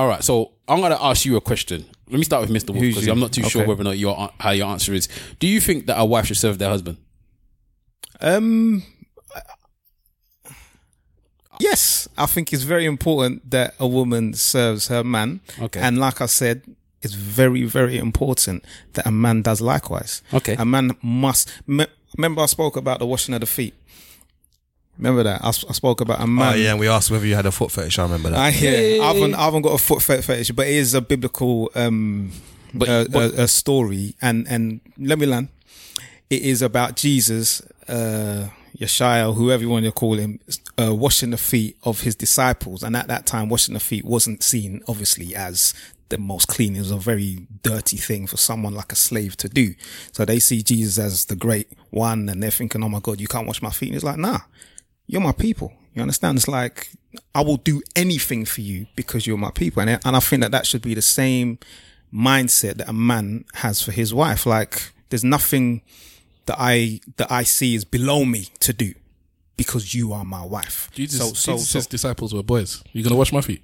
All right, so I'm gonna ask you a question. Let me start with Mr. Wolf because? I'm not too sure whether or not your how your answer is. Do you think that a wife should serve their husband? Um, yes, I think it's very important that a woman serves her man. Okay. And like I said, it's very, very important that a man does likewise. Okay. A man must. Me- remember, I spoke about the washing of the feet. Remember that I, s- I spoke about a man. Oh yeah, and we asked whether you had a foot fetish. I remember that. I hear. I haven't. I haven't got a foot fet- fetish, but it is a biblical um, But- uh, but- a, a story. And and let me learn. It is about Jesus, uh, Yeshua, whoever you want to call him, uh, washing the feet of his disciples. And at that time, washing the feet wasn't seen, obviously, as the most clean. It was a very dirty thing for someone like a slave to do. So they see Jesus as the great one, and they're thinking, "Oh my God, you can't wash my feet." And it's like, nah you're my people. You understand? It's like I will do anything for you because you're my people, and I- and I think that that should be the same mindset that a man has for his wife. Like there's nothing that I that I see is below me to do because you are my wife. Jesus, so so, Jesus' so disciples were boys. You gonna wash my feet?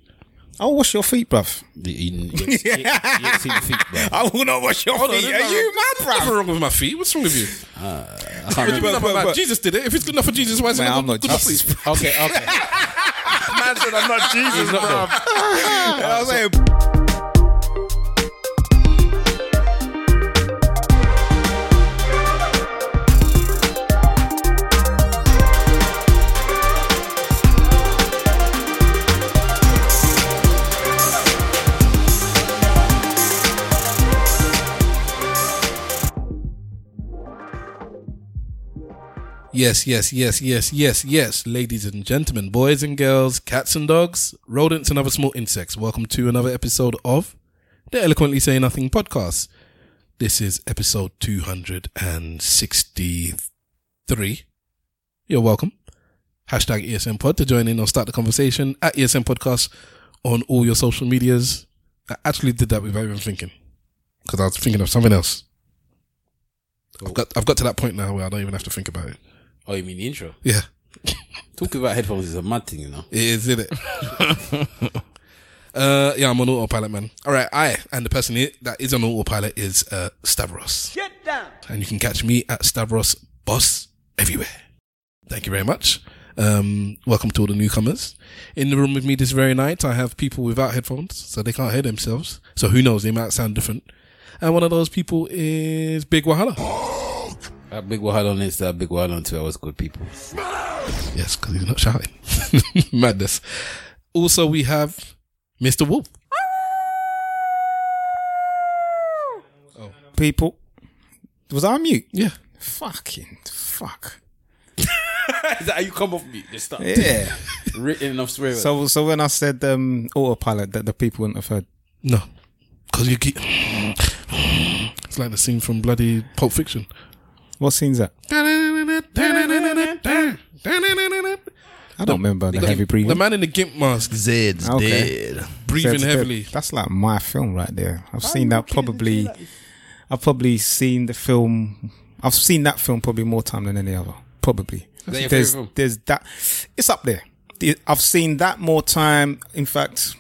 I'll wash your feet, bruv. You, you, you, you, you ain't seen the feet, bro. I will not wash your Hold on, feet. there's Are you nothing- mad, Nothing What's wrong with my feet. What's wrong with you? Uh, I can't What do you remember. mean but- about but- Jesus did it. If it's good enough for Jesus, why is it Man, not I'm not good enough for you? Okay, okay. Man said I'm not Jesus, bro. I was saying, Yes, yes, yes, yes, yes, yes. Ladies and gentlemen, boys and girls, cats and dogs, rodents and other small insects. Welcome to another episode of the Eloquently Say Nothing podcast. This is episode 263. You're welcome. Hashtag ESM Pod to join in or start the conversation at ESM Podcast on all your social medias. I actually did that without even thinking because I was thinking of something else. I've oh. got, I've got to that point now where I don't even have to think about it. Oh, you mean the intro? Yeah. Talking about headphones is a mad thing, you know. It is, isn't it? uh, yeah, I'm on autopilot, man. All right, I and the person that is on autopilot is uh, Stavros. Get down. And you can catch me at Stavros Boss everywhere. Thank you very much. Um, welcome to all the newcomers. In the room with me this very night, I have people without headphones, so they can't hear themselves. So who knows? They might sound different. And one of those people is Big Wahala. That big Wahala on Insta, big Wahala on Twitter was good people. Yes, because he's not shouting. Madness. Also, we have Mr. Wolf. Oh. people. Was I on mute? Yeah. Fucking fuck. is that how you come off me? Just start Yeah. written enough swearing. So, so when I said um, autopilot, that the people wouldn't have heard. No. Because you keep. It's like the scene from bloody Pulp Fiction. What scene's that? I don't remember the heavy breathing. The man in the gimp mask Zed's Okay. dead. breathing That's- heavily. That's like my film right there. I've seen that probably. I've probably seen the film. I've seen that film probably more time than any other. Probably. that your There's, favourite film? there's that. It's up there. The- I've seen that more time. In fact,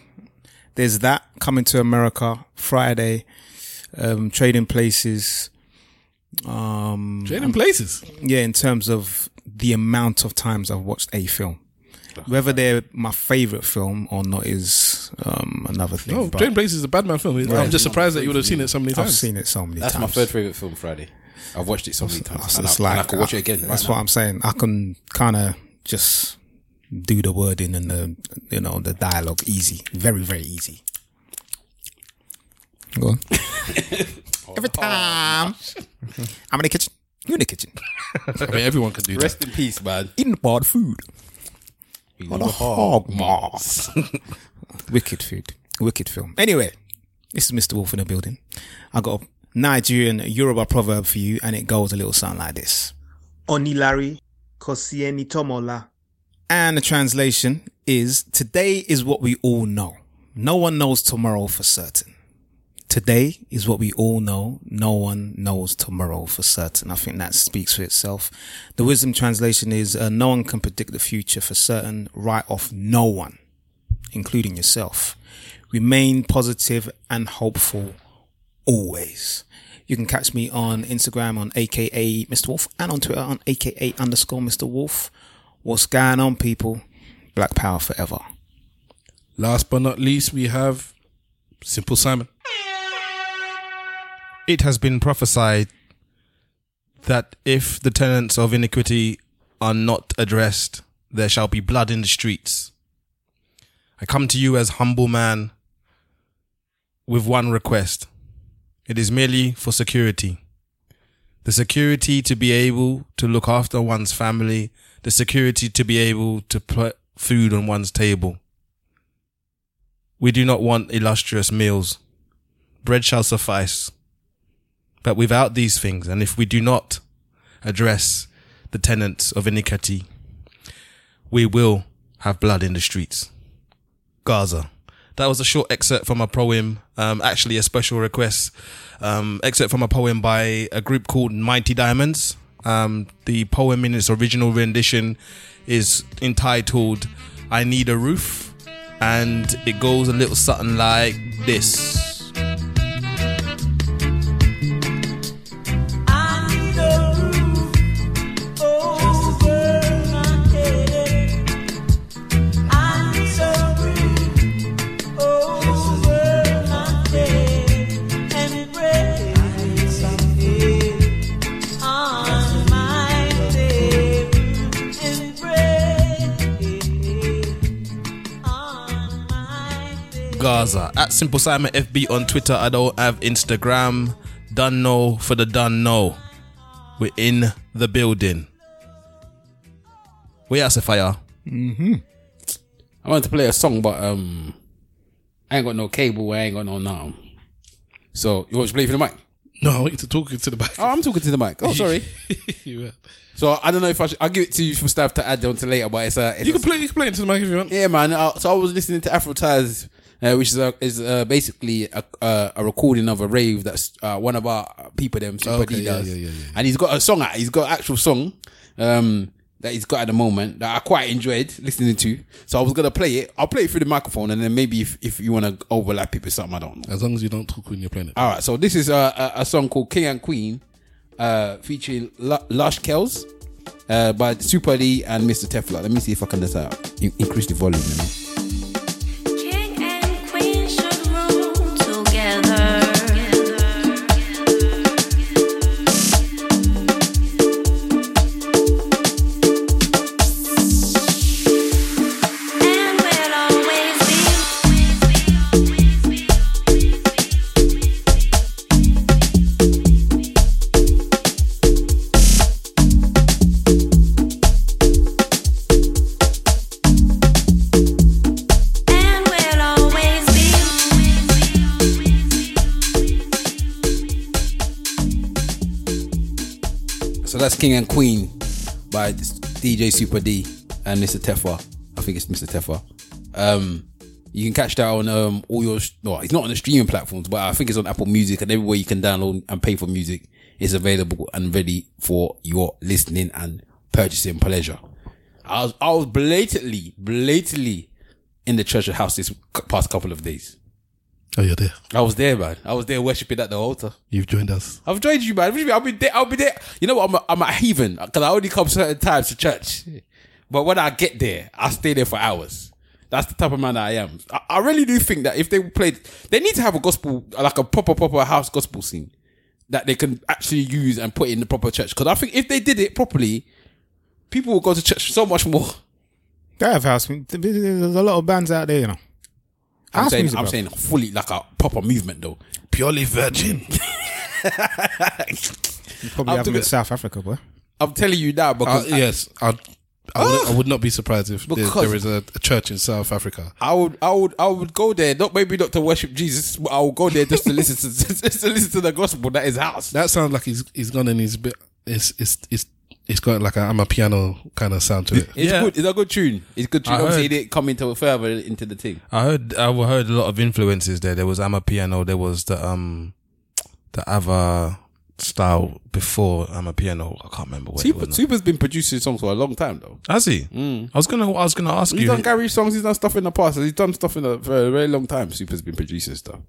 there's that coming to America Friday. Um, Trading Places. Um, Trading places. yeah, in terms of the amount of times I've watched a film. Whether they're my favorite film or not is um, another thing. No, but Trading Places is a bad man film. I'm just surprised that you would have seen it so many times. I've seen it so many That's times. my third favorite film, Friday. I've watched it so many times. It's And I, it's and I like could watch it again. That's right what now. I'm saying. I can kind of just do the wording and the you know the dialogue easy, very very easy. Go on. Every oh, time I'm in the kitchen, you in the kitchen, I mean, everyone can do that. Rest in peace, man. eating the bad food. You On a the hog mass. Wicked food. Wicked film. Anyway, this is Mr. Wolf in the building. I got a Nigerian Yoruba proverb for you, and it goes a little something like this. Onilari Kosieni Tomola. And the translation is Today is what we all know. No one knows tomorrow for certain. Today is what we all know. No one knows tomorrow for certain. I think that speaks for itself. The wisdom translation is uh, No one can predict the future for certain. Right off no one, including yourself. remain positive and hopeful always. You can catch me on Instagram on AKA Mr. Wolf and on Twitter on AKA underscore Mr. Wolf. What's going on, people? Black Power forever. Last but not least, we have Simple Simon. It has been prophesied that if the tenants of iniquity are not addressed, there shall be blood in the streets. I come to you as humble man with one request. It is merely for security. The security to be able to look after one's family, the security to be able to put food on one's table. We do not want illustrious meals. Bread shall suffice. But without these things, and if we do not address the tenants of iniquity, we will have blood in the streets. Gaza. That was a short excerpt from a poem, um, actually a special request, um, excerpt from a poem by a group called Mighty Diamonds. Um, the poem in its original rendition is entitled I Need a Roof, and it goes a little something like this. Gaza at Simple Simon FB on Twitter. I don't have Instagram. Done know for the done know. We're in the building. We are fire. I wanted to play a song, but um, I ain't got no cable. I ain't got no now. So you want to play for the mic? No, I want you to talk into the mic. Oh, I'm talking to the mic. Oh, sorry. So I don't know if I should. I'll give it to you from staff to add on to later, but it's a. It's you a- can play. You can play into the mic if you want. Yeah, man. Uh, so I was listening to Afro Taz, uh, which is a, is uh, basically a, uh, a recording of a rave that's uh, one of our people them Super Okay, D does, yeah, yeah, yeah. and he's got a song. out. He's got an actual song um, that he's got at the moment that I quite enjoyed listening to. So I was gonna play it. I'll play it through the microphone, and then maybe if, if you want to overlap it with something, I don't know. As long as you don't talk when you're playing it. All right, so this is a, a, a song called King and Queen, uh, featuring L- Lush Kells, uh, by Super D and Mr. Tefla. Let me see if I can just uh, in- increase the volume. you know. So that's King and Queen by DJ Super D and Mr. Tefa. I think it's Mr. Tefa. Um, you can catch that on um, all your. No, it's not on the streaming platforms, but I think it's on Apple Music and everywhere you can download and pay for music is available and ready for your listening and purchasing pleasure. I was I was blatantly, blatantly in the treasure house this past couple of days. Oh, you're there. I was there, man. I was there worshiping at the altar. You've joined us. I've joined you, man. What do you mean? I'll be there. I'll be there. You know what? I'm a, I'm a heathen because I only come certain times to church. But when I get there, I stay there for hours. That's the type of man that I am. I, I really do think that if they played, they need to have a gospel, like a proper, proper house gospel scene that they can actually use and put in the proper church. Because I think if they did it properly, people will go to church so much more. They have house. There's a lot of bands out there, you know. I'm House saying, music, I'm bro. saying fully like a proper movement though. Purely virgin. You probably I'm have them doing- in South Africa, boy. I'm telling you now Uh, because I- yes, I'd, I, would, I would not be surprised if there, Because- there is a, a church in South Africa. I would, I would, I would go there. Not maybe not to worship Jesus, but I would go there just to listen to just to listen to the gospel. That is house. That sounds like he's he's gone and he's bit. It's it's it's it's got like a amapiano kind of sound to it. It's Yeah. good. It's a good tune. It's a good tune. I Obviously, heard- it didn't come into further into the thing. I heard I heard a lot of influences there. There was amapiano. There was the um the other style before amapiano. I can't remember what it Super, was. Super's been producing songs for a long time though. Has he? I was gonna. I was gonna ask you. He's done Gary songs. He's done stuff in the past. He's done stuff in a, for a very long time. Super's been producing stuff.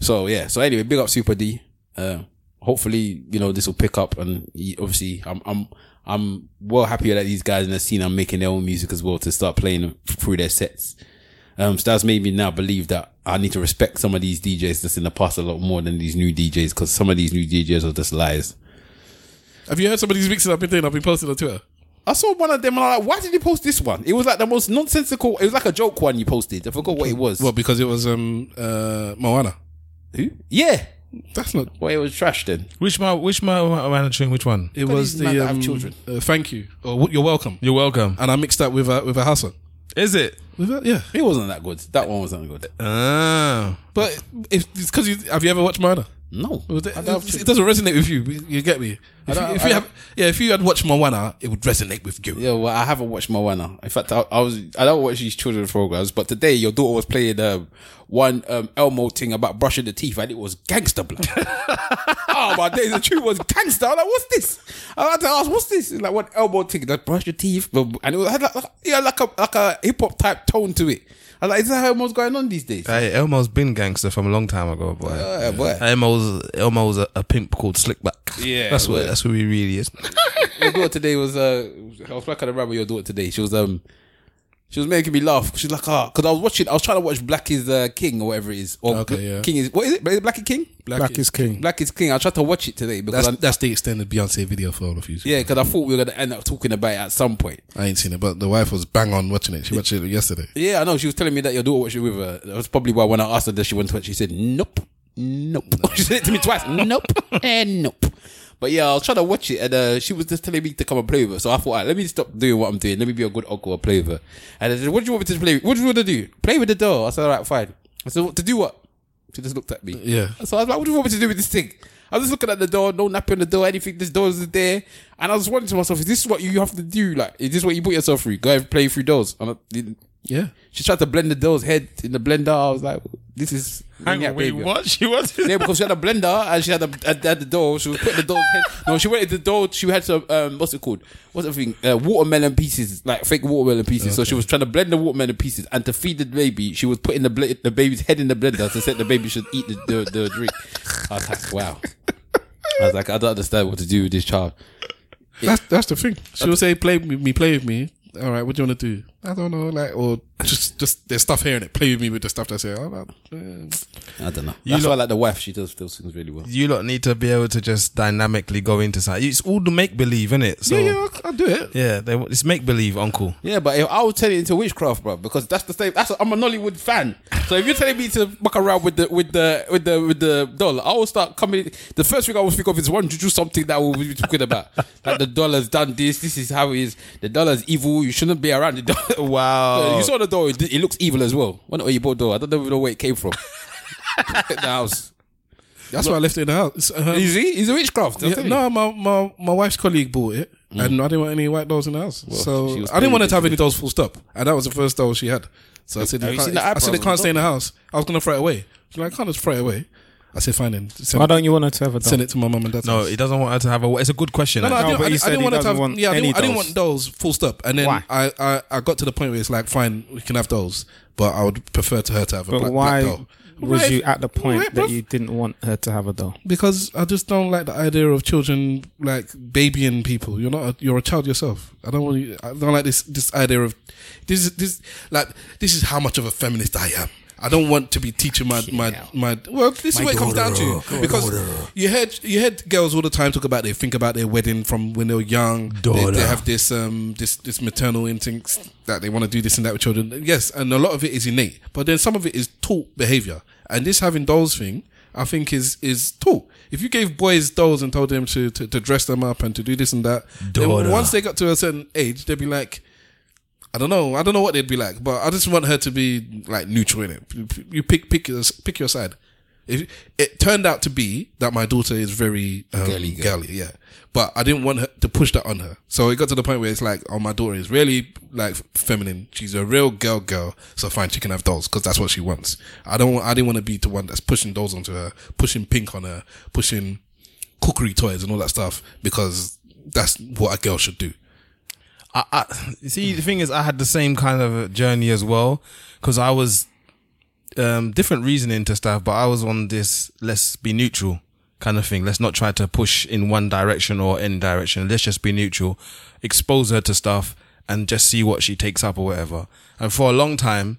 So yeah. So anyway, big up Super D. Uh, hopefully, you know this will pick up, and obviously, I'm I'm I'm well happier that these guys in the scene are making their own music as well to start playing through their sets. Um, so that's made me now believe that I need to respect some of these DJs that's in the past a lot more than these new DJs because some of these new DJs are just liars. Have you heard some of these mixes I've been doing? I've been posting on Twitter. I saw one of them and I'm like, why did you post this one? It was like the most nonsensical. It was like a joke one you posted. I forgot what it was. Well, because it was um uh Moana. Who? Yeah. That's not. Well, it was trashed then. which my which my manager? Which one? It was the men that have um, children. Uh, thank you or w- you're welcome. You're welcome. And I mixed that with a with a house song. Is it? With a, yeah, It wasn't that good. That one wasn't good. Ah. but if it's because you have you ever watched Moana? No. Well, th- I don't it, doesn't resonate with you. You get me? If, you, if you have, yeah, if you had watched Moana, it would resonate with you. Yeah, well, I haven't watched Moana. In fact, I, I was I don't watch these children's programs, but today your daughter was playing um, one um, Elmo thing about brushing the teeth, and it was gangster blood. oh my days, the truth was gangster. I'm like, what's this? I had to ask, what's this? It's like what Elmo thing? That brush your teeth, and it was, had like, like, yeah, like a like a hip hop type tone to it. I was like, is that how Elmo's going on these days? Hey, Elmo's been gangster from a long time ago, boy. Uh, boy. Elmo's Elmo's a, a pimp called Slickback. Yeah, that's what boy. that's who he really is. your daughter today was uh I was the rap with your daughter today. She was um she was making me laugh. She's like, ah, because I was watching, I was trying to watch Black is uh, King or whatever it is. Or Okay, yeah. King is what is it? Is it Black is King? Black is king. Black is King. I tried to watch it today because That's I, that's the extended Beyonce video for all of you. yeah, because I thought we were gonna end up talking about it at some point. I ain't seen it, but the wife was bang on watching it. She watched it yesterday. Yeah, I know. She was telling me that your daughter watched it with her. That was probably why when I asked her, does she want to watch? She said, "Nope, nope." she said it to me twice. Nope, and nope. But yeah, I was trying to watch it, and uh, she was just telling me to come and play with her. So I thought, right, let me stop doing what I'm doing. Let me be a good uncle and play with her. And I said, "What do you want me to play? with? What do you want to do? Play with the doll?" I said, "All right, fine." I said, "To do what?" She just looked at me. Yeah. So I was like, "What do you want me to do with this thing?" I was just looking at the door, no napping on the door, anything. This door is there, and I was wondering to myself, "Is this what you have to do? Like, is this what you put yourself through? Go and play through doors?" And I. Yeah. She tried to blend the doll's head in the blender. I was like, this is. Hang on, wait, what? She was. Yeah, because she had a blender and she had, a, had, had the doll. She was putting the doll's head. No, she wanted the doll. She had some, um, what's it called? What's the thing? Uh, watermelon pieces, like fake watermelon pieces. So she was trying to blend the watermelon pieces and to feed the baby, she was putting the bl- the baby's head in the blender to say the baby should eat the, the, the drink. I was like, wow. I was like, I don't understand what to do with this child. That's that's the thing. She will say, "Play with me, play with me." All right, what do you want to do? I don't know, like or just just there's stuff here in it. Play with me with the stuff that's here. I'm like. I don't know. That's why I like the wife. She does those things really well. You lot need to be able to just dynamically go into something. It's all the make believe, isn't it? So yeah, yeah, I'll, I'll do it. yeah, they, it's make believe, uncle. Yeah, but if I would turn it into witchcraft, bro, because that's the same. That's I'm a Nollywood fan. So if you're telling me to muck around with the with the with the with the doll, I will start coming. The first thing I will speak of is one to do something that we'll be talking about. like the dollar's done this. This is how it is. The dollar's evil. You shouldn't be around the dollar. Wow. you saw the door. It, it looks evil as well. You bought door, I don't even know where it came from. the house. That's why I left it in the house. Uh, You see, it's a witchcraft. Yeah, you. no, my, my my wife's colleague bought it, and I didn't want any white dolls in the house. she so was I didn't want her to have any dolls. Full stop. And that was the first doll she had. So I said, Have you you seen the I said, it can't stay in the house. I was gonna throw it away. She's like, I can't just throw it away. I said, fine then. Send, Why don't you want her to have a doll? send it to my mum and dad. No, he doesn't want her to have a. It's a good question. No, no, I actually. didn't, but I he didn't, said I didn't want her to have. want yeah, I any didn't, I didn't want dolls. Full stop. And then Why? I, I I got to the point where it's like, fine, we can have dolls, but I would prefer to her to have a But black, why black doll. was Right, you at the point right, that you didn't want her to have a doll? because I just don't like the idea of children like babying people. You're not a, you're a child yourself. I don't want you, I don't like this this idea of this this like this is how much of a feminist I am. I don't want to be teaching my my my. Well, this is what it comes down to because you heard you heard girls all the time talk about they think about their wedding from when they were young. They, they have this um this this maternal instincts that they want to do this and that with children. Yes, and a lot of it is innate, but then some of it is taught behavior. And this having dolls thing, I think is is taught. If you gave boys dolls and told them to, to, to dress them up and to do this and that, then Daughter. once they got to a certain age, they'd be like, I don't know, I don't know what they'd be like, but I just want her to be like neutral in it. You- pick pick your pick your side. If it turned out to be that my daughter is very um, Girly, girly, yeah, but I didn't want her to push that on her. So it got to the point where it's like, oh, my daughter is really like feminine. She's a real girl, girl. So fine, she can have dolls because that's what she wants. I don't. want I didn't want to be the one that's pushing dolls onto her, pushing pink on her, pushing cookery toys and all that stuff because that's what a girl should do. I, I see the thing is I had the same kind of journey as well because I was um different reasoning to stuff but I was on this let's be neutral kind of thing. Let's not try to push in one direction or any direction. Let's just be neutral expose her to stuff and just see what she takes up or whatever. And for a long time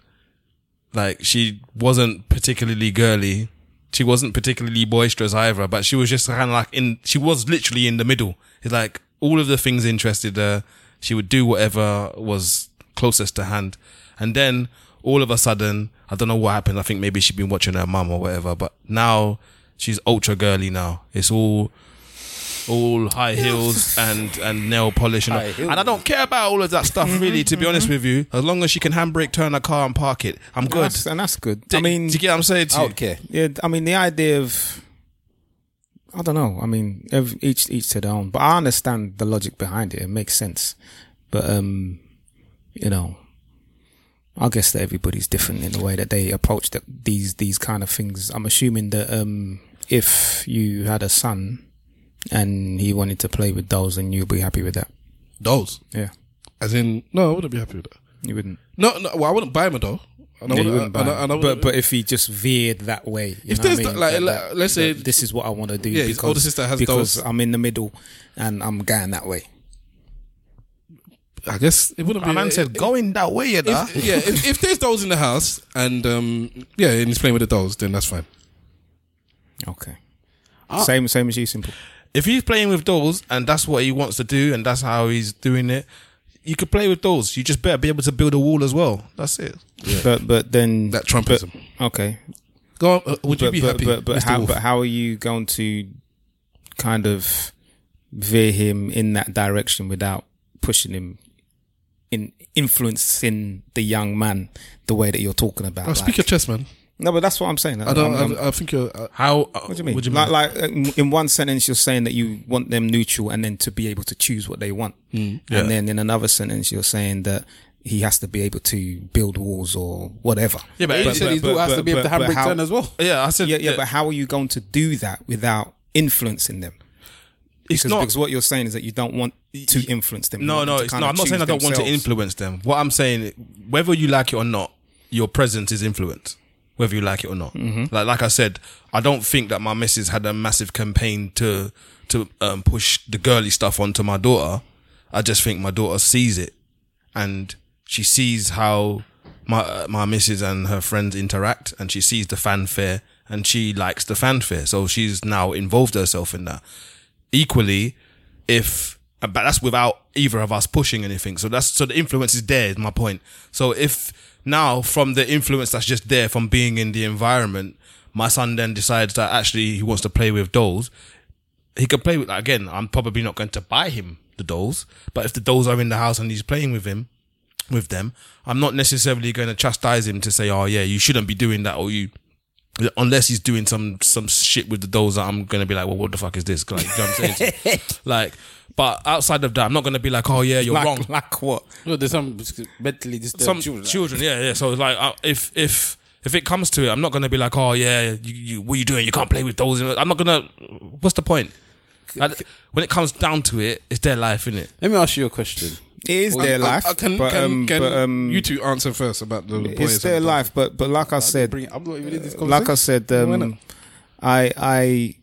like she wasn't particularly girly. She wasn't particularly boisterous either but she was just kind of like in she was literally in the middle. It's like all of the things interested her she would do whatever was closest to hand and then all of a sudden i don't know what happened i think maybe she'd been watching her mum or whatever but now she's ultra girly now it's all all high heels and and nail polish and, all. And I don't care about all of that stuff really to be honest with you as long as she can handbrake turn a car and park it I'm good That's, and that's good. Do- I mean, do you get what I'm saying to I you? don't care. yeah, I mean the idea of I don't know. I mean, each each to their own, but I understand the logic behind it. It makes sense, but um, you know, I guess that everybody's different in the way that they approach the, these these kind of things. I'm assuming that um, if you had a son and he wanted to play with dolls, then you'd be happy with that. Dolls, Yeah, as in, no, I wouldn't be happy with that. you wouldn't. No, no, well, I wouldn't buy him a doll. And I Yeah, you wouldn't- wouldn't and I- and I but wouldn't- but if he just veered that way, you If know there's what I mean? like- That- like, that- let's say- this is what I want to do. Yeah, his because, older sister has because dolls. I'm in the middle and I'm going that way. I guess it wouldn't be. My man said going that way you know if, yeah, if, if there's dolls in the house and um, yeah, and he's playing with the dolls, then that's fine. Okay. Ah. same same as you, simple. if he's playing with dolls and that's what he wants to do and that's how he's doing it you could play with those. you just better be able to build a wall as well that's it But but then That Trumpism. okay. Go on. uh, would you But be but happy? but, but Mr. how Wolf? but how are you going to kind of veer him in that direction without pushing him in influencing the young man the way that you're talking about? Oh, speak your chest, man. No, but that's what I'm saying. I don't. I'm- I'm- I, I think you're. Uh, how What do you mean? like, like uh, in one sentence, you're saying that you want them neutral and then to be able to choose what they want. Mm, yeah. And then in another sentence, you're saying that he has to be able to build walls or whatever. yeah but, He said his daughter has to be able to but handbrake how- turn as well. yeah i said Yeah, yeah, but how are you going to do that without influencing them? it's Because, not because what you're saying is that you don't want to influence them. No no it's kind no i'm not saying i don't want to influence them what i'm saying whether you like it or not your presence is influence whether you like it or not Mm-hmm. like like i said i don't think that my missus had a massive campaign to to um, push the girly stuff onto my daughter i just think my daughter sees it and she sees how my uh, my missus and her friends interact, and she sees the fanfare, and she likes the fanfare, so she's now involved herself in that. Equally, if but that's without either of us pushing anything, so that's so the influence is there. Is my point. So if now from the influence that's just there from being in the environment, my son then decides that actually he wants to play with dolls, he could play with again. I'm probably not going to buy him the dolls, but if the dolls are in the house and he's playing with him, with them, I'm not necessarily going to chastise him to say, "Oh yeah, you shouldn't be doing that," or you, unless he's doing some some shit with the dolls that I'm going to be like, "Well, what the fuck is this?" Like, you know what I'm saying? like, but outside of that, I'm not going to be like, "Oh yeah, you're Like, wrong." like what? No, there's some mentally disturbed some children. children, like- yeah, yeah. So it's like, uh, if if if it comes to it, I'm not going to be like, "Oh yeah, you, you what are you doing? You can't play with those. I'm not going to. What's the point? Like, when it comes down to it, it's their life, isn't it? Let me ask you a question. It is their life. I, I can, but, can, um, can but, um, you two answer first about the, the boys? it's their life, but but like I said, Bring I'm not even in this like I said, um, I I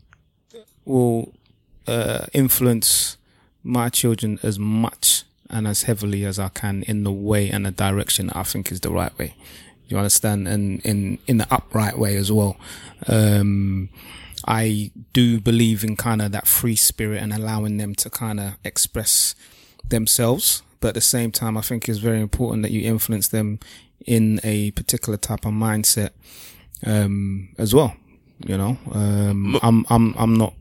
will uh, influence my children as much and as heavily as I can in the way and the direction that I think is the right way. You understand, and in in the upright way as well. Um, I do believe in kind of that free spirit and allowing them to kind of express themselves. But at the same time, I think it's very important that you influence them in a particular type of mindset um, as well. You know, um, I'm I'm I'm not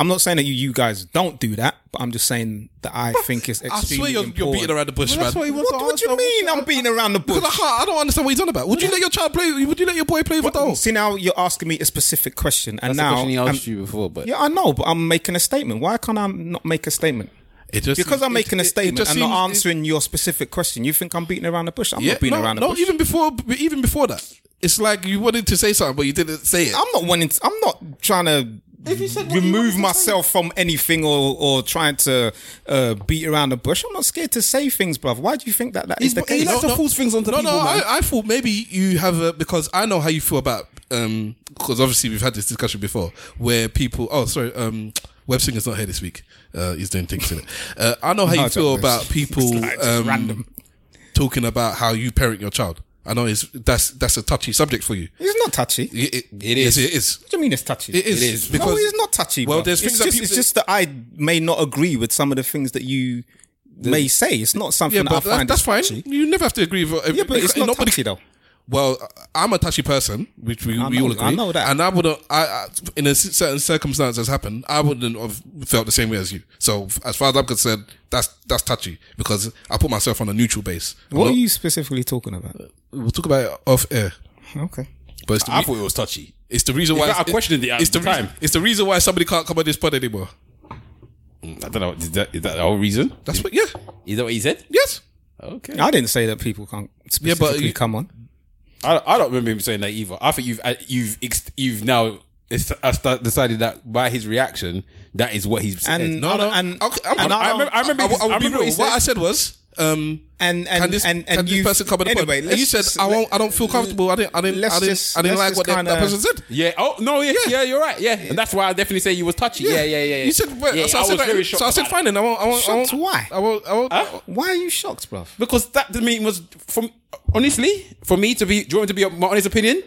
I'm not saying that you you guys don't do that, but I'm just saying that I think it's I extremely swear you're, you're beating around the bush, man. he What, what do you mean? I'm beating around the bush. Because I, can't- I don't understand what he's on about. Would you let your child play? Would you let your boy play with dolls? See now you're asking me a specific question, and That's the now question he I'm- asked you before, but yeah, I know, but I'm making a statement. Why can't I not make a statement? It just Because I'm making a it- it statement just and not seems- answering your specific question. You think I'm beating around the bush? I'm Yeah, not beating no, around the no, bush. even before, even before that, it's like you wanted to say something, but you didn't say it. I'm not wanting. To, I'm not trying to If you said what you remove wanted myself from anything or or trying to uh, beat around the bush. I'm not scared to say things, bruv. Why do you think that that is He's, the he case? likes to force things onto no, people, no. man. I, I thought maybe you have a because I know how you feel about um because obviously we've had this discussion before where people. Oh, sorry. Um, Webslinger's not here this week. Uh, he's doing things in it. Uh, I know how you No, feel it's about people like um, random. talking about how you parent your child. I know it's that's that's a touchy subject for you. It's not touchy. It, it, It is. Yes, it is. What do you mean it's touchy? It is. It is. because no, it's not touchy. Well, bruv. there's it's things that just, people- It's just that I may not agree with some of the things that you may say. It's not something Yeah, that but I that, find that's fine. touchy. You never have to agree with. Uh, yeah, but it's not nobody- touchy though. Well, I'm a touchy person, which we, we know- all agree. I know that. and I wouldn't. I, I in a certain circumstance has happened, I wouldn't have felt the same way as you. So, as far as I'm concerned, that's that's touchy because I put myself on a neutral base. I'm What not- are you specifically talking about? Uh, we'll talk about it off air, Okay. but it's the, I re- thought it was touchy. it's the reason why I questioned it at it's the the reason, time. It's the reason why somebody can't come on this pod anymore. Mm, I don't know. Is that, is that the whole reason? That's what. Yeah. Is that what he said? Yes. Okay. I didn't say that people can't specifically you- come on. I, I don't remember him saying that either. I think you've uh, you've you've now it's, uh, st- decided that by his reaction that is what he's said. No, no. and Okay, I'm- and I remember- I remember I, will- I I remember what What. I said was. Um, and and can this, and, can this person come on the anyway. And you said let's- I won't. I don't feel comfortable. I didn't. I didn't. Let's I didn't. just- I didn't like what just that, that person said. yeah. Oh no. Yeah, Yeah. yeah. You're right. Yeah. And that's why I definitely say you was touchy. Yeah. Yeah. Yeah. yeah. You said. Well, yeah, so I, I said was that- very shocked. So I said, fine. Then I won't. I won't. I Shocked won't. why? I won't. I won't. Huh? Why are you shocked, bruv? because that to me was from honestly for me to be. Do you want me to be my honest opinion?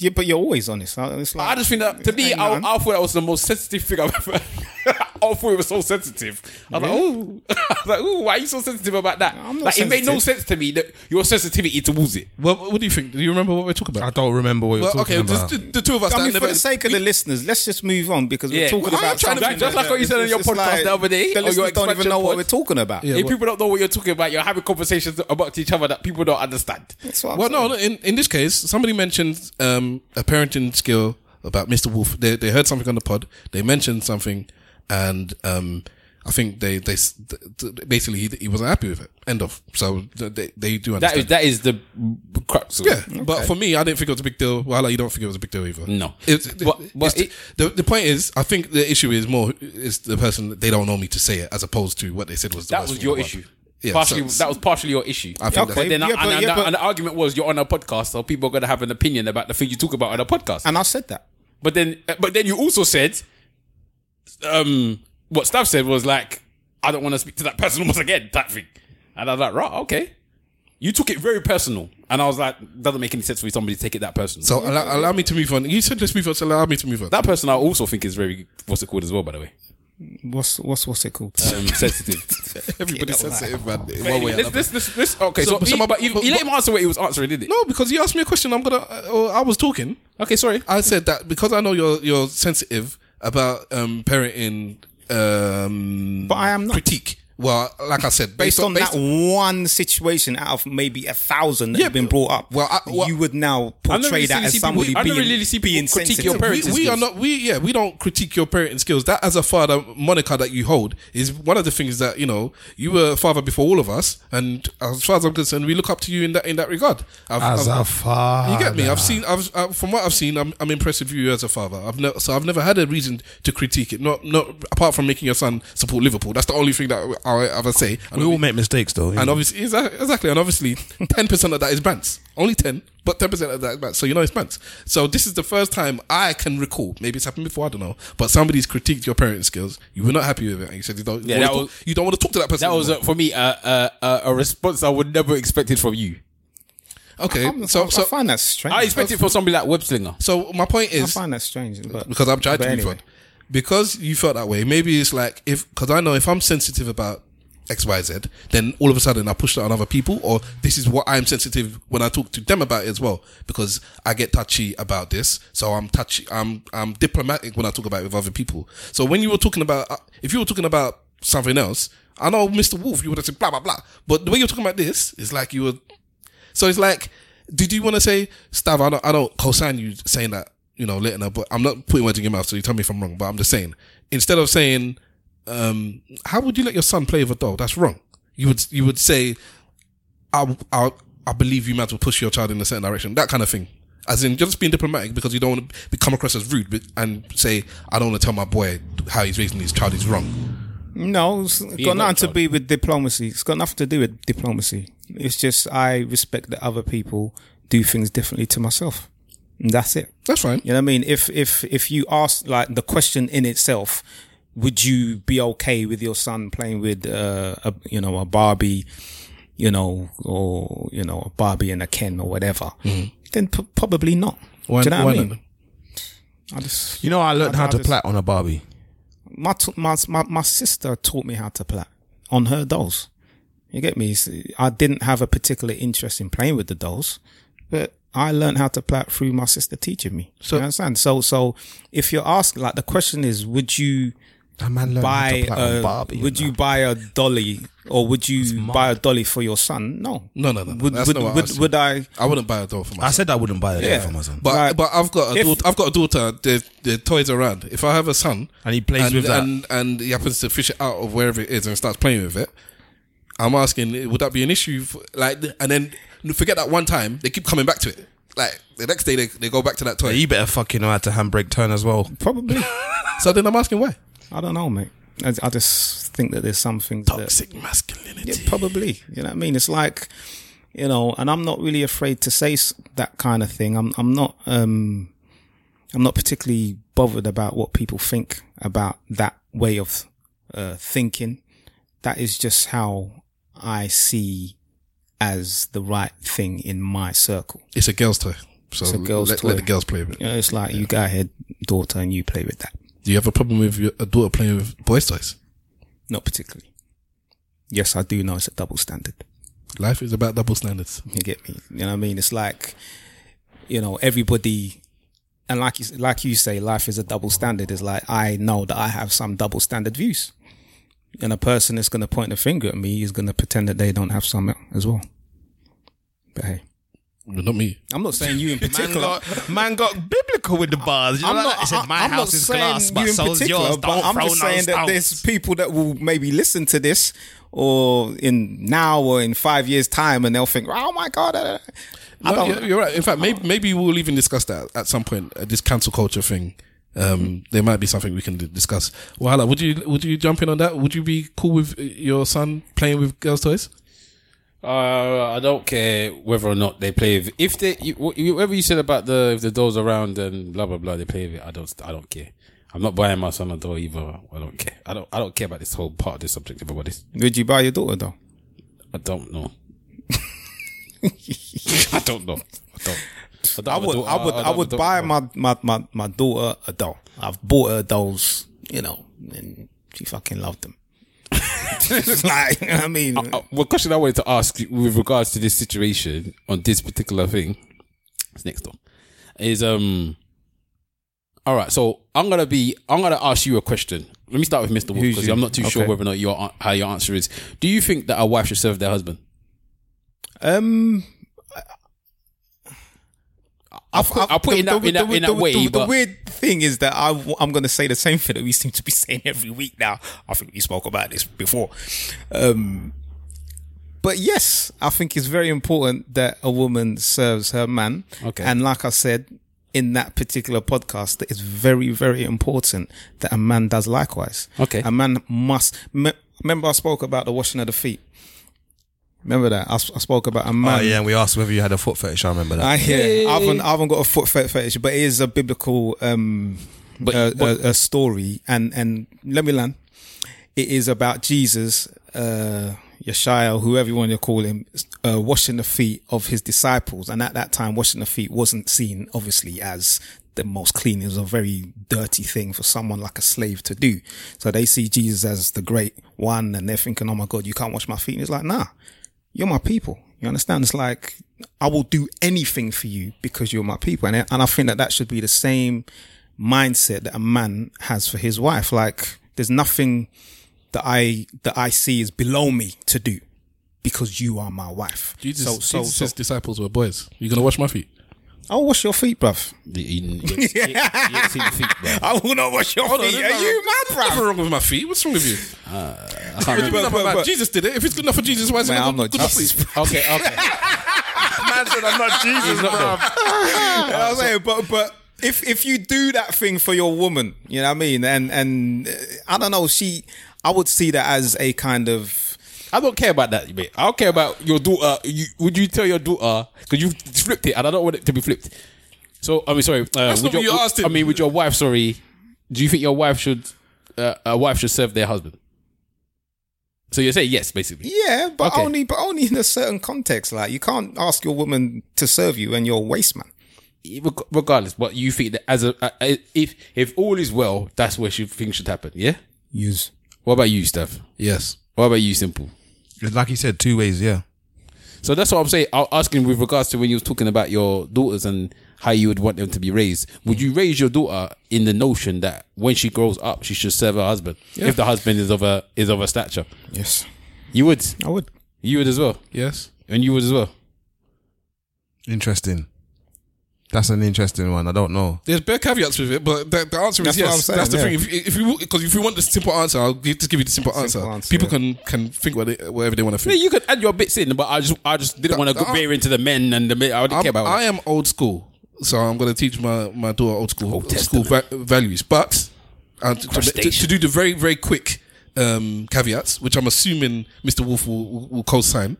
Yeah, but you're always honest. Uh, I- It's like, I just think that to me, I. I thought that was the most sensitive thing I've ever. I thought it was so sensitive. I was like, oh, I was like, ooh, why are you so sensitive about that? I'm not like, it made no sense to me that your sensitivity towards it. What, what do you think? Do you remember what we're talking about? I don't remember what you're Well, talking okay, about. the, the, the two of us. I mean, for the sake of the listeners, let's just move on because we're talking Well, about trying to- something just like that- what you said on your just podcast the other day, The or listeners don't even expansion know what we're talking about. if people don't know what you're talking about, you're having conversations about each other that people don't understand. That's what I'm well, no. In in this case, somebody mentioned um, a parenting skill about Mr. Wolf. They they heard something on the pod. They mentioned something, and um, I think they they s- th- th- basically he, he wasn't happy with it. End of. So they they do understand. is that is the crux. Of Yeah, it. but for me, I didn't think it was a big deal. Well, like, you don't think it was a big deal either. No. It's, But- it's but the, it- the the point is, I think the issue is more is the person they don't know me to say it, as opposed to what they said was the that worst was your in issue. Yeah, partially, so- that was partially your issue. I think Okay, But then, yeah, and, but- and- yeah, but- and the argument was you're on a podcast, so people are going to have an opinion about the thing you talk about on a podcast. And I said that. But then, but then you also said, um, what Stav said was like, I don't want to speak to that person once again, that thing. And I was like, right, okay. You took it very personal, and I was like, doesn't make any sense for somebody to take it that personal. So allow, allow me to move on. You said let's move on. So allow me to move on. that person, I also think is very what's it called as well, by the way, What's what's what's it called? um, sensitive. Everybody's sensitive, man. But One way anyway, or let's, another. let's, let's, let's- okay, so, So- so he, my- but you, but- you let him answer what he was answering, didn't it? No, because you asked me a question. I'm gonna. Uh, I was talking. Okay, sorry. I said that because I know you're you're sensitive about um, parenting. Um, But I am not. critique. Well, like I said, Based on based that one situation out of maybe a thousand that Yeah, have been brought up, well, I- well- you would now portray really that as people- somebody I never being, really see being critique sensitive. your we, parenting we are not we yeah we don't critique your parenting skills. That as a father moniker that you hold is one of the things that you know you were a father before all of us and as far as i'm concerned we look up to you in that in that regard. I've, As I've- a father. you get me? I've seen I've, uh, from what i've seen i'm, I'm impressed with you as a father. I've never so i've never had a reason to critique it not not apart from making your son support liverpool. That's the only thing that i ever say and We all make mistakes, though. and obviously, exa- exactly, and obviously, ten percent of that is bants. Only ten, but ten percent of that is bants. So you know it's bants. So this is the first time I can recall. Maybe it's happened before. I don't know. But somebody's critiqued your parenting skills. You were not happy with it, and you said you don't. Yeah, you, that want was- to, you don't want to talk to that person. That was uh, for me uh, uh, uh, a response I would never expected from you. okay. I'm- so I so find that strange. I expected it from somebody like Webslinger. so my point is, I find that strange. But because I'm trying but to be anyway. fun. Because you felt that way, maybe it's like if because I know if I'm sensitive about X, Y, Z, then all of a sudden I push that on other people, or this is what I'm sensitive when I talk to them about it as well, because I get touchy about this. So I'm touchy, I'm I'm diplomatic when I talk about it with other people. So when you were talking about, uh, if you were talking about something else, I know Mr. Wolf, you would have said blah blah blah, but the way you're talking about this is like you were. So it's like, did you want to say, Stav? I don't, I don't co-sign you saying that, you know, letting her, but I'm not putting words in your mouth, so you tell me if I'm wrong. But I'm just saying, instead of saying, um, how would you let your son play with a doll? That's wrong. You would, you would say, I, I, I believe you might as well push your child in a certain direction, that kind of thing. As in, just being diplomatic because you don't want to come across as rude but, and say, I don't want to tell my boy how he's raising his child is wrong. No, it's got got nothing to trouble. be with diplomacy. It's got nothing to do with diplomacy. It's just I respect that other people do things differently to myself. And that's it. That's fine. You know what I mean? If if if you ask like the question in itself, would you be okay with your son playing with uh, a you know a Barbie, you know, or you know a Barbie and a Ken or whatever? Then p- probably not. Why, do you know what I mean? not? I just You know, I learned I- how I to just- plait on a Barbie. my, t- my my my sister taught me how to plait on her dolls. You get me? I didn't have a particular interest in playing with the dolls, but I learned how to plait through my sister teaching me. So So- you understand? So so if you're asking, like the question is, would you That man learned how buy to a, Barbie. would you buy a dolly or would you buy a dolly for your son? No. No, no, no. no. Would That's would, not I would, would, I I wouldn't buy a doll for my I said I wouldn't buy a Yeah. doll for my son. But Right. but I've got a If- daughter, I've got a daughter. The the toys around. If I have a son And he plays and, with that. and and he happens to fish it out of wherever it is and starts playing with it, I'm asking, would that be an issue? For, like, and then forget that one time they keep coming back to it. Like the next day they, they go back to that toy. you better fucking know how to handbrake turn as well. Probably. So then I'm asking why. I don't know, mate. I, I just think that there's something that Toxic masculinity. Yeah, probably. You know what I mean? It's like, you know, and I'm not really afraid to say that kind of thing. I'm, I'm not, um, I'm not particularly bothered about what people think about that way of, uh, thinking. That is just how I see as the right thing in my circle. It's a girl's toy. So It's a girl's let, toy. let the girls play with it. You know, it's like you go ahead, daughter, and you play with that. Do you have a problem with your, a daughter playing with boys' toys? Not particularly. Yes, I do know it's a double standard. Life is about double standards. You get me? You know what I mean? It's like, you know, everybody, and like you, like you say, life is a double standard. It's like I know that I have some double standard views, and a person that's going to point a finger at me is going to pretend that they don't have some as well. But hey, Well, Not me. I'm not saying you in Man particular. got, man got biblical with the bars. You know, I'm like not, that? It said, my I'm house not is saying glass, but you in so's particular, yours. but I'm just saying that stones. there's people that will maybe listen to this or in now or in five years time and they'll think, oh my God. I No, don't, you're, you're right. In fact, maybe maybe we'll even discuss that at some point. Uh, this cancel culture thing. Um, there might be something we can d- discuss. Well, would you would you jump in on that? Would you be cool with uh, your son playing with girls' toys? Uh, I don't care whether or not they play with. If they, you, whatever you said about the if the doors around and blah blah blah, they play with it. I don't, I don't care. I'm not buying my son a doll either. I don't care. I don't, I don't care about this whole part of this subject. Everybody, Would you buy your daughter though? I don't know. I don't know. I don't. I, would, daughter. I would, I would buy my, my, my, my daughter a doll. I've bought her dolls, you know, and she fucking loved them. like, I mean, Uh, one question I wanted to ask you with regards to this situation on this particular thing, it's next door, is um. All right, so I'm gonna be. I'm gonna ask you a question. Let me start with Mr. Wolf because? I'm not too sure whether or not your how your answer is. Do you think that a wife should serve their husband? um, I'll put, I'll put it in that, in that, in that way, the, weird thing is that I, am going to say the same thing that we seem to be saying every week now. I think we spoke about this before. Um, but yes, I think it's very important that a woman serves her man. Okay. And like I said in that particular podcast, that it's very, very important that a man does likewise. Okay. A man must. Me, remember, I spoke about the washing of the feet. Remember that I spoke about a man. Oh, yeah, and we asked whether you had a foot fetish. I remember that. I hear. I haven't, I haven't got a foot fetish, but it is a biblical um, But- uh, but- a, a story. And and let me learn. It is about Jesus, uh, Yeshua, whoever you want to call him, uh, washing the feet of his disciples. And at that time, washing the feet wasn't seen, obviously, as the most clean. It was a very dirty thing for someone like a slave to do. So they see Jesus as the great one, and they're thinking, "Oh my God, you can't wash my feet." And he's like, "Nah." You're my people. You understand? It's like I will do anything for you because you're my people, and I- and I think that that should be the same mindset that a man has for his wife. Like there's nothing that I that I see is below me to do because you are my wife. Jesus, so so, Jesus' so disciples were boys. You're gonna wash my feet? I'll wash your feet, bruv. you, you, you, you, you ain't seen the feet, bro. I will not wash your Hold on, feet. there's Are you mad, Nothing bruv? wrong with my feet. What's wrong with you? I can't remember. good but- but- Jesus did it. If it's good enough for Jesus, why is it not I'm not good enough for Jesus. you? Okay, okay. man man said I'm not Jesus, bro. You know what I'm saying? But but if if you do that thing for your woman, you know what I mean, and and uh, I don't know, she, I would see that as a kind of I don't care about that, mate. I don't care about your daughter. You, would you tell your daughter because you flipped it, and I don't want it to be flipped. So I mean, sorry. Uh, That's would not what your, you asked him. I mean, with your wife. Sorry. Do you think your wife should, uh, a wife should serve their husband? So you say yes, basically. yeah, but Okay. only but only in a certain context. Like you can't ask your woman to serve you and you're a waste man. Reg- Regardless, but you think that as a uh, if if all is well, that's where she things should happen. Yeah. Use What about you, Steph? Yes. What about you, Simple? Like he said, two ways, yeah. So that's what I'm saying. I'm asking with regards to when you was talking about your daughters and how you would want them to be raised. Would you raise your daughter in the notion that when she grows up, she should serve her husband if the husband is of a is of a stature? yes, You would. I would. You would as well, Yes. and you would as well. Interesting. That's an interesting one. I don't know. There's bare caveats with it, but the, the answer That's is what yes. I'm saying, That's the yeah. thing. If, if you because if you want the simple answer, I'll give, just give you the simple, answer. answer, People yeah. can can think what they, whatever they want to Yeah, think. you could add your bits in, but I just I just didn't want to veer into the men and the men. I didn't I'm- care about. I am old school, so I'm going to teach my my daughter old school Old school va- values. But uh, to, to, to, to do the very very quick um, caveats, which I'm assuming Mr. Wolf will, will, will co-sign,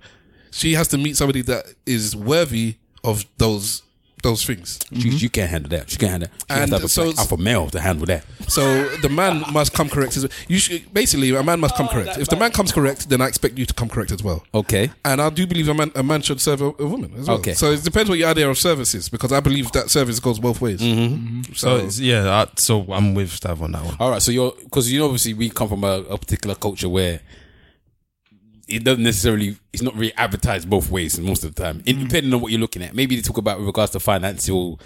she has to meet somebody that is worthy of those those things. She, you can't handle that. She can't handle that. She has And to have a so- black alpha male to handle that. So the man must come correct. As, you should, basically, a man must come correct. If the man comes correct, then I expect you to come correct as well. Okay. And I do believe a man, a man should serve a, a woman as well. Okay. So it depends what your idea of service is, because I believe that service goes both ways. Mm-hmm. So, it's, yeah, I, so I'm with Stav on that one. All right, so you're because you know obviously we come from a, a particular culture where it doesn't necessarily it's not really advertised both ways most of the time, in, depending on what you're looking at. Maybe they talk about with regards to financial,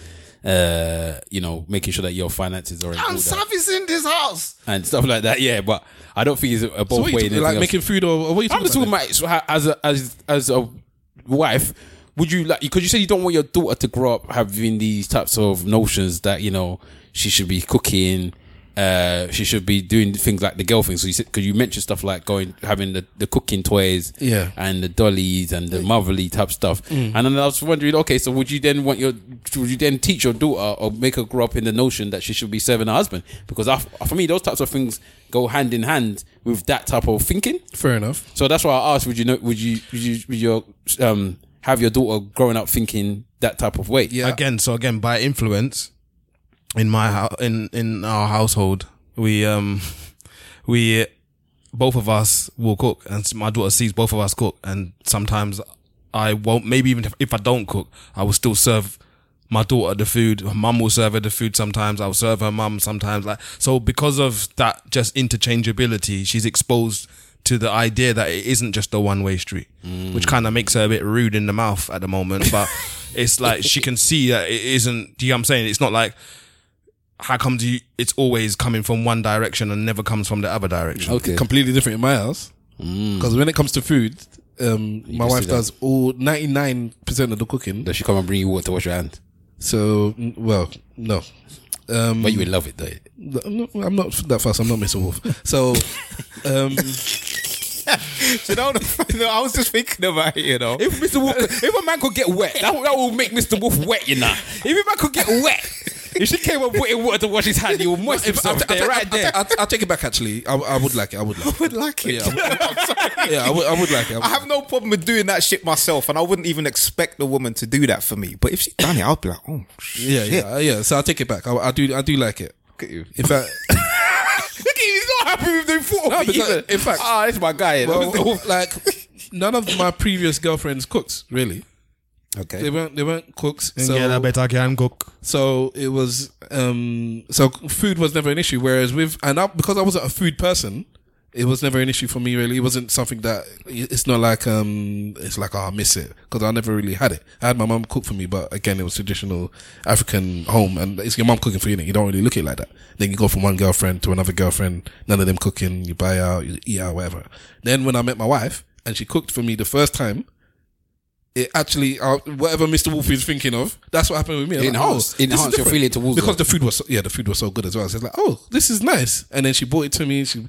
uh, you know, making sure that your finances are in order servicing this house. and stuff like that. Yeah, but I don't think it's a, a So both what you way. talking- like making food or, or what are you I'm talking just talking about? about so how- as a as as a wife. Would you like because you said you don't want your daughter to grow up having these types of notions that you know she should be cooking, uh, she should be doing things like the girl thing. So you said because you mentioned stuff like going having the, the cooking toys, Yeah. and the dollies and the motherly type stuff. Mm. And then I was wondering, okay, so would you then want your would you then teach your daughter or make her grow up in the notion that she should be serving her husband? Because I, for me, those types of things go hand in hand with that type of thinking. Fair enough. So that's why I asked: Would you know? Would you? Would you? Would your um have your daughter growing up thinking that type of way? Yeah. Again, so again, by influence, in my house, in in our household, we um we both of us will cook, and my daughter sees both of us cook, and sometimes I won't. Maybe even if, if I don't cook, I will still serve my daughter the food. Her mum will serve her the food. Sometimes I'll serve her mum. Sometimes like so because of that, just interchangeability, she's exposed to the idea that it isn't just a one way street, which kind of makes her a bit rude in the mouth at the moment. But it's like she can see that it isn't. Do you know what I'm saying? It's not like how comes you? It's always coming from one direction and never comes from the other direction. Okay. Completely different in my house. Because when it comes to food, um, my wife does all 99% of the cooking. Does she come and bring you water to wash your hand? So, mm, well, no. Um, But you would love it, though. I'm not, I'm not that fast. I'm not Mr. Wolf. So, um, You know, no, I was just thinking about it. You know, If Mr. Wolf, if a man could get wet, that, that will make Mr. Wolf wet, you know. If a man could get wet, if she came up putting water to wash his hand, you will moist himself I'll, there, right there. I'll, I'll take it back. Actually, I, I would like it. I would like. I would like it. Yeah, I would, yeah, I would, I would like it. I have no problem with doing that shit myself, and I wouldn't even expect the woman to do that for me. But if she done it, I'll be like, oh, yeah, shit. yeah, yeah. So I'll take it back. I, I do, I do like it. Look at you. In fact, Look at you, he's not happy with the thought No, because- in fact- ah, this is my guy. well, like none of my previous girlfriends cooked really. They okay. weren't, they weren't cooks. So, yeah, I bet I can cook. so it was, um, so food was never an issue. Whereas with, and I, because I wasn't a food person, it was never an issue for me really. It wasn't something that, it's not like, um, it's like, oh, I miss it. Cause I never really had it. I had my mum cook for me, but again, it was traditional African home and it's your mum cooking for you. You don't really look at it like that. Then you go from one girlfriend to another girlfriend, none of them cooking, you buy out, you eat out, whatever. Then when I met my wife and she cooked for me the first time, it actually uh, whatever Mr. Wolf is thinking of, that's what happened with me. I'm like, oh, this is enhance your feeling towards because the food was so, yeah, the food was so good as well. So it's like, oh, this is nice. And then she brought it to me. She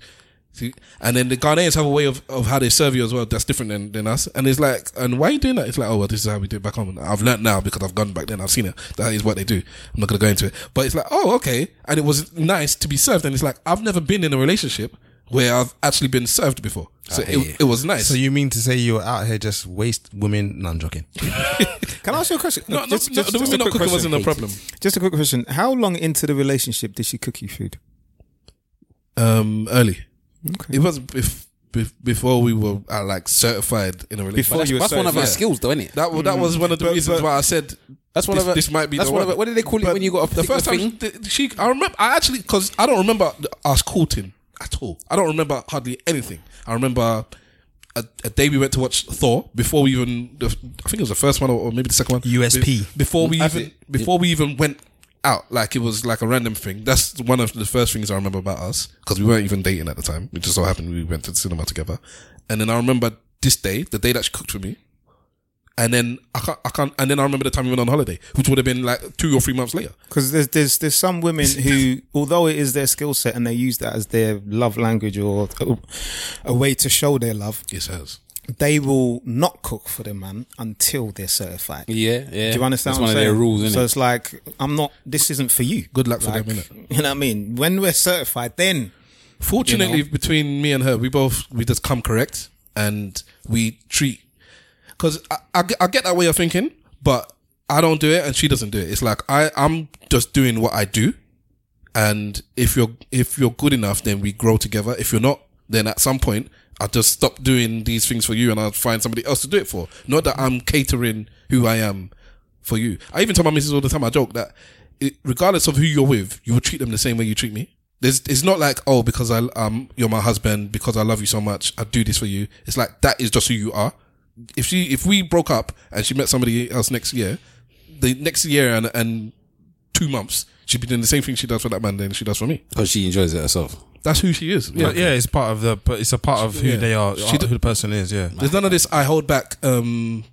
See? And then the Ghanaians have a way of, of how they serve you as well that's different than, than us. And it's like, and why are you doing that? It's like, oh, well, this is how we do it back home. I've learned now because I've gone back then. I've seen it. That is what they do. I'm not going to go into it. But it's like, oh, okay. And it was nice to be served. And it's like, I've never been in a relationship where I've actually been served before. So I hear you. it, it was nice. So you mean to say you're out here just waste women? No, I'm joking. Can I ask you a question? no, no, Just- no, just- the women a not quick cooking question. wasn't a problem. Just a quick question. How long into the relationship did she cook you food? Um, early. Okay. It was bef- bef- before we were uh, like certified in a relationship. Before That's, you were that's one of our certified. skills, though, isn't it? That, wa- that was one of the But- reasons but- why I said That's one this, of our, this might be That's the one one. of our, what do they call it when you got a the first time thing? she, I remember, I actually, because I don't remember us courting at all. I don't remember hardly anything. I remember a, a day we went to watch Thor before we even. I think it was the first one or, or maybe the second one. USP. Be- before we That's even, it. before we even went out, like it was like a random thing. That's one of the first things I remember about us because we weren't even dating at the time. It just so happened we went to the cinema together. And then I remember this day, the day that she cooked for me. And then I can't, I can't, and then I remember the time we went on holiday, which would have been like two or three months later. Because there's there's there's some women who, although it is their skill set and they use that as their love language or a, a way to show their love, Yes, it has. they will not cook for the man until they're certified. Yeah, yeah. Do you understand? That's what one I'm of their rules, isn't So it? it's like I'm not. This isn't for you. Good luck for Like, them, innit? You know what I mean? When we're certified, then Fortunately, You know? between me and her, we both we just come correct and we treat. Because I, I, get- I get that way of thinking, but I don't do it and she doesn't do it. It's like I I'm just doing what I do, and if you're if you're good enough, then we grow together. If you're not, then at some point I'll just stop doing these things for you and I'll find somebody else to do it for. Not that I'm catering who I am for you. I even tell my missus all the time. I joke that it, regardless of who you're with, you will treat them the same way you treat me. There's, it's not like oh because I um you're my husband because I love you so much I do this for you. It's like that is just who you are. If she if we broke up and she met somebody else next year, the next year and and two months she'd be doing the same thing she does for that man than she does for me. Because she enjoys it herself. That's who she is. Yeah, yeah, it's part of the, but it's a part of who Yeah. they are, She d- who the person is. Yeah, There's none of this. I hold back. Um,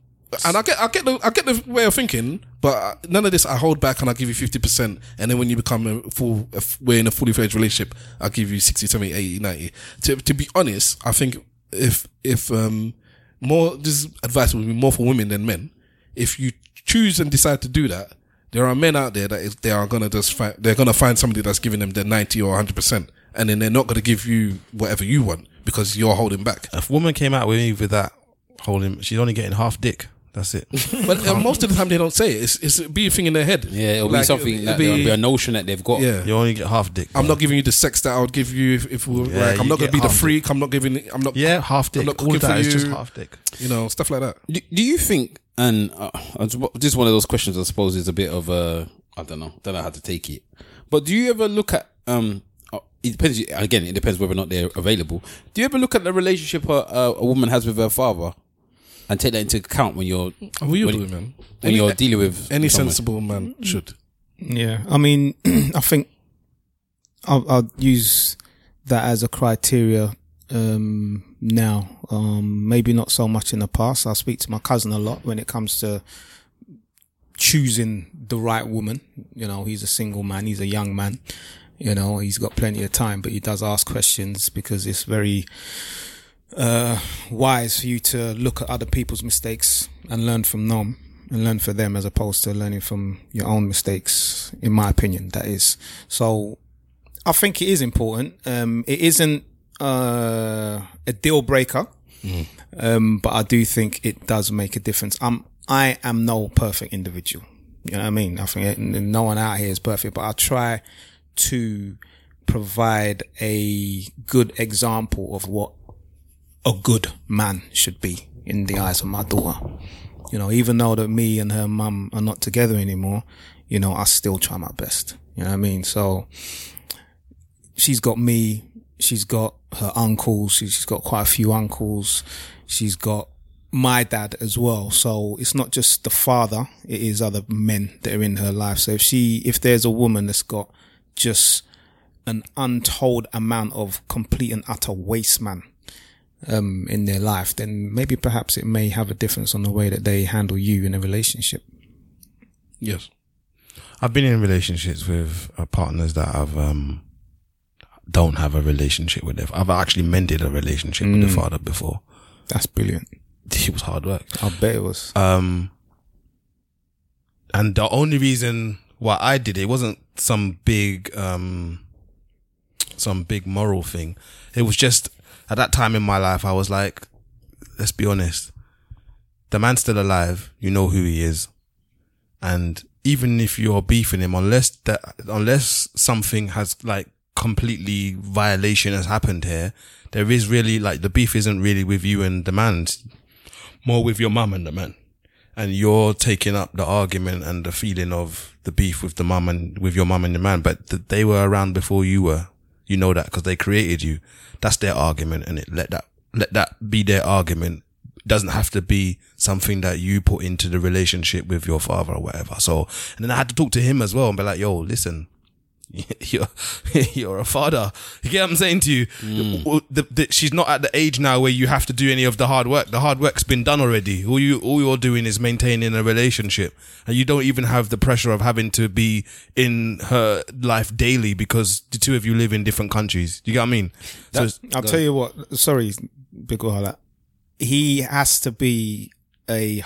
and I get, I get the, I get the way of thinking, but uh, none of this. I hold back and I give you fifty percent, and then when you become a full, a f- we're in a fully fledged relationship, I'll give you 60, 70, 80, 90. To, to be honest, I think if, if, um, more, this advice would be more for women than men. If you choose and decide to do that, there are men out there that they are gonna just find, they're gonna find somebody that's giving them their ninety or hundred percent, and then they're not gonna give you whatever you want because you're holding back. if a woman came out with me with that holding, she's only getting half dick. That's it. But uh, most of the time they don't say it. It's, it's it'll be a thing in their head. Yeah, it'll be something it'll that be- there'll be a notion that they've got. yeah. You only get half dick. I'm bro. not giving you the sex that I would give you if, if we were Yeah, like I'm you not gonna get be the half freak. I'm not giving. I'm not. Yeah, half I'm dick. not All cooking for is just you. half dick. You know stuff like that. Do, do you think? And uh, I was- this is one of those questions. I suppose is a bit of a I don't know. Don't know how to take it. But do you ever look at um? uh, It depends. Again, it depends whether or not they're available. Do you ever look at the relationship a, a, a woman has with her father, and take that into account when you're what you when, doing, man? when Any, you're dealing with any someone? sensible man should. Yeah, I mean, I think I'll, I'll use that as a criteria um, now. Um, maybe not so much in the past. I speak to my cousin a lot when it comes to choosing the right woman. You know, he's a single man. He's a young man. You know, he's got plenty of time, but he does ask questions because it's very uh, wise for you to look at other people's mistakes and learn from them and learn for them as opposed to learning from your own mistakes, in my opinion, that is. So I think it is important. Um, it isn't, uh, a deal breaker. Um, but I do think it does make a difference. I'm, I am no perfect individual. You know what I mean? I think no one out here is perfect, but I try to provide a good example of what a good man should be in the eyes of my daughter. You know, even though that me and her mum are not together anymore, you know, I still try my best. You know what I mean? So she's got me, she's got her uncles, she- she's got quite a few uncles, she's got my dad as well. So it's not just the father, it is other men that are in her life. So if she, if there's a woman that's got just an untold amount of complete and utter waste man, um, in their life, then maybe perhaps it may have a difference on the way that they handle you in a relationship. Yes. I've been in relationships with uh, partners that have um, don't have a relationship with their. I've actually mended a relationship with the father before. That's brilliant. It was hard work. I bet it was. Um, and the only reason why I did it wasn't some big, um, some big moral thing. It was just at that time in my life, I was like, let's be honest. The man's still alive. You know who he is. And even if you're beefing him, unless that, unless something has like completely violation has happened here, there is really like the beef isn't really with you and the man. More with your mum and the man. And you're taking up the argument and the feeling of the beef with the mum and with your mum and the man, but th- they were around before you were. You know that because they created you. That's their argument and it let that, let that be their argument. It doesn't have to be something that you put into the relationship with your father or whatever. So, and then I had to talk to him as well and be like, yo, listen, you're you're a father. You get what I'm saying to you? Mm. Well, The, the, she's not at the age now where you have to do any of the hard work. The hard work's been done already. All you all you're doing is maintaining a relationship, and you don't even have the pressure of having to be in her life daily because the two of you live in different countries. You get what I mean? so I'll tell you what. Sorry, Big Ohala. He has to be a,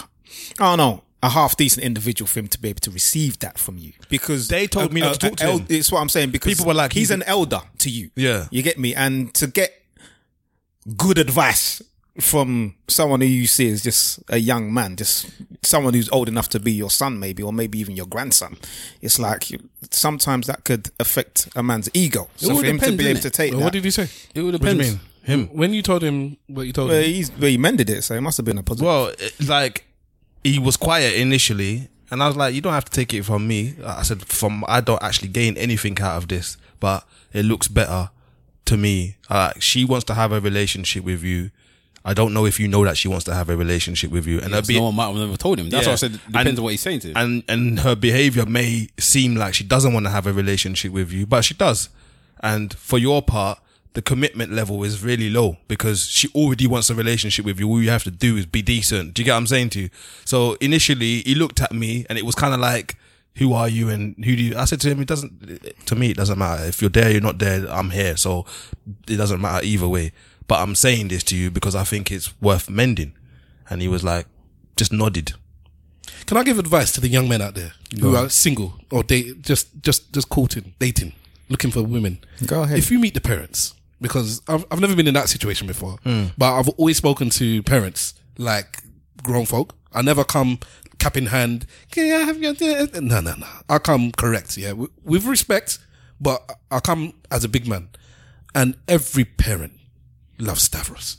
oh don't know, a half decent individual for him to be able to receive that from you. Because They told me not to talk to him. It's what I'm saying. Because People were like, he's he's- an elder to you. Yeah. you get me. And to get good advice from someone who you see as just a young man, just someone who's old enough to be your son, maybe, or maybe even your grandson. It's like sometimes that could affect a man's ego. So all for him to be able innit? to take Well, that, what did he say? It all what do you mean? Him? When you told him what you told well, him, he's, well, he mended it, so it must have been a positive. Well, it- like he was quiet initially, and I was like, "You don't have to take it from me." I said, "From I don't actually gain anything out of this, but it looks better to me. Uh, she wants to have a relationship with you. I don't know if you know that she wants to have a relationship with you, and her be- no one might have never told him. That's Yeah. why I said it And- depends on what he's saying to him. and and her behavior may seem like she doesn't want to have a relationship with you, but she does. And for your part, the commitment level is really low because she already wants a relationship with you. All you have to do is be decent. Do you get what I'm saying to you? So initially, he looked at me and it was kind of like, "Who are you?" and "Who do you?" I said to him, "It doesn't. To me, it doesn't matter. If you're there, you're not there. I'm here. So it doesn't matter either way." But I'm saying this to you because I think it's worth mending. And he was like, just nodded. can I give advice to the young men out there who are single or date, just just just courting, dating, looking for women? Go ahead. If you meet the parents, because I've I've never been in that situation before, hmm. but I've always spoken to parents like grown folk. I never come cap in hand. Can I have your no no no? I come correct, yeah, with, with respect, but I come as a big man, and every parent loves Stavros.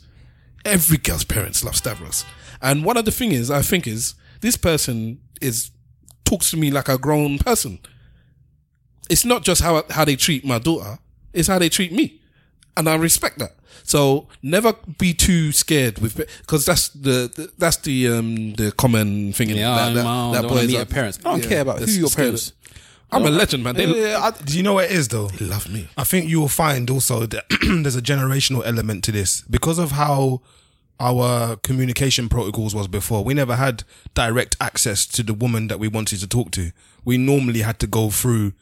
Every girl's parents love Stavros. And one of the thing is, I think is this person is talks to me like a grown person. It's not just how how they treat my daughter; it's how they treat me, and I respect that. So never be too scared with because that's the, the that's the um the common thing. yeah, that, that, I that to boys meet are- your parents. I don't yeah, care about who your parents. I'm a legend, man. They do you know what it is though? they love me. I think you will find also that there's a generational element to this because of how our communication protocols was before. We never had direct access to the woman that we wanted to talk to. We normally had to go through,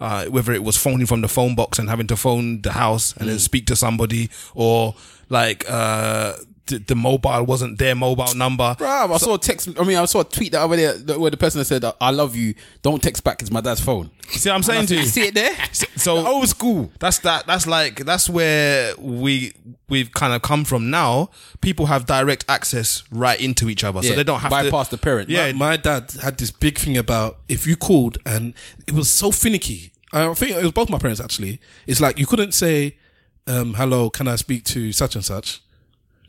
uh, whether it was phoning from the phone box and having to phone the house and then speak to somebody or like, uh, the, the mobile wasn't their mobile number. Bruv, I saw a text. I mean, I saw a tweet that over there where the person said, "I love you. Don't text back. It's my dad's phone." See what I'm saying to you? See it there? So old school. That's that. That's like that's where we we've kind of come from. Now people have direct access right into each other, so they don't have bypass to bypass the parent. Yeah, my, my dad had this big thing about if you called and it was so finicky. I think it was both my parents actually. It's like you couldn't say, um, "Hello, can I speak to such and such?"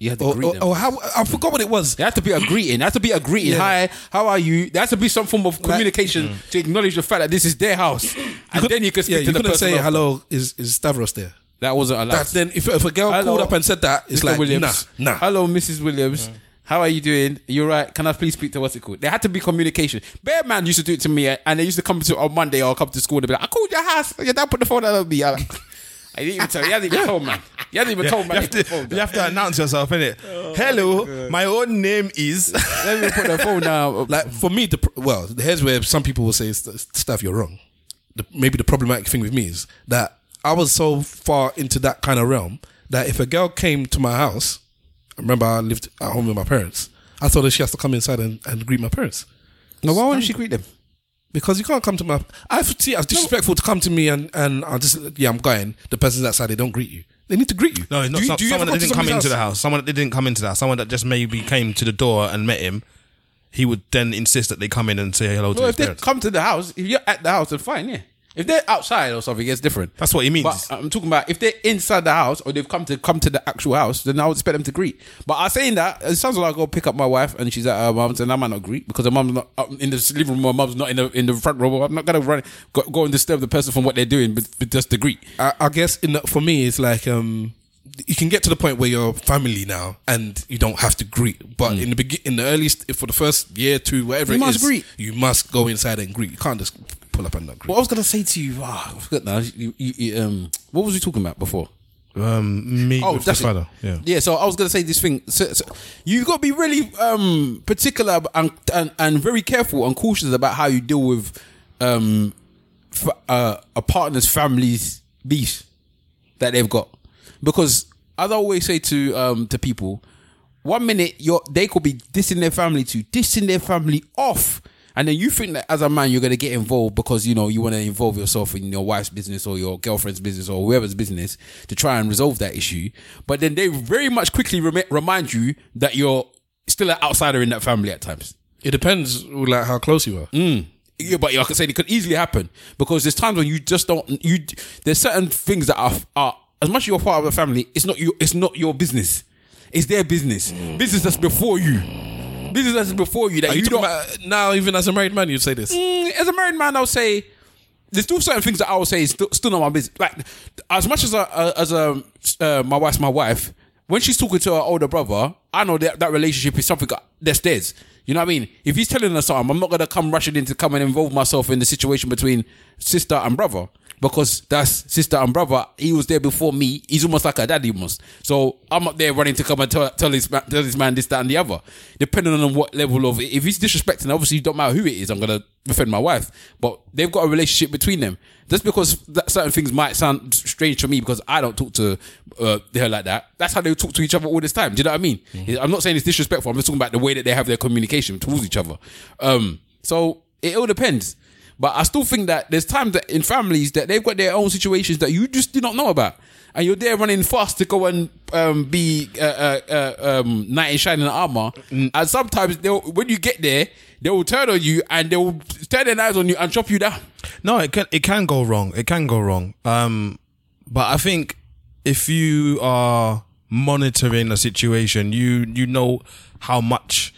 You have to Or, greet or, them. or how I forgot what it was. There has to be a greeting. There has to be a greeting. Yeah. Hi, how are you? There has to be some form of communication mm. to acknowledge the fact that this is their house, and then you can speak yeah, to you the couldn't person. say, after. "Hello, is is Stavros there?" That wasn't allowed. That, then if, if a girl Hello, called up and said that, it's Mr. like Williams. nah, nah. Hello, Mrs. Williams. Mm. How are you doing? You're right. Can I please speak to what's it called? There had to be communication. Bear man used to do it to me, and they used to come to on Monday or come to school and be like, "I called your house. Your dad put the phone out of me." I'm like, I didn't even tell. He hasn't even told man. He hasn't even told you man. have, he put the to, phone you have to announce yourself, innit? Oh Hello, my own name is. Let me put the phone down. Like for me, the pr- well, here's where some people will say, "Stuff, you're wrong." The, maybe the problematic thing with me is that I was so far into that kind of realm that if a girl came to my house, I remember I lived at home with my parents. I thought that she has to come inside and, and greet my parents No, why wouldn't she greet them? Because you can't come to my. I see it as disrespectful to come to me and and I just yeah I'm going. The person's outside. They don't greet you. They need to greet you. No, it's not Do you- some- do you someone ever that didn't come somebody's into the house. Someone that didn't come into the house. Someone that just maybe came to the door and met him. He would then insist that they come in and say hello to Well, his if they parents. come to the house, if you're at the house, then fine, yeah. If they're outside or something, it's different. That's what he means. But I'm talking about if they're inside the house or they've come to come to the actual house, then I would expect them to greet. But I'm saying that it sounds like I go pick up my wife and she's at her mum's, and I might not greet because her mum's not in the living room. My mum's not in the in the front row. I'm not gonna run go, go and disturb the person from what they're doing, but, but just to greet. I, I guess in the, for me, it's like um, you can get to the point where you're family now and you don't have to greet. But in the begin, in the earliest, for the first year, two, whatever Mm. You it must is, greet. You must go inside and greet. You can't just pull up and not greet. What I was gonna say to you, ah, I forgot now. You, you, you, um, what was we talking about before? Um, me Oh, with that's the it. father. Yeah. Yeah, so I was gonna say this thing. So, so you got to be really um, particular and, and and very careful and cautious about how you deal with um, f- uh, a partner's family's beef that they've got, because as I always say to um, to people, one minute you're they could be dissing their family to dissing their family off. And then you think that as a man you're gonna get involved because you know you want to involve yourself in your wife's business or your girlfriend's business or whoever's business to try and resolve that issue. But then they very much quickly remi- remind you that you're still an outsider in that family at times. It depends, like how close you are. Yeah, but like I said, it could easily happen because there's times when you just don't. You there's certain things that are are as much as you're part of the family. It's not you. It's not your business. It's their business. Business that's before you. Business that's before you that Are you, you, don't. about now? Even as a married man, you'd say this. Mm, as a married man, I'll say there's still certain things that I would say is still, still not my business. Like as much as a, as a uh, my wife's my wife, when she's talking to her older brother, I know that that relationship is something that's theirs. You know what I mean? If he's telling us something, I'm not gonna come rushing in to come and involve myself in the situation between sister and brother. Because that's sister and brother. He was there before me. He's almost like a daddy almost. So I'm up there running to come and tell, tell this man, tell this man this, that, and the other. Depending on what level of if he's disrespecting, obviously it don't matter who it is. I'm gonna defend my wife. But they've got a relationship between them. Just because that certain things might sound strange to me because I don't talk to uh, her like that. That's how they talk to each other all this time. Do you know what I mean? I'm not saying it's disrespectful. I'm just talking about the way that they have their communication towards each other. Um, so it all depends. But I still think that there's times that in families that they've got their own situations that you just do not know about, and you're there running fast to go and um, be uh, uh, uh, um, knight in shining armor. And sometimes they'll when you get there, they will turn on you and they will turn their knives on you and chop you down. No, it can it can go wrong. It can go wrong. Um, but I think if you are monitoring a situation, you you know how much,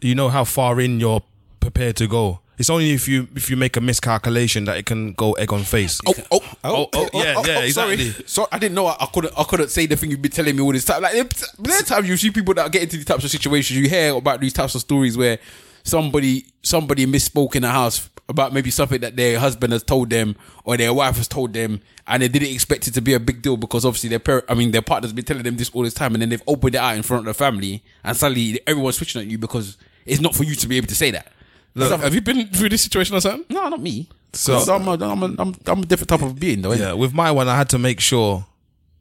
you know how far in you're prepared to go. It's only if you if you make a miscalculation that it can go egg on face. Oh, oh, Oh, oh, oh, oh yeah, oh, yeah, exactly. Sorry, so I didn't know I, I couldn't I couldn't say the thing you've been telling me all this time. Like there are times you see people that get into these types of situations, you hear about these types of stories where somebody somebody misspoke in the house about maybe something that their husband has told them or their wife has told them, and they didn't expect it to be a big deal because obviously their parent, I mean their partner's been telling them this all this time, and then they've opened it out in front of the family, and suddenly everyone's switching at you because it's not for you to be able to say that. Look, have you been through this situation or something? No, not me. So- I'm a, I'm, a, I'm, I'm a different type of being, though. Yeah, with my one, I had to make sure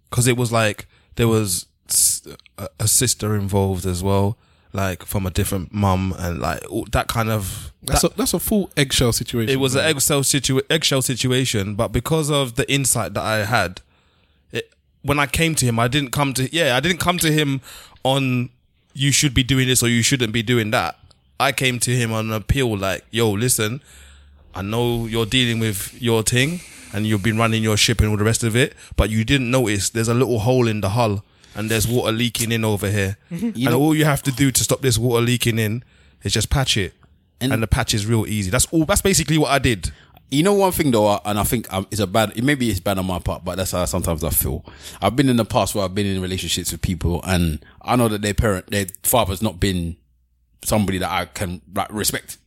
because it was like there was a sister involved as well, like from a different mum, and like all- that kind of. That's that- a, that's a full eggshell situation. it was an eggshell, situa- eggshell situation, but because of the insight that I had, it, when I came to him, I didn't come to yeah, I didn't come to him on you should be doing this or you shouldn't be doing that. I came to him on an appeal like, yo, listen, I know you're dealing with your thing and you've been running your ship and all the rest of it, but you didn't notice there's a little hole in the hull and there's water leaking in over here. and all you have to do to stop this water leaking in is just patch it. And, And- the patch is real easy. That's all. That's basically what I did. You know one thing though, and I think um, it's a bad. Maybe it's bad on my part, but that's how sometimes I feel. I've been in the past where I've been in relationships with people, and I know that their parent, their father's not been somebody that I can like, respect.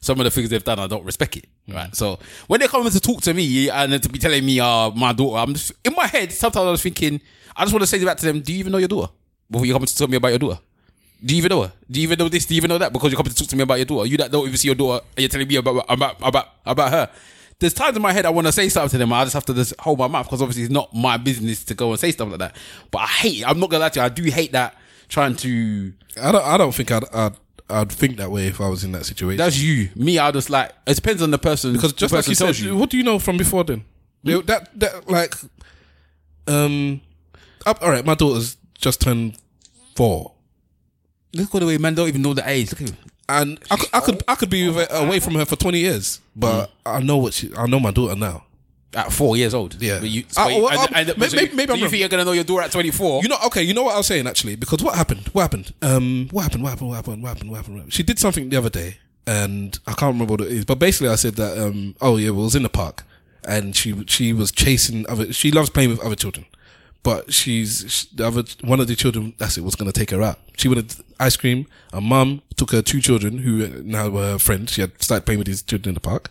Some of the things they've done, I don't respect it. Right. So when they're coming to talk to me and to be telling me, uh, my daughter, I'm just, in my head. Sometimes I was thinking, I just want to say back to them, do you even know your daughter? Before you come to tell me about your daughter. Do you even know her? Do you even know this? Do you even know that? Because you're coming to talk to me about your daughter. You that don't even see your daughter, and you're telling me about about about about her. there's times in my head I want to say something to them. I just have to just hold my mouth because obviously it's not my business to go and say stuff like that. But I hate. it. I'm not gonna lie to you. I do hate that trying to. I don't. I don't think I'd. I'd I'd think that way if I was in that situation. That's you. Me, I just like. It depends on the person because just like person you said, you. what do you know from before then? They- That that like, um, up, all right. My daughter's just turned four, Look at the way man don't even know the age. Look at him. and I could I could I could be away from her for twenty years, but I know what she. I know my daughter now. At four years old. Yeah. But you, Uh, you- well, and- uh, and- may- so maybe- you- maybe I'm you wrong. think you're gonna know your daughter at 24? You know, okay. You know what I was saying actually, because what happened? What happened? Um, what happened? What happened? What happened? What happened? What happened? She did something the other day, and I can't remember what it is. But basically, I said that. Um, oh yeah, we was in the park, and she she was chasing other. She loves playing with other children, but she's she, the other one of the children. That's it. Was going to take her out. She wanted ice cream. Her mum took her two children who now were her friends. She had started playing with these children in the park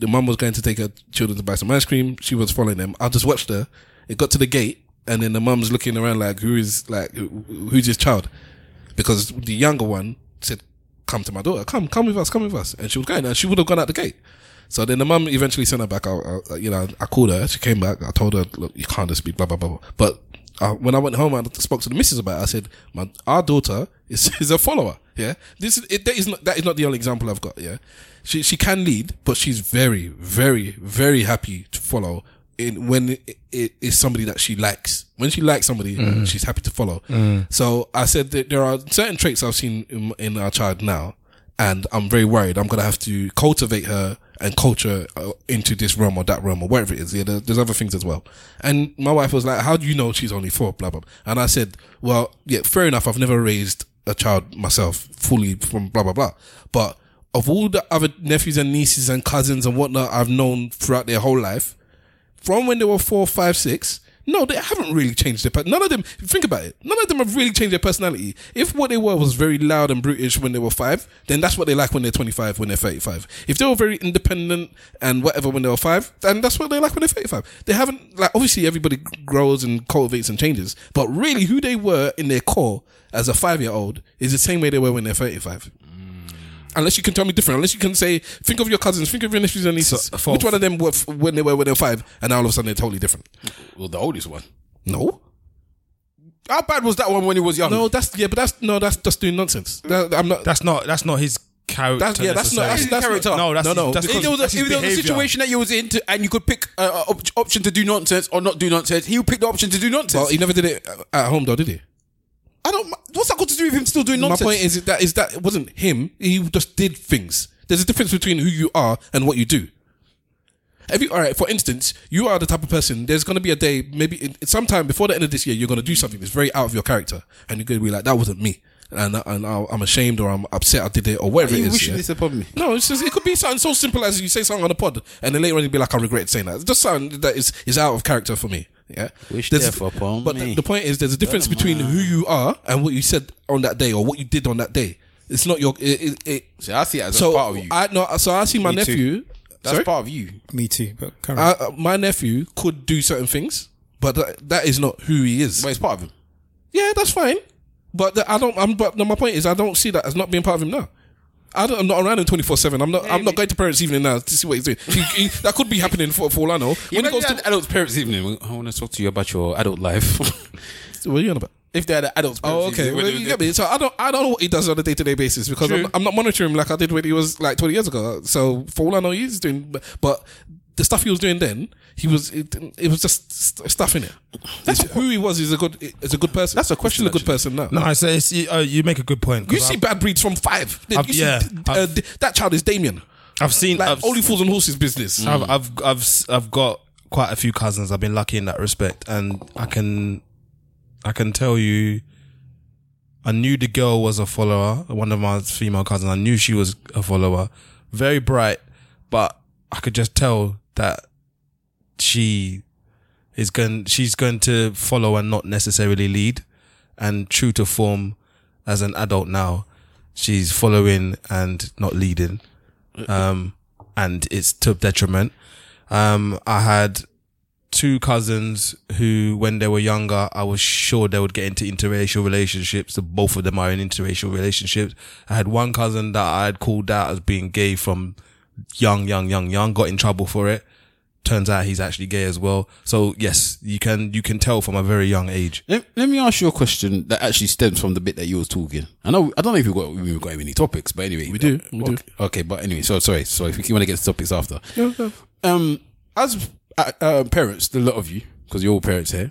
the mum was going to take her children to buy some ice cream. She was following them. I just watched her. It got to the gate, and then the mum's looking around like, "Who is like, who, who's this child?" Because the younger one said, "Come to my daughter. Come, come with us. Come with us." And she was going, and she would have gone out the gate. So then the mum eventually sent her back. I, I, you know, I called her. She came back. I told her, "Look, you can't just be blah blah blah." blah." But uh, when I went home, I spoke to the missus about it. I said, "My our daughter is, is a follower. Yeah, this is it, that is not that is not the only example I've got. Yeah, she she can lead, but she's very very very happy to follow in when it, it is somebody that she likes. When she likes somebody, she's happy to follow. So I said that there are certain traits I've seen in, in our child now, and I'm very worried. I'm gonna have to cultivate her and culture uh, into this realm or that realm or wherever it is. Yeah, there, there's other things as well. And my wife was like, "How do you know she's only four? Blah blah. And I said, "Well, yeah, fair enough. I've never raised a child myself fully from blah blah blah, but." Of all the other nephews and nieces and cousins and whatnot I've known throughout their whole life, from when they were four, five, six, no, they haven't really changed their. None of them. Think about it. None of them have really changed their personality. If what they were was very loud and brutish when they were five, then that's what they like when they're twenty-five, when they're thirty-five. If they were very independent and whatever when they were five, then that's what they like when they're thirty-five. They haven't like obviously everybody grows and cultivates and changes, but really who they were in their core as a five-year-old is the same way they were when they're thirty-five. Unless you can tell me different. Unless you can say, think of your cousins, think of your nephews and nieces. So, for- Which one of them were f- when they were when they were five, and now all of a sudden they're totally different? Well, the oldest one. No, How bad was that one when he was young? no, that's yeah, but that's no, that's just doing nonsense. That, I'm not. That's not. That's not his character. That's- yeah, that's not- that's- necessarily. that's not- no, that's no, no, His, that's if there was, a, his if there was a situation that you was into and you could pick a, a op- option to do nonsense or not do nonsense, he would pick the option to do nonsense. Well, he never did it at home, though, did he? I don't. What's that got to do with him still doing nonsense? My point is that is that it wasn't him. He just did things. There's a difference between who you are and what you do. If you, all right, for instance, you are the type of person. There's going to be a day, maybe in, sometime before the end of this year, you're going to do something that's very out of your character, and you're going to be like, "That wasn't me," and and I'll- I'm ashamed or I'm upset I did it or whatever you it is. wishing yeah? this upon me. No, it's just, it could be something so simple as you say something on a pod, and then later on you'd be like, "I regret saying that." It's just something that is is out of character for me. Yeah, Wish There's- death upon But me. the, the point is, there's a difference between who you are and what you said on that day or what you did on that day. It's not your. It, it, it, See, I see it as so a part of you. I no. So I see my Me too. nephew. That's sorry? part of you. Me too. But carry I, uh, my nephew could do certain things, but that, that is not who he is. But it's part of him. Yeah, that's fine. But the, I don't. I'm. But no, my point is, I don't see that as not being part of him now. I don't, I'm not around him 24 seven. I'm not. I'm not going to parents' evening now to see what he's doing. He, he, that could be happening for, for all I know. When he goes to, adults parents evening, I want to talk to you about your adult life. what are you on about? if oh, they had an adults Oh, okay. Well, you get me. So I don't. I don't know what he does on a day to day basis because I'm, I'm not monitoring him like I did when he was like 20 years ago. So for all I know, he's doing. But the stuff he was doing then, he was. It, it was just st- stuff in it. That's who he was. Is a good. Is a good person. That's a question, Still a good person now. No, I say it's, you, uh, you make a good point. 'cause You see I've, bad breeds from five. You I've- see, yeah, uh, I've- that child is Damien. I've seen. Like I've, only fools and horses business. I've, I've, I've, s- I've got quite a few cousins. I've been lucky in that respect, and I can, I can tell you, I knew the girl was a follower. One of my female cousins, I knew she was a follower. Very bright, but I could just tell that she is going. She's going to follow and not necessarily lead. And true to form, as an adult now, she's following and not leading um, and it's to detriment. Um, I had two cousins who, when they were younger, I was sure they would get into interracial relationships. Both of them are in interracial relationships. I had one cousin that I had called out as being gay from young, young, young, young, got in trouble for it. Turns out he's actually gay as well. So yes, you can you can tell from a very young age. Let, let me ask you a question that actually stems from the bit that you was talking. I know I don't know if we've got we've got any topics, but anyway, we do, we okay, do. Okay, but anyway, so sorry, so if you want to get to topics after, um, as uh, uh, parents, the lot of you, because you're all parents here,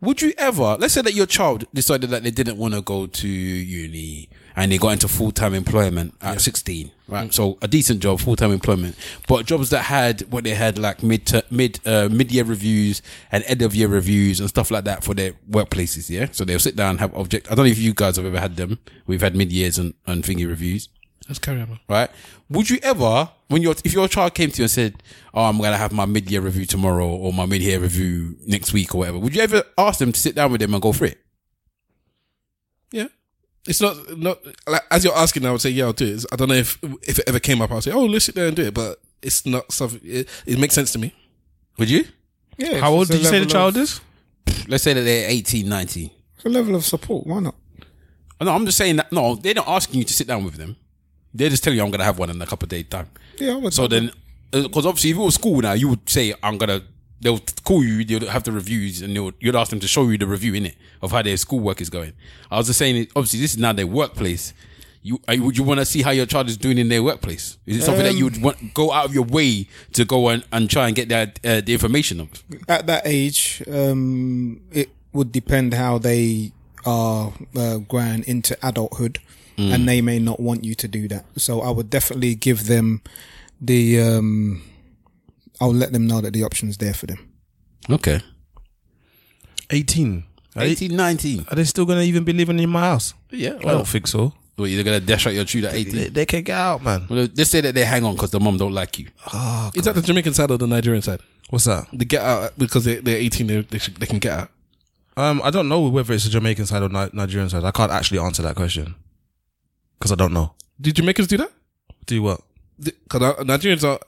would you ever, let's say that your child decided that they didn't want to go to uni and they got into full time employment at 16, right? So a decent job, full time employment, but jobs that had what they had like mid to, mid uh, mid year reviews and end of year reviews and stuff like that for their workplaces. Yeah, so they'll sit down and have object. I don't know if you guys have ever had them. We've had mid years and and thingy reviews Let's carry on. man. right? Would you ever, when your if your child came to you and said, "Oh, I'm gonna have my mid year review tomorrow or my mid year review next week or whatever," would you ever ask them to sit down with them and go for it? Yeah. It's not not like as you're asking. I would say yeah, I'll do it. I don't know if if it ever came up. I'll say oh, let's sit there and do it. But it's not something. It, it makes sense to me. Would you? Yeah. How old it's did you say the child of- is? Let's say that they're 18, 19. It's a level of support. Why not? No, I'm just saying that. No, they're not asking you to sit down with them. They're just telling you, "I'm gonna have one in a couple of days' time." Yeah. I would So then, uh, because obviously, if it was school now, you would say, "I'm gonna." They'll call you. They'll have the reviews, and they'll, you'd ask them to show you the review in it of how their schoolwork is going. I was just saying, obviously, this is now their workplace. You are, would you want to see how your child is doing in their workplace? Is it something that you would want go out of your way to go and, and try and get that uh, the information of? at that age, um, it would depend how they are uh, growing into adulthood, and they may not want you to do that. So I would definitely give them the. Um, I'll let them know that the option's there for them. Okay, 18. Are, they, 18, 19. are they still going to even be living in my house? Yeah, I don't think so. Well, you're gonna dash out your truth at 18. They, they can get out, man. Well, they say that they hang on because the mom don't like you. Oh, Is that the Jamaican side or the Nigerian side? What's that? They get out because they, they're 18. They they, should, they can get out. Um, I don't know whether it's the Jamaican side or Ni- Nigerian side. I can't actually answer that question because I don't know. Do Jamaicans do that? Do what? Because Nigerians are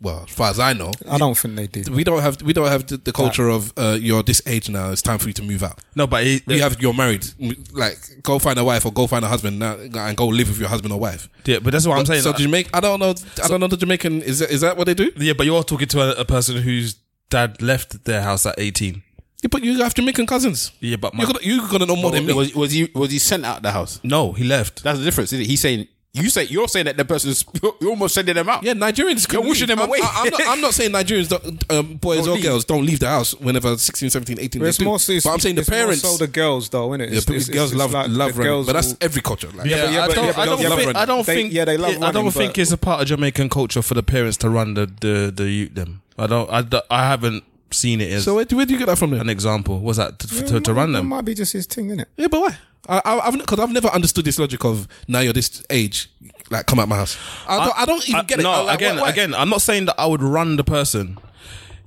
well, as far as I know, I don't think they do. we don't have we don't have the, the culture of uh, you're this age now. It's time for you to move out. No, but it, We have you're married. Like go find a wife or go find a husband now and go live with your husband or wife. yeah, but that's what I'm saying. so Like- Jamaica, I don't know. I don't know the Jamaican. Is that, is that what they do? yeah, but you're talking to a, a person whose dad left their house at 18. Yeah, but you have Jamaican cousins. Yeah, but my, You're gonna, you're gonna know more than me. Was, was he was he sent out the house? no, he left. That's the difference, isn't it? He's saying you say you're saying that the person's you're, you're almost sending them out. Yeah, Nigerians. can You're wishing leave. them away. I, am not, I'm not saying Nigerians, don't, um, boys Don't or leave. girls, don't leave the house whenever 16, 17, 18. But it's do. more so. but I'm saying the it's more parents. So the girls, though, innit? yeah, but girls love love running, but that's every culture. Like, Yeah, yeah, I but- don't, yeah, but I don't think. I don't They- yeah, they love Running, I don't think it's a part of Jamaican culture for the parents to run the the the youth them. I don't, I, I haven't seen it as so where do, where do you get that from? Then? an example. Was that to, to, to run That them? might be just his thing, innit? Yeah, but why? I, I, I've because I've never understood this logic of now you're this age, like come out my house. I, don't, I don't even I- get it. No, like, again, why- again, I'm not saying that I would run the person.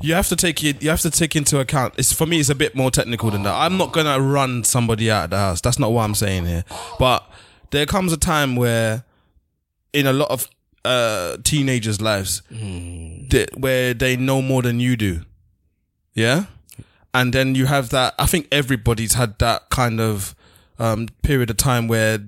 You have to take it. You have to take into account. It's for me. It's a bit more technical than that. I'm not gonna run somebody out of the house. That's not what I'm saying here. But there comes a time where, in a lot of uh, teenagers' lives, that- where they know more than you do. Yeah, and then you have that. I think everybody's had that kind of um, period of time where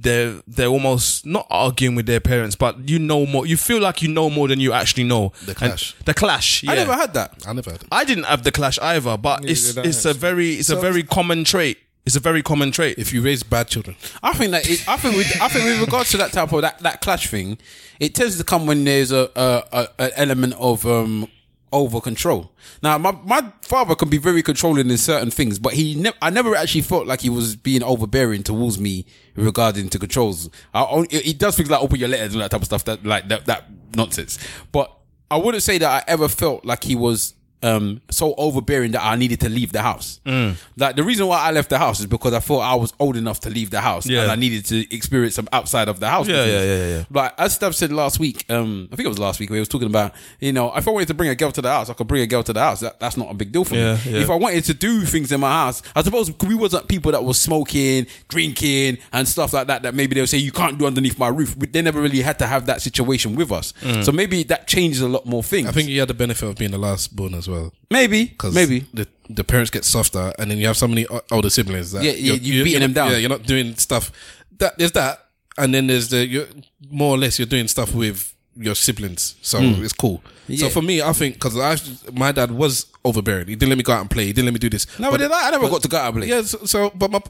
they're they're almost not arguing with their parents, but you know more. You feel like you know more than you actually know. The clash. And the clash. Yeah. I never had that. I never had it. I didn't have the clash either, but Neither it's did I, it's a very it's a very common trait. It's a very common trait. If you raise bad children, I think that it, I think with I think with regards to that type of that, that clash thing, it tends to come when there's a a, a, a element of um over control. Now my my father can be very controlling in certain things, but he never I never actually felt like he was being overbearing towards me regarding to controls. I only, he does things like open your letters and that type of stuff that like that that nonsense. But I wouldn't say that I ever felt like he was um so overbearing that I needed to leave the house. Like the reason why I left the house is because I thought I was old enough to leave the house Yeah. and I needed to experience some outside of the house. Yeah, yeah, yeah, yeah. But as Steph said last week, um, I think it was last week where he was talking about, you know, if I wanted to bring a girl to the house, I could bring a girl to the house. That, that's not a big deal for Yeah, me. yeah. If I wanted to do things in my house, I suppose we wasn't people that was smoking, drinking, and stuff like that. That maybe they'll say you can't do underneath my roof. But they never really had to have that situation with us. Mm. So maybe that changes a lot more things. I think you had the benefit of being the last born as well. Maybe, Because maybe. the the parents get softer, and then you have so many o- older siblings that Yeah, yeah, you're- you're beating them down. Yeah, you're not doing stuff. That there's that, and then there's the you're, more or less you're doing stuff with your siblings, so Hmm. it's cool. So for me, I think because I my dad was overbearing. He didn't let me go out and play. He didn't let me do this. No, but then I- I never got to go out and play. Yeah, so, so but my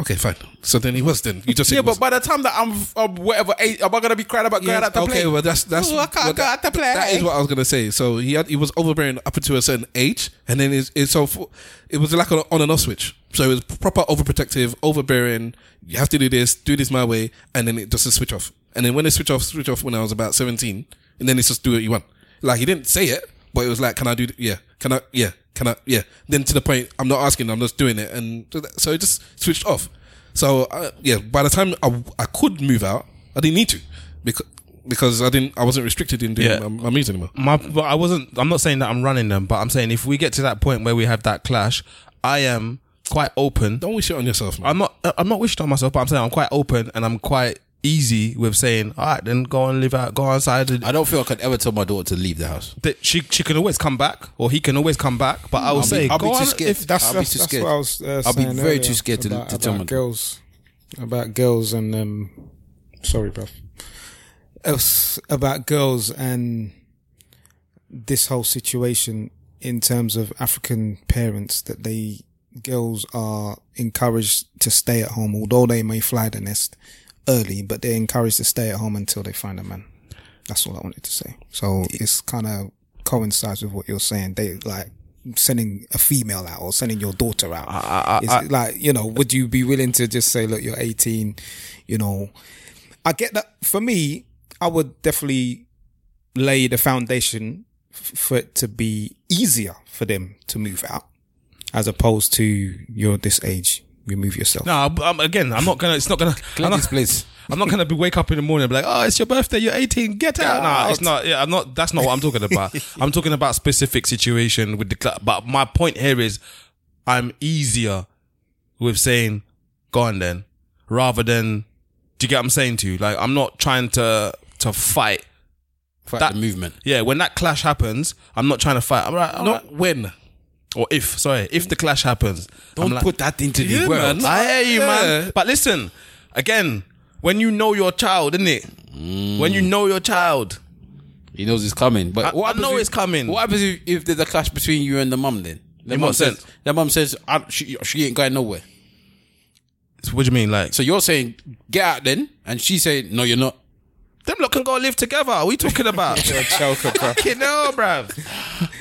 okay, fine. So then he was. Then you just Yeah, but by the time that I'm um, whatever age, am I gonna be crying about going Yes, out to okay, play? Okay. Well that's that's Oh, I can't well, go that, out to play. That is what I was gonna say. So he had he was overbearing up until a certain age, and then it's, it's so for, it was like an on and off switch. So it was proper overprotective, overbearing. You have to do this, do this my way, and then it just a switch off. And then when it switch off, switch off when I was about seventeen, and then it's just do what you want. Like he didn't say it, but it was like, can I do? th- Yeah, can I? Yeah, can I? Yeah. Then to the point, I'm not asking, I'm just doing it, and so it just switched off. So uh, yeah, by the time I, I could move out, I didn't need to because because I didn't I wasn't restricted in doing Yeah. my, my music anymore. My, but I wasn't. I'm not saying that I'm running them, but I'm saying if we get to that point where we have that clash, I am quite open. Don't wish it on yourself, man. I'm not. I'm not wishing on myself, but I'm saying I'm quite open and I'm quite easy with saying, all right, then go and live out, go outside. I don't feel I could ever tell my daughter to leave the house. that she she can always come back, or he can always come back. But I will I'll be- say, I'll be too on, scared. If, That's I'll be too scared. Was. Uh, I'll be very too scared to- about, to tell about my- girls about girls and um. Sorry, bruv. About girls and this whole situation in terms of African parents that they girls are encouraged to stay at home, although they may fly the nest early, but they're encouraged to stay at home until they find a man. That's all I wanted to say. So it's kind of coincides with what you're saying. They like sending a female out or sending your daughter out. Is it like, you know, would you be willing to just say, look, you're 18, you know, I get that for me, I would definitely lay the foundation f- for it to be easier for them to move out as opposed to you're this age, you move yourself. no, I'm- I'm- again, I'm not gonna. It's not gonna. I'm not, this place. I'm not gonna be wake up in the morning and be like, oh, it's your birthday, you're 18, get out. Nah, it's not. Yeah, I'm not. That's not what I'm talking about. I'm talking about specific situation with the. But my point here is, I'm easier with saying, go on then, rather than. Do you get what I'm saying to you? Like, I'm not trying to to fight. Fight That- the movement. Yeah, when that clash happens, I'm not trying to fight. I'm like, Not when. Or if sorry, if the clash happens, Don't like, put that into the Yeah, world. man. I hear you, Yeah. man. But listen, again, when you know your child, isn't it? When you know your child, He knows it's coming. But I- what I know if- it's coming. What happens if, if there's a clash between you and the mum? Then the In mum what says, sense? the mum says she, she ain't going nowhere. So what do you mean? Like, So you're saying get out then, and she saying no, you're not. Them lot can go live together. What are we talking about? Choker, bro. Fucking hell, bruv.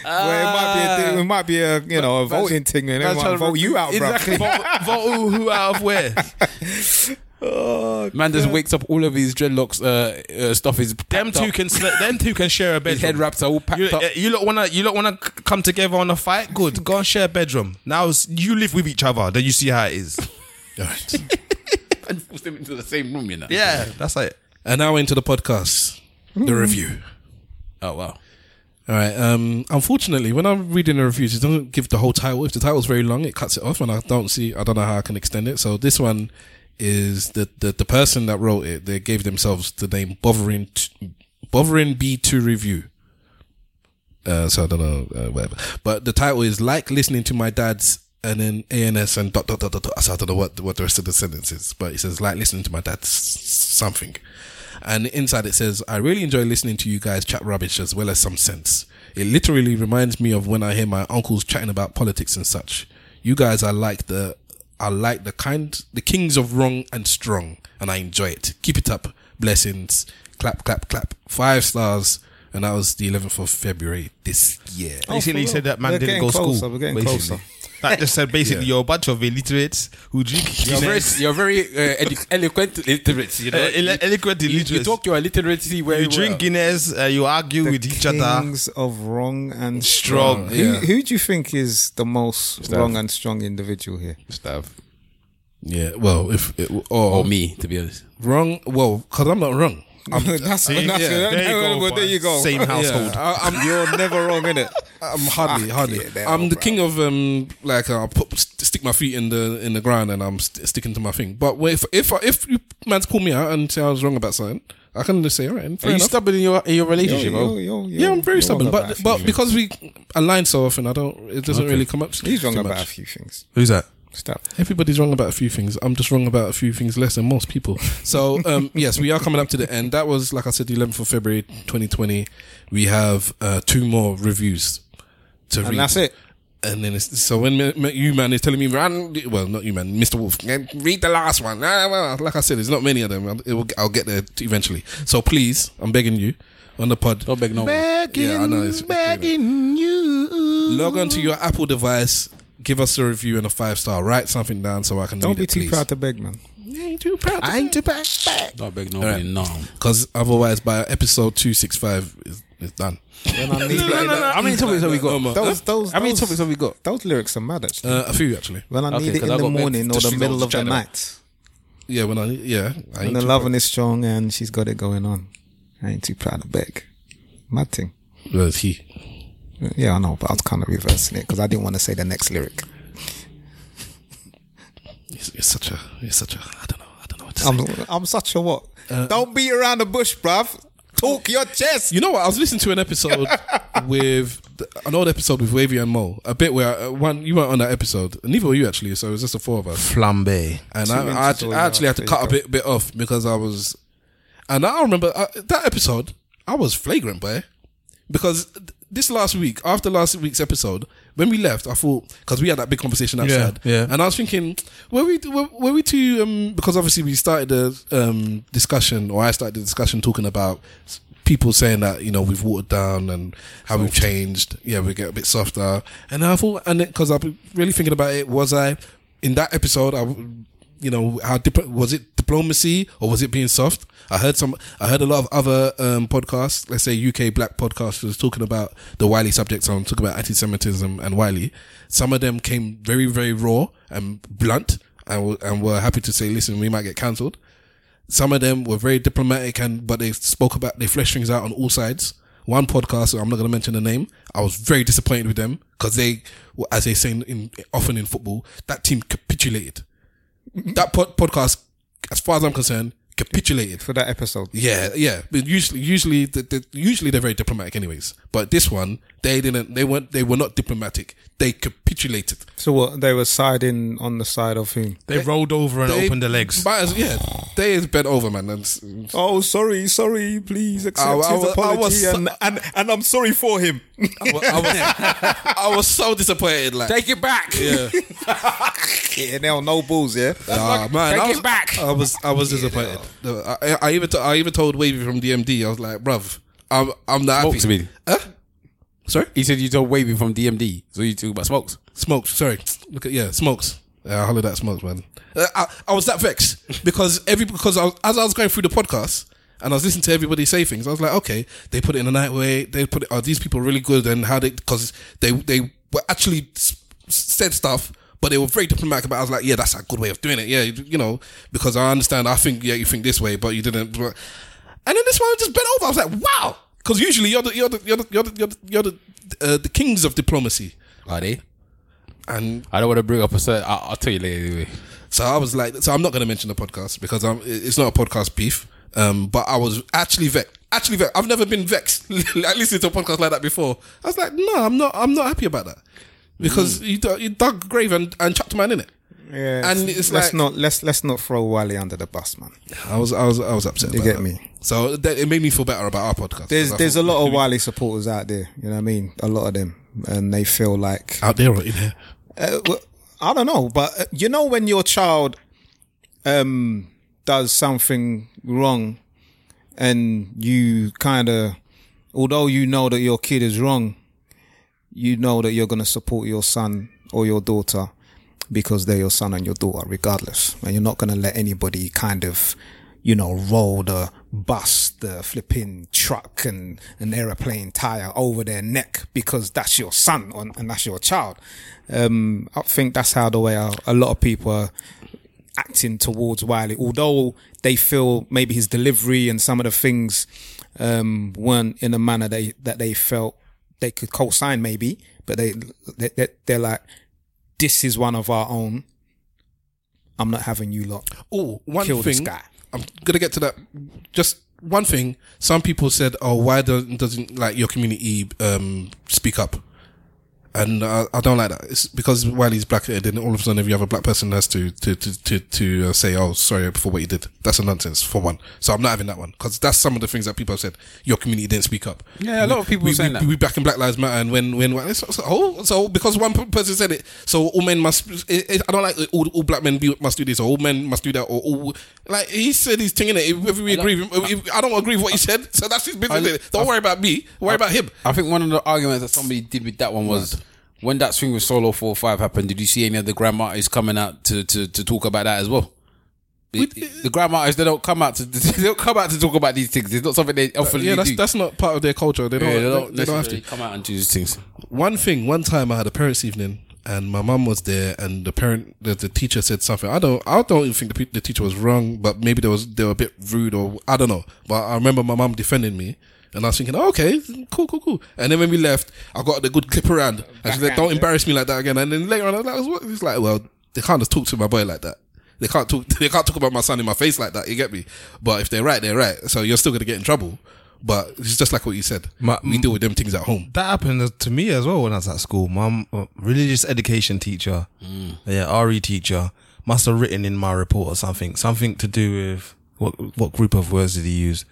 well, it might be a, thing- it might be a, you know, a voting thing, and they might trying to vote you out, bro. Exactly. vote, vote who, who out of where? Man just wakes up, all of his dreadlocks uh, uh, stuff is Them packed two up. can sl- them two can share a His head wraps are all packed You, up. uh, you lot wanna you lot wanna c- come together on a fight? Good. Go and share a bedroom. Now it's- you live with each other. Then you see how it is. All right. and force them into the same room, you know. Yeah, that's it. And now into the podcast, the review. Oh wow. All right. Um, unfortunately, when I'm reading the reviews, it doesn't give the whole title. If the title's very long, it cuts it off, and I don't see. I don't know how I can extend it. So this one is the the, the person that wrote it. They gave themselves the name Bothering T- Bothering B two Review. Uh, so I don't know uh, whatever, but the title is like listening to my dad's and then ANS and dot dot dot dot. dot. So I don't know what what the rest of the sentence is, but it says like listening to my dad's something. And inside it says, I really enjoy listening to you guys chat rubbish as well as some sense. It literally reminds me of when I hear my uncles chatting about politics and such. You guys are like the are like the kind the kings of wrong and strong, and I enjoy it. Keep it up. Blessings. Clap, clap, clap. Five stars. And that was the 11th of February this year. Basically, he oh, said that man We're didn't go to school. we're getting basically. closer. That just said basically Yeah. you're a bunch of illiterates who drink You're very, Guinness. you're very uh, edu- eloquent illiterates. You know, Uh, ele- eloquent you, you talk your illiteracy very You drink well. Guinness, uh, you argue The with each other. kings of wrong and Strong, strong. yeah. Who, who do you think is the most wrong and strong individual here? Stav. Yeah, well, if it, or, Or me, to be honest. wrong, well, because I'm not wrong. that's, that's yeah, there, there you go, well, there you go. Same household. Yeah, I, I'm, You're never wrong in it. I'm hardly, hardly. yeah, there, I'm the bro. king of um, like uh, put stick my feet in the in the ground and I'm st- sticking to my thing. But if if if you man's call me out and say I was wrong about something, I can just say all right. Are Fair you enough. stubborn in your in your relationship? Yo, bro? yo, yo, yeah, I'm very stubborn. But but because we align so often, I don't. It doesn't really come up. things. he's wrong about much. a few things. Who's that? Stop. Everybody's wrong about a few things. I'm just wrong about a few things less than most people. So, um, yes, we are coming up to the end. That was, like I said, the 11th of February 2020. We have uh, two more reviews to read. And that's it. And then it's, so when me- me- you man is telling me, run, well, not you man, Mr. Wolf, read the last one. Ah, well, like I said, there's not many of them. I'll, it will, I'll get there eventually. So please, I'm begging you on the pod. Don't beg no one. Begging, Yeah, I know, it's- begging you. Log on to your Apple device, give us a review and a five star. Write something down so I can Don't read be it, too please. proud to beg, man. ain't too proud. I ain't too back, back. Don't beg nobody. No. Because otherwise, by episode 265, it's, it's done. When I need How many topics have we got? Those, those, How many topics have we got? Those lyrics are mad, actually. Uh, a few, actually. when I okay, need it in I the morning or the middle of the night. Yeah, when I, yeah. I ain't And the too loving is strong and she's got it going on. I ain't too proud to beg. Mad thing. proud. Well, he. Yeah, I know, but I was kind of reversing it because I didn't want to say the next lyric. It's, it's such a, it's such a, I don't know, I don't know what to say. I'm, I'm such a what? Don't beat around the bush, bruv. Talk your chest. You know what? I was listening to an episode with an old episode with Wavy and Mo. A bit where uh, one you weren't on that episode, neither were you actually. So it was just the four of us. Flambe. and I, I, actually, I actually had to cut a bit bit off because I was, and I remember uh, that episode. I was flagrant, boy, because th- this last week, after last week's episode, when we left, I thought because we had that big conversation outside, yeah. yeah. and I was thinking, were we were, were we too? Um, because obviously we started the um, discussion, or I started the discussion talking about people saying that you know we've watered down and how we've changed. Yeah, we get a bit softer, and I thought, and because I've been really thinking about it, was I in that episode? I you know how dip- was it diplomacy or was it being soft i heard some i heard a lot of other um podcasts. Let's say uk black podcasters talking about the wiley subjects i'm talking about anti-semitism and wiley. Some of them came very very raw and blunt and, and were happy to say listen we might get cancelled. Some of them were very diplomatic and but they spoke about they fleshed things out on all sides. One podcast i'm not going to mention the name i was very disappointed with them because they as they say in often in football that team capitulated. That pod- podcast, as far as I'm concerned, capitulated. For that episode. Yeah, yeah. But usually, usually, the, the, usually they're very diplomatic, anyways. But this one, they didn't. They weren't. They were not diplomatic. They capitulated. So what? They were siding on the side of whom? They rolled over and They- opened their legs. Might as, yeah, they is bent over, man. And Oh, sorry, sorry. Please accept I- I his was- I apology, was so- and, and and I'm sorry for him. I was, I was, I was so disappointed. Like, Take it back. yeah, yeah, now no balls, yeah. Ah, man, Take I it was, back. I was, I was disappointed. I, I even, t- I even told Wavy from DMD. I was like, bruv, I'm, I'm not happy. Smokes me. Huh? Sorry. He said you told Wavy from DMD. So you talk about smokes. Smokes, sorry. Look at yeah, smokes. Yeah, I hollered at smokes, man. Uh, I, I was that vexed because every because I was, as I was going through the podcast and I was listening to everybody say things, I was like, okay, they put it in a night way. They put it. Are these people really good? And how they because they they were actually said stuff. But they were very diplomatic about. it. I was like, "Yeah, that's a good way of doing it." Yeah, you, you know, because I understand. I think, yeah, you think this way, but you didn't. And then this one just bent over. I was like, "Wow!" Because usually you're the you're the you're the you're the you're the, you're the, uh, the kings of diplomacy, Are they? and I don't want to bring up a certain. I'll, I'll tell you later anyway. So I was like, so I'm not going to mention the podcast because I'm, it's not a podcast beef. Um, but I was actually vexed. Actually vexed. I've never been vexed. like listening to a podcast like that before. I was like, no, I'm not. I'm not happy about that because you, dug- you dug grave and, and chucked man in it. Yeah, And it's let's like- not let's let's not throw Wiley under the bus, man. I was, I was, I was upset. You about get that. me? So that, it made me feel better about our podcast. There's 'Cause I there's a lot of Wiley supporters out there. You know what I mean? A lot of them, and they feel like out there or in here. Uh, well, I don't know, but uh, you know when your child um does something wrong, and you kind of, although you know that your kid is wrong, you know that you're going to support your son or your daughter because they're your son and your daughter, regardless, and you're not going to let anybody kind of. You know, roll the bus, the flipping truck, and an aeroplane tire over their neck because that's your son on, and that's your child. Um, I think that's how the way a, a lot of people are acting towards Wiley, although they feel maybe his delivery and some of the things um, weren't in a manner they, that they felt they could co-sign, maybe, but they they- they're like, this is one of our own. I'm not having you lot. Oh, one Kill this thing. guy. I'm gonna get to that. Just one thing. Some people said, "Oh, why doesn't doesn't like your community um, speak up?" And uh, I don't like that. It's because Wiley's black, and then all of a sudden, if you have a black person, has to to to to, to uh, say, "Oh, sorry for what you did." That's a nonsense for one. So I'm not having that one because that's some of the things that people have said. Your community didn't speak up. Yeah, a lot of people we, are saying we, that. We back in Black Lives Matter, and when when so, so, oh, so because one person said it, so all men must. It, it, I don't like all, all black men be, must do this, or all men must do that, or all like he said he's thing in it. If we agree, with, if, I don't agree with what he said, so that's his business. I- don't worry about me. Worry about him. I think one of the arguments that somebody did with that one was when that swing with Solo Four Five happened. Did you see any of the grandma artists coming out to to, to talk about that as well? The, the grandma artists they don't come out to they don't come out to talk about these things. It's not something they often Yeah, that's do. that's not part of their culture. They don't. yeah, they they, don't, they don't have to. come out and do these things. One thing, one time I had a parents' evening and my mum was there and the parent, the, the teacher said something. I don't, I don't even think the, the teacher was wrong, but maybe there was, they were a bit rude or I don't know. But I remember my mum defending me and I was thinking, oh, okay, cool, cool, cool. And then when we left, I got the good clip around and she's like, don't embarrass me like that again. And then later on, I was like, what? It's like, well, they can't just talk to my boy like that. They can't talk, they can't talk about my son in my face like that. You get me? But if they're right, they're right. So you're still going to get in trouble. But it's just like what you said. My- we deal with them things at home. That happened to me as well when I was at school. My uh, religious education teacher, yeah, RE teacher, must have written in my report or something, something to do with what what group of words did he use?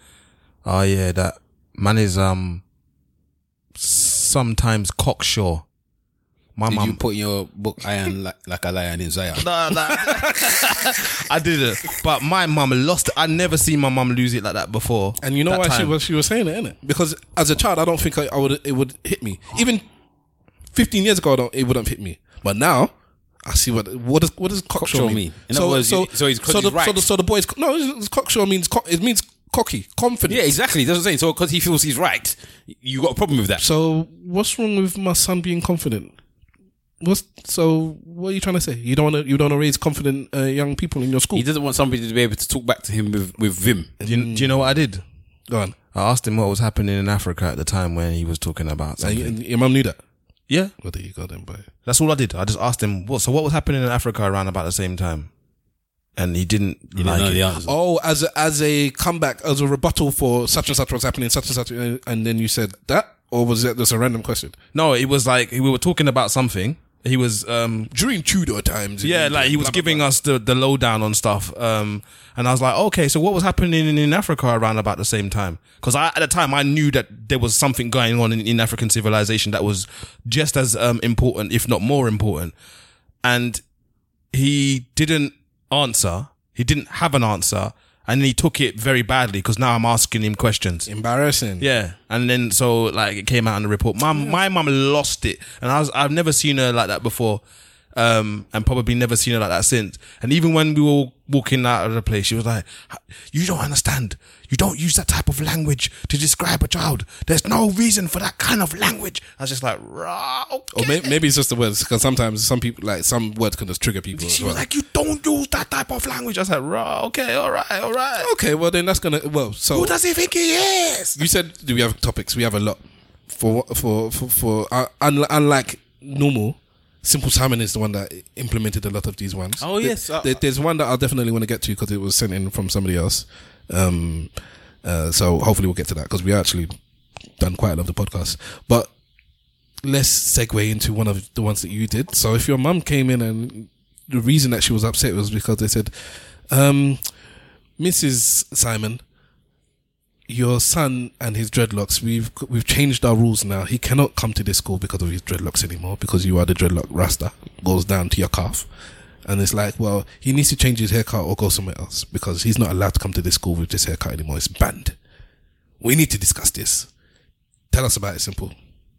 Oh yeah, that man is um sometimes cocksure. My Did you mum, put in your book "Iron like, like a lion in Zion"? no, no. I didn't, but my mum lost it. I never seen my mum lose it like that before. And you know That why she was she was saying it, innit? Because as a child, I don't think I, I would it would hit me. Even fifteen years ago, I don't, it wouldn't hit me. But now, I see what what does what does cocksure, Cocksure mean? mean? In other words, you- so he's- 'cause so the, right. so the so the boys no cocksure means co- it means cocky confident. Yeah, exactly. That's what I'm saying. So because he feels he's right, you got a problem with that. So what's wrong with my son being confident? What's so? What are you trying to say? You don't want to you don't want to raise confident uh, young people in your school? He doesn't want somebody to be able to talk back to him with with vim. Do you, do you know what I did? Go on. I asked him what was happening in Africa at the time when he was talking about And something. you- your mum knew that. yeah, Well, there you go then, boy. That's all I did. I just asked him, what, so what was happening in Africa around about the same time? And he didn't You like didn't know it. the answer. Oh, as a, as a comeback, as a rebuttal for such and such was happening, such and such, uh, and then you said that, or was that just a random question? No, it was like, we were talking about something. He was, um, During Tudor times, yeah, like he was blah, blah, giving blah. us the, the lowdown on stuff. Um, and I was like, okay, so what was happening in, in Africa around about the same time? Cause I, at the time, I knew that there was something going on in, in African civilization that was just as, um, important, if not more important. And he didn't answer. He didn't have an answer. And he took it very badly because now I'm asking him questions. embarrassing. Yeah, and then so like it came out in the report. My my mum lost it, and I was I've never seen her like that before, um, and probably never seen her like that since. And even when we were walking out of the place, she was like, "You don't understand. You don't use that type of language to describe a child. There's no reason for that kind of language." I was just like, "Rah, okay." Or may, maybe it's just the words, because sometimes some people, like some words can just trigger people. as She well. was like, "You don't use that type of language." I was like, "Rah, okay, all right, all right." okay, well then that's gonna, well, so. Who does he think he is? You said, do we have topics? We have a lot. For, for, for, for, uh, un- unlike normal, Simple Simon is the one that implemented a lot of these ones. Oh, yes. Uh, there- there's one that I definitely want to get to because it was sent in from somebody else. Um, uh, so hopefully we'll get to that because we actually done quite a lot of the podcast. But let's segue into one of the ones that you did. So if your mum came in and the reason that she was upset was because they said, um, Mrs. Simon, your son and his dreadlocks, we've we've changed our rules now. He cannot come to this school because of his dreadlocks anymore because you are the dreadlock rasta goes down to your calf. And it's like, well, he needs to change his haircut or go somewhere else because he's not allowed to come to this school with this haircut anymore. It's banned. We need to discuss this. Tell us about it, simple.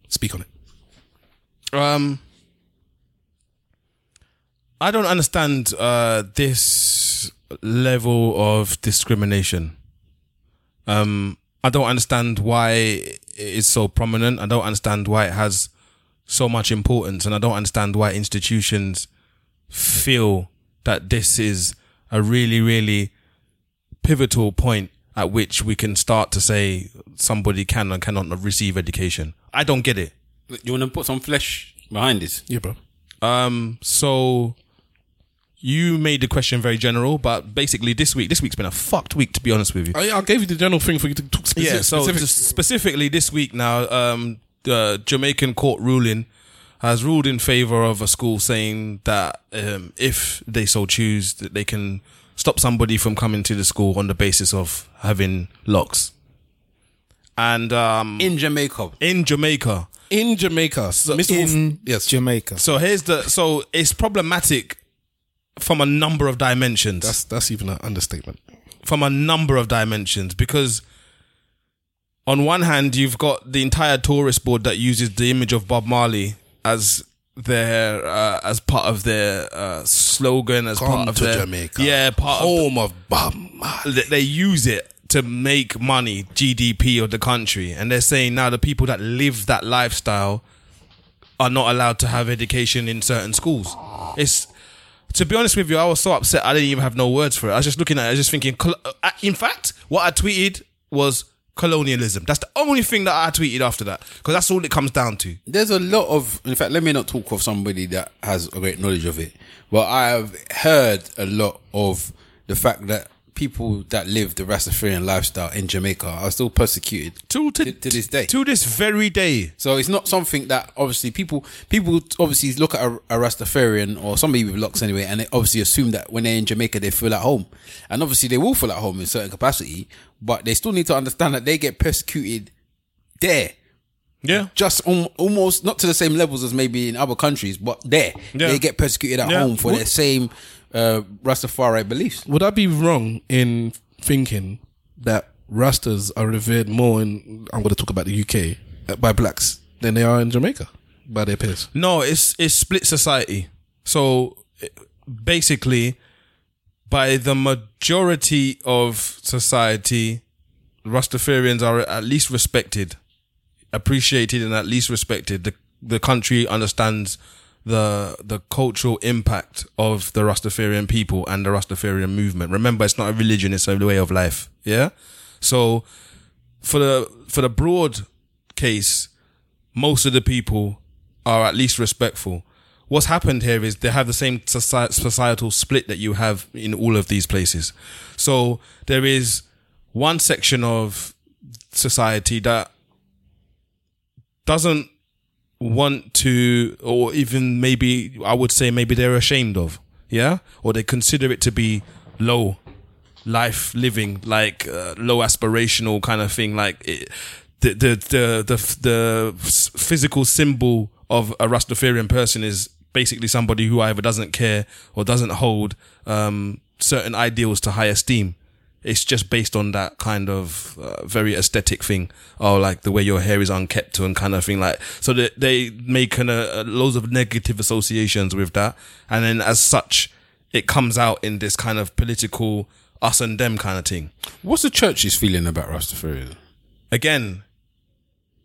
Speak on it. Um, I don't understand uh, this level of discrimination. Um, I don't understand why it is so prominent. I don't understand why it has so much importance, and I don't understand why institutions feel that this is a really, really pivotal point at which we can start to say somebody can or cannot receive education. I don't get it. You want to put some flesh behind this? Yeah, bro. Um, so you made the question very general, but basically this week, this week's been a fucked week to be honest with you. I, I gave you the general thing for you to talk specific. yeah, so specific. just specifically this week now, um, the Jamaican court ruling has ruled in favor of a school saying that um, if they so choose, that they can stop somebody from coming to the school on the basis of having locks. And um, In Jamaica. in Jamaica, In Jamaica, so, Mr. Wolf- In yes, Jamaica. so here's the so it's problematic from a number of dimensions. that's that's even an understatement. from a number of dimensions because on one hand you've got the entire tourist board that uses the image of Bob Marley as their uh, as part of their uh, slogan as Come part of to their Jamaica, yeah part of home of Bob Marley. they- they use it to make money GDP of the country and they're saying now the people that live that lifestyle are not allowed to have education in certain schools it's to be honest with you I was so upset I didn't even have no words for it. I was just looking at it I was just thinking in fact what I tweeted was colonialism. That's the only thing that I tweeted after that because that's all it comes down to. There's a lot of, in fact, let me not talk of somebody that has a great knowledge of it, but I've heard a lot of the fact that people that live the Rastafarian lifestyle in Jamaica are still persecuted to, to, to this day. to this very day So it's not something that obviously people people obviously look at a, a Rastafarian or somebody with locks anyway, and they obviously assume that when they're in Jamaica they feel at home, and obviously they will feel at home in certain capacity, but they still need to understand that they get persecuted there. yeah Just al- almost not to the same levels as maybe in other countries, but there Yeah. they get persecuted at Yeah. home for their same uh, Rastafari beliefs. Would I be wrong in thinking that Rastas are revered more in? I'm going to talk about the UK uh, by blacks than they are in Jamaica by their peers. No, it's it's split society. So basically, by the majority of society, Rastafarians are at least respected, appreciated, and at least respected. The the country understands the the cultural impact of the Rastafarian people and the Rastafarian movement. Remember, it's not a religion; it's a way of life. Yeah. So for the for the broad case, most of the people are at least respectful. What's happened here is they have the same societal split that you have in all of these places. So there is one section of society that doesn't want to, or even maybe I would say maybe they're ashamed of, yeah, or they consider it to be low life living, like uh, low aspirational kind of thing, like it, the, the the the the physical symbol of a Rastafarian person is basically somebody who either doesn't care or doesn't hold um, certain ideals to high esteem. It's just based on that kind of uh, very aesthetic thing, or like the way your hair is unkept and kind of thing. Like so, they, they make kind of uh, loads of negative associations with that, and then as such, it comes out in this kind of political us and them kind of thing. What's the church's feeling about Rastafarian? Again,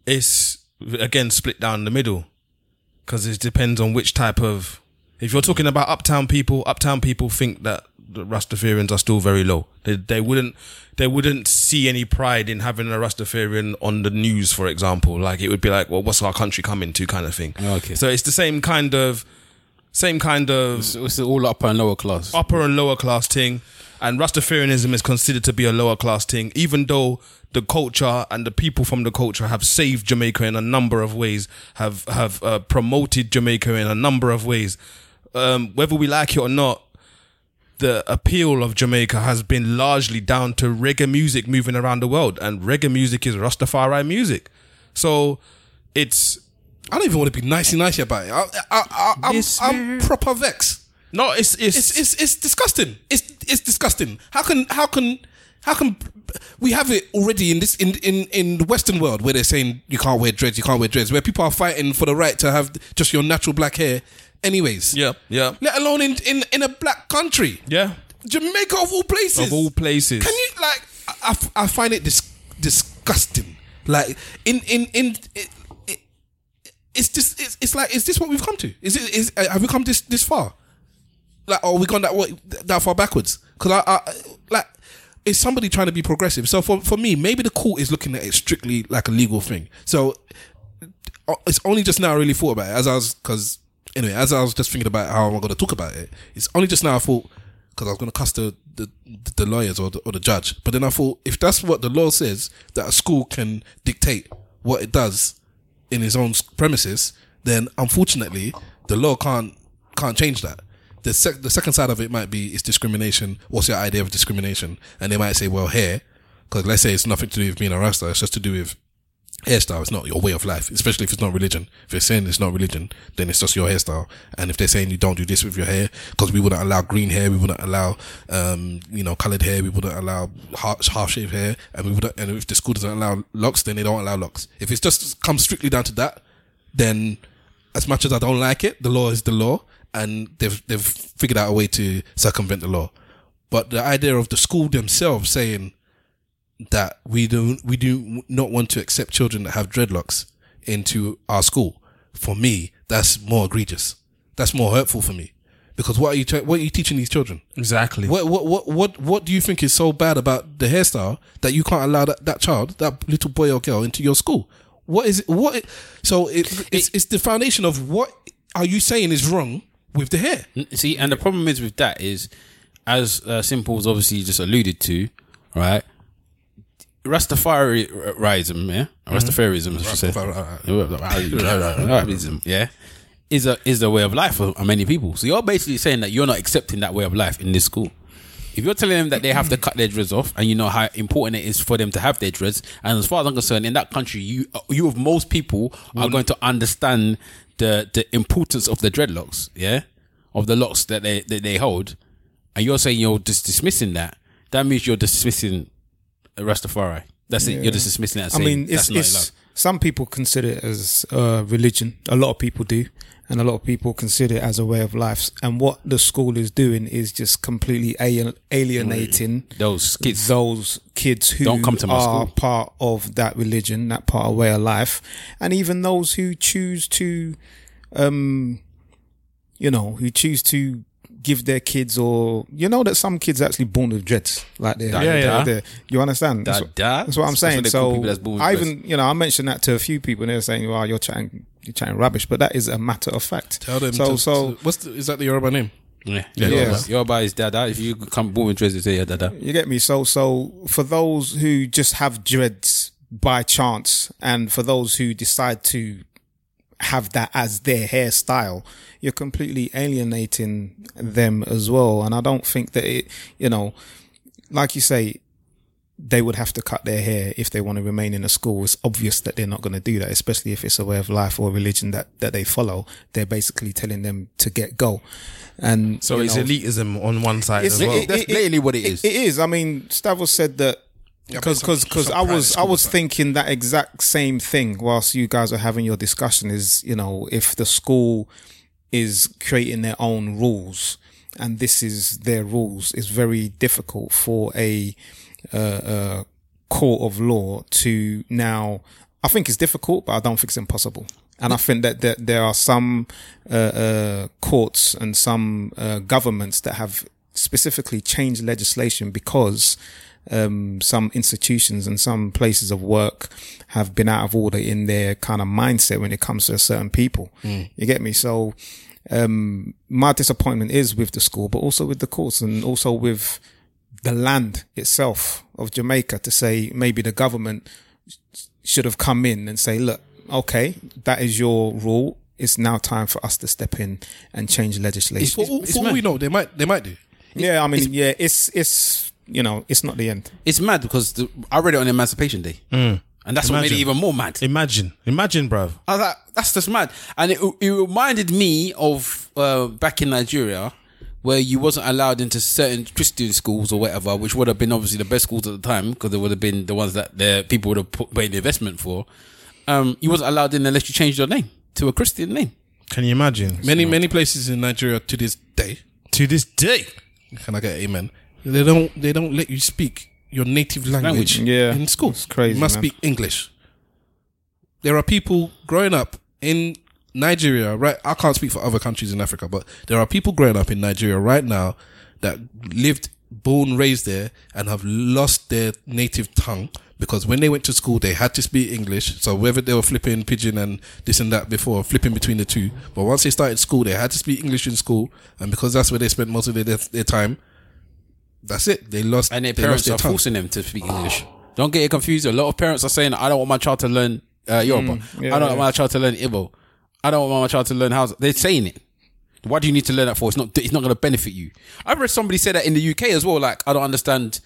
it's again split down the middle because it depends on which type of. If you're talking about uptown people, uptown people think that the Rastafarians are still very low. They they wouldn't they wouldn't see any pride in having a Rastafarian on the news, for example. Like it would be like, well, what's our country coming to, kind of thing. Okay. So it's the same kind of same kind of So it's all upper and lower class. upper and lower class thing, and Rastafarianism is considered to be a lower class thing, even though the culture and the people from the culture have saved Jamaica in a number of ways, have have uh, promoted Jamaica in a number of ways. Um, whether we like it or not, the appeal of Jamaica has been largely down to reggae music moving around the world, and reggae music is Rastafari music. So it's I don't even want to be nicey nicey about it. I, I, I, I'm, I'm proper vex. no, it's it's, It's, it's it's disgusting. It's it's disgusting. How can how can how can we have it already in this in in in the Western world where they're saying you can't wear dreads, you can't wear dreads, where people are fighting for the right to have just your natural black hair, anyways. yeah yeah Let alone in in in a black country, yeah Jamaica of all places. of all places. Can you like? I, I, I find it dis- disgusting. Like in in in. It, it, it's just it's, it's like is this what we've come to? Is it is uh, have we come this this far? Like oh we gone that way, that far backwards? Because I, I like is somebody trying to be progressive? So for for me, maybe the court is looking at it strictly like a legal thing. So uh, it's only just now I really thought about it as I was because anyway as I was just thinking about how I'm going to talk about it. It's only just now I thought because I was going to cuss the, the the lawyers or the, or the judge, but then I thought if that's what the law says that a school can dictate what it does in its own premises, then unfortunately the law can't can't change that. The sec- the second side of it might be it's discrimination. What's your idea of discrimination? And they might say, well, hair, because let's say it's nothing to do with being a rasta. It's just to do with hairstyle. It's not your way of life, especially if it's not religion. If they're saying it's not religion, then it's just your hairstyle. And if they're saying you don't do this with your hair, because we wouldn't allow green hair, we wouldn't allow, um, you know, colored hair, we wouldn't allow half, shaved hair, and we wouldn't, and if the school doesn't allow locks, then they don't allow locks. If it's just comes strictly down to that, then as much as I don't like it, the law is the law, and they've they've figured out a way to circumvent the law. But the idea of the school themselves saying that we do we do not want to accept children that have dreadlocks into our school, for me, that's more egregious. That's more hurtful for me. Because what are you tra- what are you teaching these children? Exactly. What what what what what do you think is so bad about the hairstyle that you can't allow that, that child, that little boy or girl, into your school? What is it? What? It, so it, it's it's the foundation of what are you saying is wrong with the hair? See, and the problem is with that is, as uh, Simple's obviously just alluded to, right? Mm-hmm. Rastafarianism, yeah, Rastafarism, I should say. Rastafarianism, yeah, is a is a way of life for many people. So you're basically saying that you're not accepting that way of life in this school. If you're telling them that they have to cut their dreads off, and you know how important it is for them to have their dreads, and as far as I'm concerned, in that country, you you of most people are going to understand the the importance of the dreadlocks, yeah, of the locks that they that they hold, and you're saying you're just dismissing that. That means you're dismissing Rastafari. That's it. You're just dismissing it. I saying mean, it's, it's some people consider it as uh, religion. A lot of people do, and a lot of people consider it as a way of life. And what the school is doing is just completely alienating Those kids. those kids who Don't come to my are school. part of that religion, that part of way of life, and even those who choose to, um, you know, who choose to give their kids or you know that some kids are actually born with dreads like they're, yeah, they're- da. they're- you understand that's, Da- what, that's what I'm That's saying what so people that's born with I even you know I mentioned that to a few people and they're saying well you're chatting you're chatting rubbish but that is a matter of fact Tell them. so to, so to- what's the, is that the Yoruba name? Yeah, Yeah. yeah. Yoruba is dada. If you come born with dreads, you say yeah, dada. You get me? So, so for those who just have dreads by chance, and for those who decide to have that as their hairstyle, you're completely alienating them as well. And I don't think that it, you know, like you say, they would have to cut their hair if they want to remain in a school. It's obvious that they're not going to do that, especially if it's a way of life or religion that, that they follow. They're basically telling them to get go. And So it's know, elitism on one side it's- as well. it- That's blatantly what it is. It is. I mean, Stavros said that because because because I was I was thinking that exact same thing whilst you guys are having your discussion. Is you know if the school is creating their own rules and this is their rules, it's very difficult for a uh, uh, court of law to now. I think it's difficult, but I don't think it's impossible. And I think that, that there are some uh, uh, courts and some uh, governments that have specifically changed legislation because um, some institutions and some places of work have been out of order in their kind of mindset when it comes to certain people. You get me? So um, my disappointment is with the school, but also with the courts and also with the land itself of Jamaica to say maybe the government should have come in and say, look, okay, that is your rule. It's now time for us to step in and change legislation. For, all- it's for all we know, they might they might do. yeah, I mean, yeah, it's, it's, you know, it's not the end. It's mad because the, I read it on Emancipation Day, and that's what made it even more mad. Imagine, imagine, bruv. I was like, that's just mad. And it, it reminded me of uh, back in Nigeria where you wasn't allowed into certain Christian schools or whatever, which would have been obviously the best schools at the time because they would have been the ones that the people would have put made the investment for. Um, you wasn't allowed in unless you changed your name to a Christian name. Can you imagine? Many many places in Nigeria to this day. To this day, Can I get an amen? They don't they don't let you speak your native language, Language. Yeah, in school. it's crazy, You must man. speak English. There are people growing up in Nigeria, right? I can't speak for other countries in Africa, but there are people growing up in Nigeria right now that lived, born, raised there, and have lost their native tongue because when they went to school, they had to speak English. So whether they were flipping pidgin and this and that before, flipping between the two, but once they started school, they had to speak English in school, and because that's where they spent most of their their time. That's it. They lost And their parents their are tongue. forcing them to speak English. Don't get it confused. A lot of parents are saying, I don't want my child to learn uh, Yoruba. yeah, I don't want my child to learn Igbo. I don't want my child to learn Hausa. They're saying it. Why do you need to learn that for? It's not. It's not going to benefit you. I've read somebody say that in the UK as well. Like I don't understand.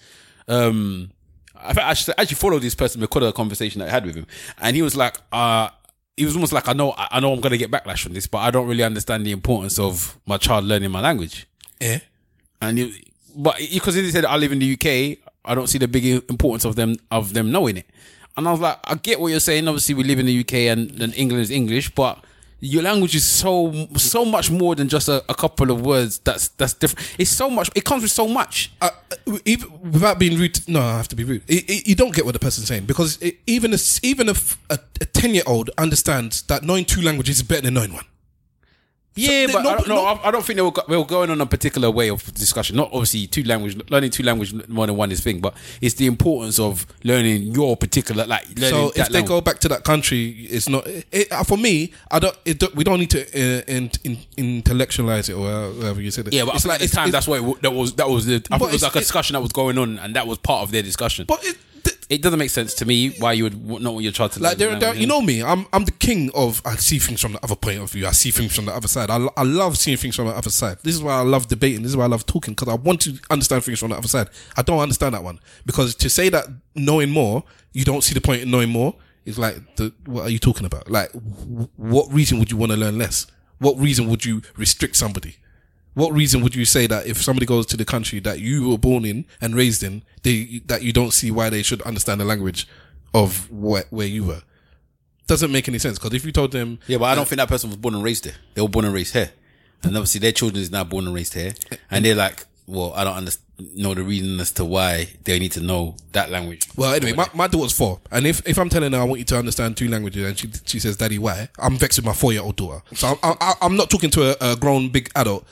Um, I actually followed this person because of the conversation that I had with him, and he was like, uh, he was almost like, I know, I know, I'm going to get backlash from this, but I don't really understand the importance of my child learning my language. Yeah. And you, but because he said I live in the UK, I don't see the big importance of them of them knowing it. And I was like, I get what you're saying. Obviously, we live in the UK and, and England is English, but your language is so so much more than just a, a couple of words. That's that's different. It's so much. It comes with so much. uh, even without being rude, no, I have to be rude. I- I- you don't get what the person's saying because it, even a, even if a ten year old understands that knowing two languages is better than knowing one. Yeah, So, but no, I don't, no, no- I, don't think they were, they were going on a particular way of discussion. Not obviously two language, learning two language more than one is thing, but it's the importance of learning your particular like learning So if they language. go back to that country, it's not it, uh, for me. I don't. It, we don't need to uh, in, in, intellectualize it or however you said it. Yeah, but it's like this time, it's- that's what it, that was. That was the. I think it was like a discussion that was going on, and that was part of their discussion. But it, it doesn't make sense to me why you would not want your child to like there, the there, you know me. I'm I'm the king of. I see things from the other point of view. I see things from the other side. I, I love seeing things from the other side. This is why I love debating. This is why I love talking because I want to understand things from the other side. I don't understand that one because to say that knowing more, you don't see the point in knowing more. Is like the what are you talking about? Like, w- what reason would you want to learn less? What reason would you restrict somebody? What reason would you say that if somebody goes to the country that you were born in and raised in, they that you don't see why they should understand the language of where, where you were? Doesn't make any sense because if you told them, Yeah, but I don't think that person was born and raised there. They were born and raised here, and obviously their children is now born and raised here, and they're like, well, I don't understand, know the reason as to why they need to know that language. well, anyway, my, my daughter's four, and if, if I'm telling her I want you to understand two languages, and she she says, "Daddy, why?" I'm vexed with my four year old daughter, so I'm, I, I'm not talking to a, a grown big adult,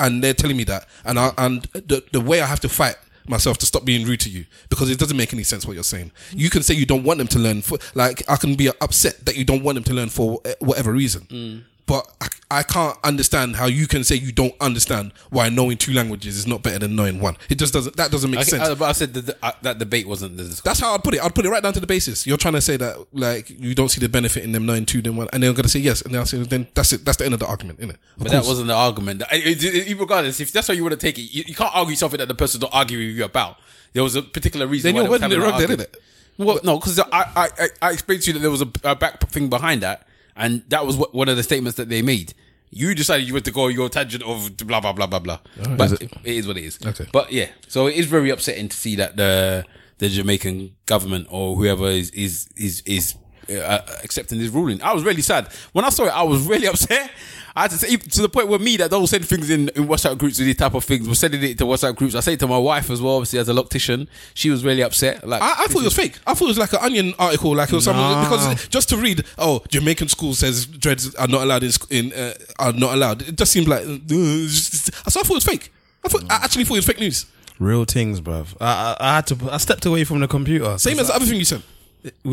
and they're telling me that, and I, and the the way I have to fight myself to stop being rude to you because it doesn't make any sense what you're saying. You can say you don't want them to learn for like I can be upset that you don't want them to learn for eh, whatever reason. But I, I can't understand how you can say you don't understand why knowing two languages is not better than knowing one. It just doesn't. That doesn't make I, sense. I, but I said that the, uh, that debate wasn't the discussion. That's how I'd put it. I'd put it right down to the basis. You're trying to say that like you don't see the benefit in them knowing two than one, and they're going to say yes, and they'll say then that's it. That's the end of the argument, isn't it? But that wasn't the argument. I- it- it- it- regardless, if that's how you want to take it, you, you can't argue something that the person's not arguing with you about. There was a particular reason. Then why you're they was wording it having wrong, then, argument. Well, no, because I, I, I, I explained to you that there was a, a back thing behind that, and that was what, one of the statements that they made. You decided you were to go your tangent of blah blah blah blah blah. but it is what it is. Okay. But yeah, so it is very upsetting to see that the the Jamaican government or whoever is is is is uh, accepting this ruling. I was really sad when I saw it. I was really upset. I had to say to the point where me that don't send things in, in WhatsApp groups with these type of things. Was sending it to WhatsApp groups. I say it to my wife as well. Obviously, as a loctician, she was really upset. Like I, I thought it was fake. I thought it was like an onion article, like it was something because just to read, oh, Jamaican school says dreads are not allowed in, in uh, are not allowed. It just seemed like uh, it's just- so I thought it was fake. I thought I actually thought it was fake news. Real things, bruv. I, I, I had to. I stepped away from the computer. Same as the other thing you said.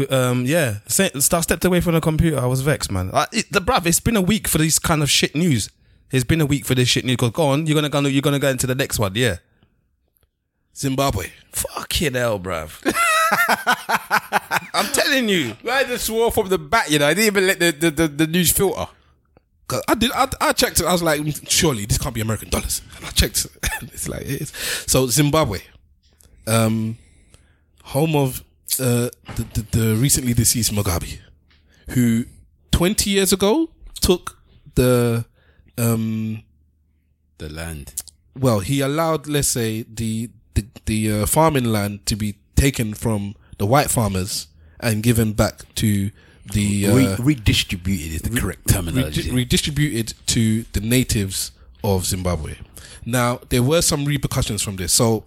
Um, yeah. I stepped away from the computer. I was vexed, man. I, it, the bruv, it's been a week for this kind of shit news. It's been a week for this shit news. Cause go on, you're gonna go. You're gonna go into the next one. Yeah. Zimbabwe. Fucking hell, bruv. I'm telling you. I just swore from the bat, You know, I didn't even let the the, the, the news filter. I did. I, I checked it. I was like, surely this can't be American dollars. And I checked. It's like it is. So Zimbabwe, um, home of uh, the, the the recently deceased Mugabe, who twenty years ago took the um The land. well he allowed let's say the the, the uh, farming land to be taken from the white farmers and given back to the uh, Re- redistributed is the correct terminology. redi- redistributed to the natives of Zimbabwe. Now there were some repercussions from this. So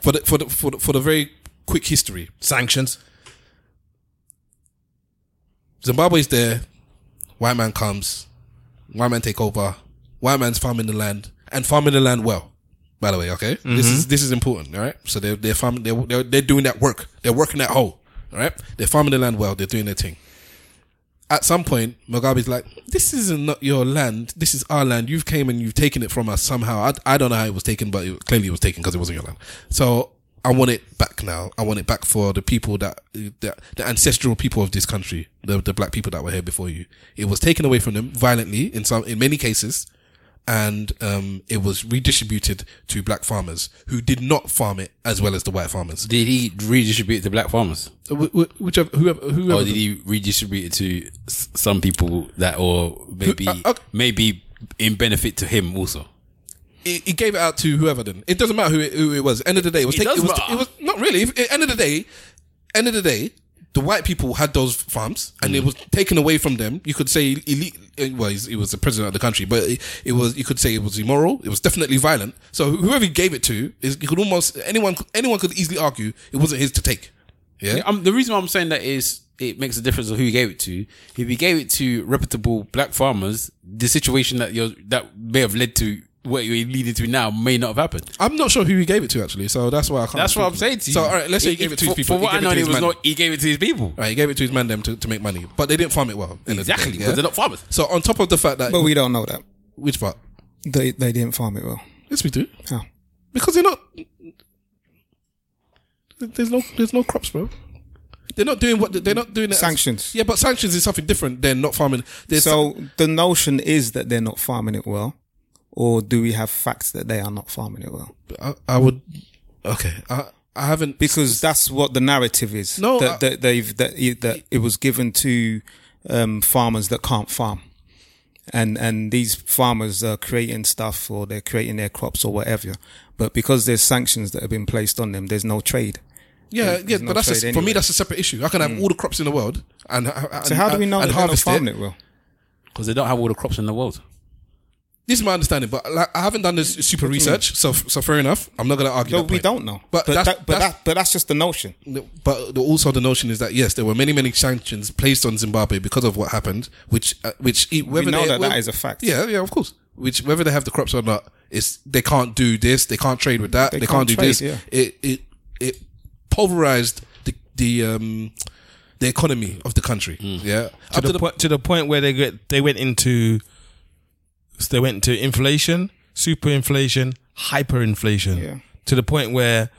for the for the for the, for the very quick history, Sanctions. Zimbabwe's there. White man comes. White man take over. White man's farming the land and farming the land well. By the way, okay, this mm-hmm. is this is important. All right, so they're they're farming. They're, they're they're doing that work. They're working that hole. All right, they're farming the land well. They're doing their thing. At some point, Mugabe's like, "This is not your land. This is our land. You've came and you've taken it from us somehow. I, I don't know how it was taken, but it, clearly it was taken because it wasn't your land. So I want it back now. I want it back for the people that, that the ancestral people of this country, the, the black people that were here before you. It was taken away from them violently in some, in many cases, and um, it was redistributed to black farmers who did not farm it as well as the white farmers. Did he redistribute it to black farmers? Wh- wh- Whichever, whoever, whoever. Or did he redistribute it to s- some people that, or maybe, uh, okay. maybe in benefit to him also? He, he gave it out to whoever. Then it doesn't matter who it, who it was. End of the day, it was, It take, it, was it was not really. End of the day, end of the day, the white people had those farms, and Mm. it was taken away from them. You could say elite. Well, he was the president of the country, but it, was. You could say it was immoral. It was definitely violent. So whoever he gave it to is. You could almost anyone. Anyone could easily argue it wasn't his to take. Yeah. Um, the reason why I'm saying that is it makes a difference of who you gave it to. If you gave it to reputable black farmers, the situation that you're that may have led to what you're leading to now may not have happened. I'm not sure who he gave it to actually, so that's why I can't. That's what I'm saying to you. So all right, let's say he It- gave it to for, his people. For what I know, to it was man. not. He gave it to his people. Right, he gave it to his man them to, to make money, but they didn't farm it well. end of the Exactly, yeah? they're not farmers. So on top of the fact that But we don't know that. which part? They they didn't farm it well. Yes, we do. How? Because they're not. There's no there's no crops, bro. They're not doing what they're not doing. It as- Sanctions. yeah, but sanctions is something different than not farming. There's So the notion is that they're not farming it well, or do we have facts that they are not farming it well? I, I would. Okay, I I haven't Because that's what the narrative is. No, that, I- that they've that it, that it was given to um, farmers that can't farm, and and these farmers are creating stuff or they're creating their crops or whatever. But because there's sanctions that have been placed on them, there's no trade. Yeah, There's yeah, no but that's a, trade for me that's a separate issue. I can have all the crops in the world, and, and So how do we know and that they're not harvest farming it? it well? Because they don't have all the crops in the world. This is my understanding, but like, I haven't done this super research, so so fair enough. I'm not going to argue. No, that we point. don't know. But But that's- that, but that's- that, but that's just the notion. But the, also the notion is that yes, there were many many sanctions placed on Zimbabwe because of what happened, which uh, which whether know they, that that well- is a fact. Yeah, yeah, of course. Which whether they have the crops or not, is they can't do this, they can't trade with that, they, They can't, can't do trade, this. yeah. It it it pulverized the the um the economy of the country. Yeah, to the, point to the point where they get they went into they went into inflation, superinflation, hyperinflation. Yeah. To the point where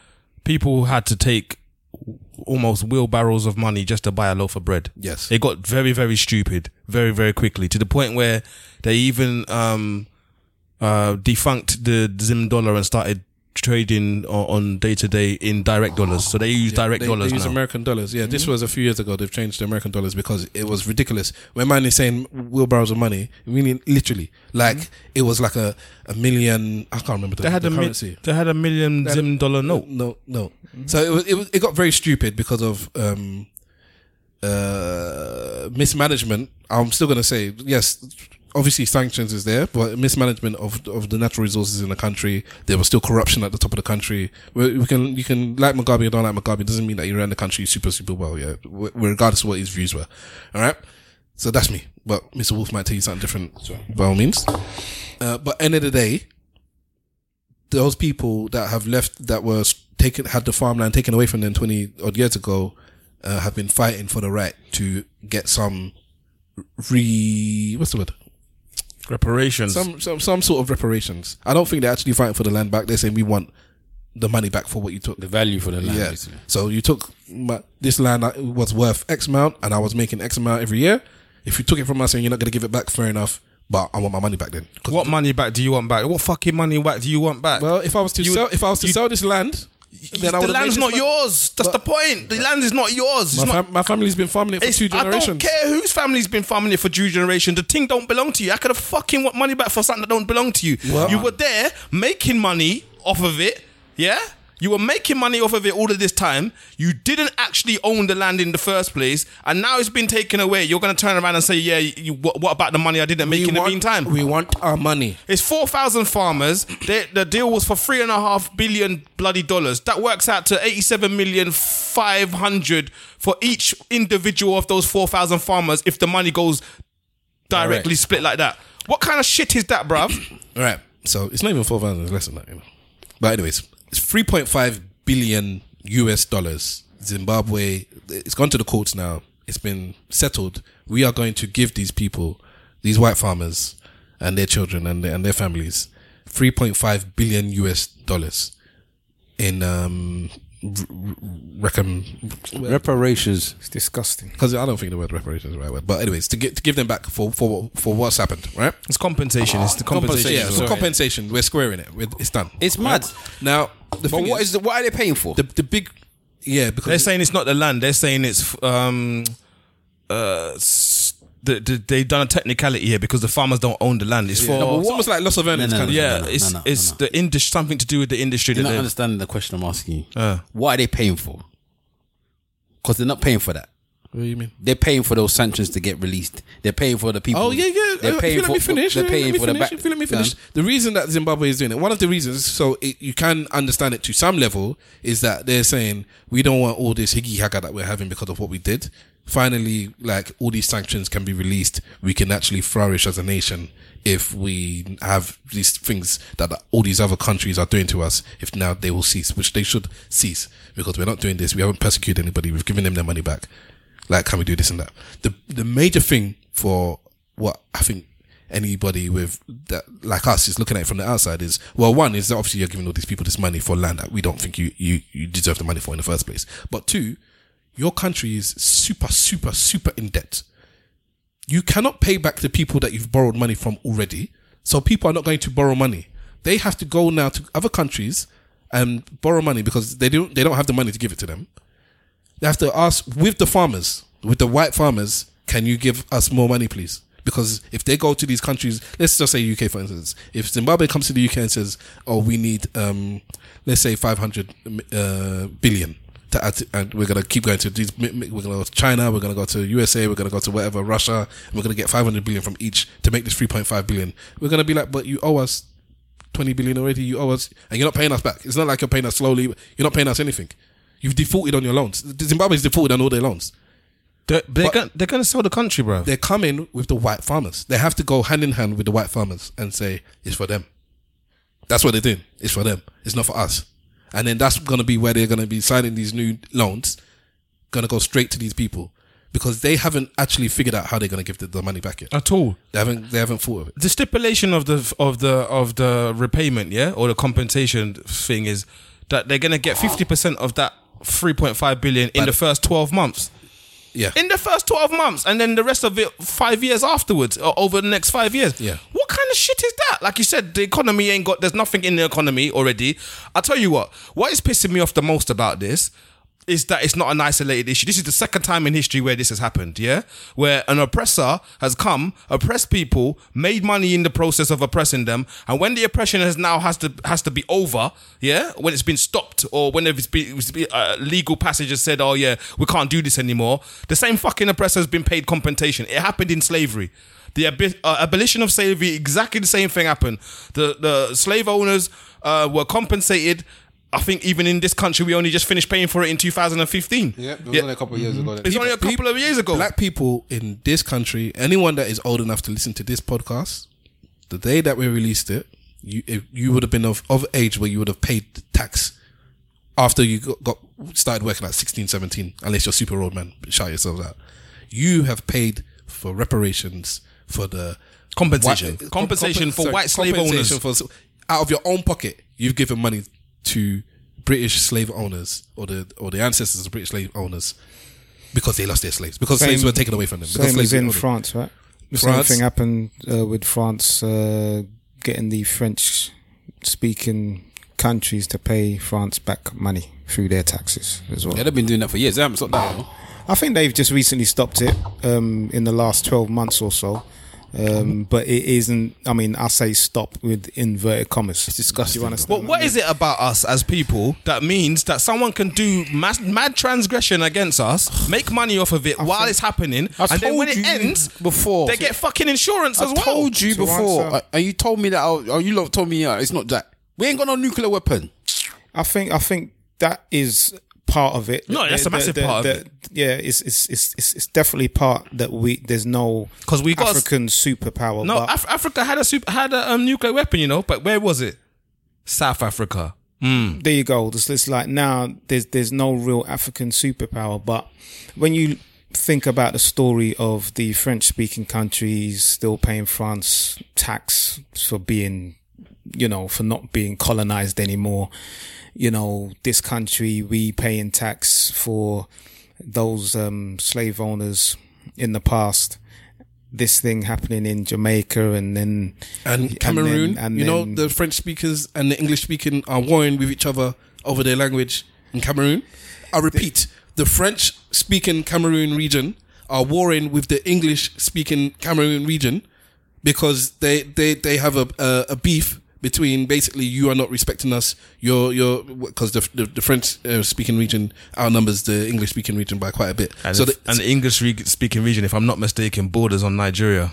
people had to take almost wheelbarrows of money just to buy a loaf of bread. Yes. It got very, very stupid very, very quickly to the point where they even um uh defunct the Zim dollar and started trading on day to day in direct dollars. So they use direct they, dollars They use now. Mm-hmm. American dollars. Yeah, this was a few years ago. They've changed to American dollars because it was ridiculous. When man is saying wheelbarrows of money, meaning literally, like it was like a, a million. I can't remember the, they had the a mi- they had a million had Zim dollar note. No, no. So it was, it was, it got very stupid because of um, uh, mismanagement. I'm still gonna say yes. Obviously, sanctions is there, but mismanagement of of the natural resources in the country. There was still corruption at the top of the country. We, we can you can like Mugabe or don't like Mugabe. It doesn't mean that you ran the country super super well. Yeah, regardless of what his views were. All right. So that's me. But Mr. Wolf might tell you something different by all means. Uh, but end of the day, those people that have left that were taken had the farmland taken away from them 20 odd years ago uh, have been fighting for the right to get some re what's the word Reparations. some some some sort of reparations i don't think they're actually fighting for the land back they're saying we want the money back for what you took The value for the land, yeah basically. so you took my, this land was worth x amount and i was making x amount every year if you took it from us and you're not going to give it back fair enough but i want my money back then What money back do you want back? What fucking money back do you want back? well if i was to You- sell if i was to you- sell this land then the land's not yours. That's the point. The land is not yours. My, not, fam- my family's been farming it for two I generations. don't care whose family's been farming it for two generations. The thing don't belong to you. I could have fucking want money back for something that don't belong to you. You were there making money off of it. Yeah. You were making money off of it all of this time. You didn't actually own the land in the first place, and now it's been taken away. You're going to turn around and say, "Yeah, you, what, what about the money I didn't make We in the meantime?" We want our money. It's four thousand farmers. They, the deal was for three and a half billion bloody dollars. That works out to eighty-seven million five hundred for each individual of those four thousand farmers. If the money goes directly Direct. split like that, what kind of shit is that, bruv? All right. So it's not even 4,000, it's less than that, you know. But anyways, it's 3.5 billion US dollars. Zimbabwe, it's gone to the courts now. It's been settled. We are going to give these people, these white farmers and their children and their, and their families, 3.5 billion US dollars in, um, reckon Reparations. It's disgusting. because I don't think the word reparations is the right word. But anyways, to get to give them back for for for what's happened, right? It's compensation. It's the compensation. Yeah, so sorry. compensation. We're squaring it. We're- It's done. It's mad. Now, the But thing what is the, what are they paying for? the the big? Yeah, because They're saying it's not the land. They're saying it's um uh s- the, the, they've done a technicality here because the farmers don't own the land. It's for No, it's almost like loss of earnings. No, no, kind of. yeah, no, it's no, no, it's no. the industry something to do with the industry You're that not understanding the question I'm asking you. uh, What are they paying for? Because they're not paying for that. What do you mean? They're paying for those sanctions to get released. They're paying for the people. Oh yeah, yeah. They're Uh, paying if you for. let me finish. They're let paying me for the finish, back. if you let me finish. Done. The reason that Zimbabwe is doing it, one of the reasons, so it, you can understand it to some level, is that they're saying we don't want all this higgy haga that we're having because of what we did. Finally, like all these sanctions can be released. We can actually flourish as a nation if we have these things that all these other countries are doing to us. If now they will cease, which they should cease, because we're not doing this. We haven't persecuted anybody. We've given them their money back. Like, can we do this and that? The the major thing for what I think anybody with that like us is looking at it from the outside is well, one is that obviously you're giving all these people this money for land that we don't think you you you deserve the money for in the first place. But two, your country is super super super in debt. You cannot pay back the people that you've borrowed money from already. So people are not going to borrow money. They have to go now to other countries and borrow money because they don't they don't have the money to give it to them they have to ask with the farmers, with the white farmers, can you give us more money, please? Because if they go to these countries, let's just say UK for instance, if Zimbabwe comes to the UK and says, "Oh, we need, um, let's say, five hundred uh, billion to and we're gonna keep going to these, we're gonna go to China, we're gonna go to USA, we're gonna go to whatever Russia, and we're gonna get five hundred billion from each to make this three point five billion. We're gonna be like, but you owe us 20 billion already. You owe us, and you're not paying us back. It's not like you're paying us slowly. You're not paying us anything. You've defaulted on your loans. Zimbabwe's defaulted on all their loans. they're, they're, gonna, they're gonna sell the country, bro. They're coming with the white farmers. They have to go hand in hand with the white farmers and say, it's for them. That's what they're doing. It's for them. It's not for us. And then that's going to be where they're going to be signing these new loans, going to go straight to these people because they haven't actually figured out how they're going to give the, the money back yet. At all. They haven't, they haven't thought of it. the stipulation of the of the of the repayment, yeah, or the compensation thing is that they're gonna get fifty percent of that three point five billion in the first twelve months. Yeah. In the first twelve months, and then the rest of it five years afterwards, or over the next five years. Yeah. What kind of shit is that? Like you said, the economy ain't got. There's nothing in the economy already. I tell you what. What is pissing me off the most about this is that it's not an isolated issue. This is the second time in history where this has happened, yeah? Where an oppressor has come, oppressed people, made money in the process of oppressing them, and when the oppression has now has to has to be over, yeah? When it's been stopped or when it's been, it's been uh, legal passage has said, oh yeah, we can't do this anymore, the same fucking oppressor has been paid compensation. It happened in slavery. The uh, abolition of slavery, exactly the same thing happened. The the slave owners uh, were compensated. I think even in this country, we only just finished paying for it in 2015. Yeah, it was only a couple of years ago. It's only a couple of years ago. Black people in this country, anyone that is old enough to listen to this podcast, the day that we released it, you if you would have been of, of age where you would have paid tax after you got, got started working at 16, 17, unless you're super old man, shout yourselves out. You have paid for reparations for the Compensation. white- Compensation for sorry, white slave owners. for out of your own pocket. You've given money to British slave owners or the or the ancestors of British slave owners because they lost their slaves because Same- slaves were taken away from them. Because Same as in France, right? The France. same thing happened uh, with France uh, getting the French speaking countries to pay France back money through their taxes as well. Yeah, they've been doing that for years. They haven't stopped that. I think they've just recently stopped it um, in the last 12 months or so. Um, but it isn't, I mean, I say stop with inverted commas. It's disgusting, You understand? But what is it about us as people that means that someone can do mass, mad transgression against us, make money off of it while think- it's happening, I and then when it ends, before. they get fucking insurance I as well. I told you before, answer- uh, and you told me that. Oh, oh, you lot told me uh, it's not that. We ain't got no nuclear weapon. I think I think that is part of it. No, that's a massive part of it. Yeah, it's, it's it's it's definitely part that we there's no because we got- African superpower. No, Af- Africa had a super, had a um, nuclear weapon, you know, but where was it? South Africa. there you go. It's, it's like now there's there's no real African superpower, but when you think about the story of the French speaking countries still paying France tax for being you know, for not being colonized anymore. You know, this country, we paying tax for those, um, slave owners in the past. This thing happening in Jamaica and then, And Cameroon, then- and you know, the French speakers and the English speaking are warring with each other over their language in Cameroon. I repeat, the French speaking Cameroon region are warring with the English speaking Cameroon region because they, they, they have a, a, a beef between basically you are not respecting us, you're, you're, because the, the, the French uh, speaking region outnumbers the English speaking region by quite a bit. And, so if- the, and the English speaking region, if I'm not mistaken, borders on Nigeria.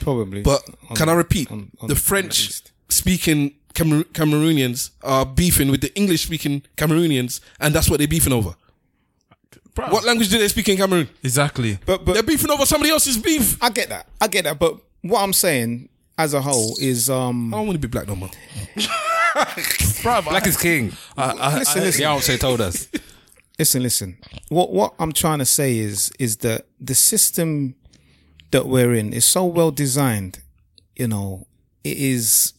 probably. But on- can I repeat? on- on- the French speaking Camer- Cameroonians are beefing with the English speaking Cameroonians, and that's what they're beefing over. What language do they speak in Cameroon? Exactly. But, but they're beefing over somebody else's beef. I get that. I get that. But what I'm saying as a whole is, um, I don't want to be black no more. Black is king. listen, listen. Beyonce told us. listen, listen. What what I'm trying to say is is that the system that we're in is so well designed. You know, it is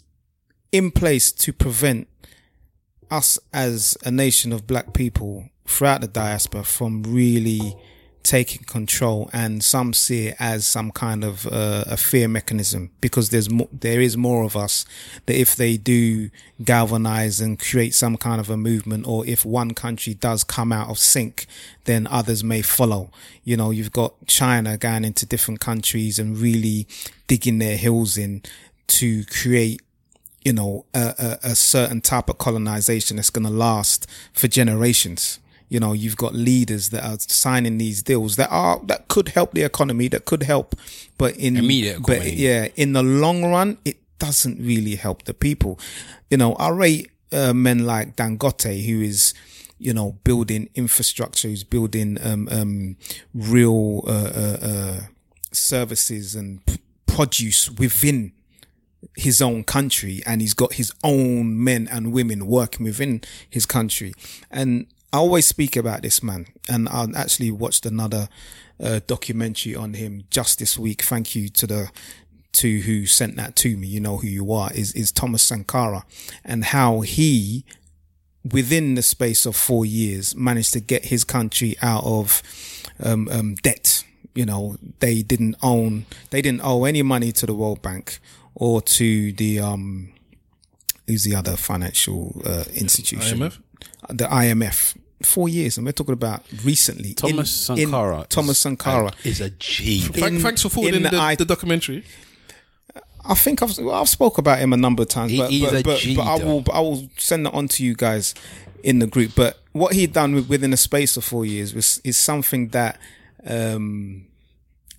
in place to prevent us as a nation of black people throughout the diaspora from really taking control and some see it as some kind of uh, a fear mechanism because there's more, there is more of us that if they do galvanize and create some kind of a movement or if one country does come out of sync then others may follow you know you've got China going into different countries and really digging their heels in to create you know, a, a, a certain type of colonization that's going to last for generations. You know, you've got leaders that are signing these deals that are, that could help the economy, that could help, but in, Immediate but economy. yeah, in the long run, it doesn't really help the people. You know, I rate uh, men like Dangote, who is, you know, building infrastructure, who's building, um, um, real, uh, uh, uh, services and p- produce within his own country and he's got his own men and women working within his country. And I always speak about this man and I actually watched another uh, documentary on him just this week. Thank you to the to who sent that to me. You know who you are is is Thomas Sankara and how he within the space of four years managed to get his country out of um, um, debt. You know, they didn't own, they didn't owe any money to the World Bank or to the um, who's the other financial uh, institution? IMF? The IMF. Four years, and we're talking about recently. Thomas In- in- Sankara. Thomas Sankara. is a G. Thank- In- Thanks for forwarding in the, the I- the documentary. I think I've well, I've spoke about him a number of times, He but is but, a but, G, but I will but I will send that on to you guys in the group. But what he'd done with, within a space of four years was is something that um,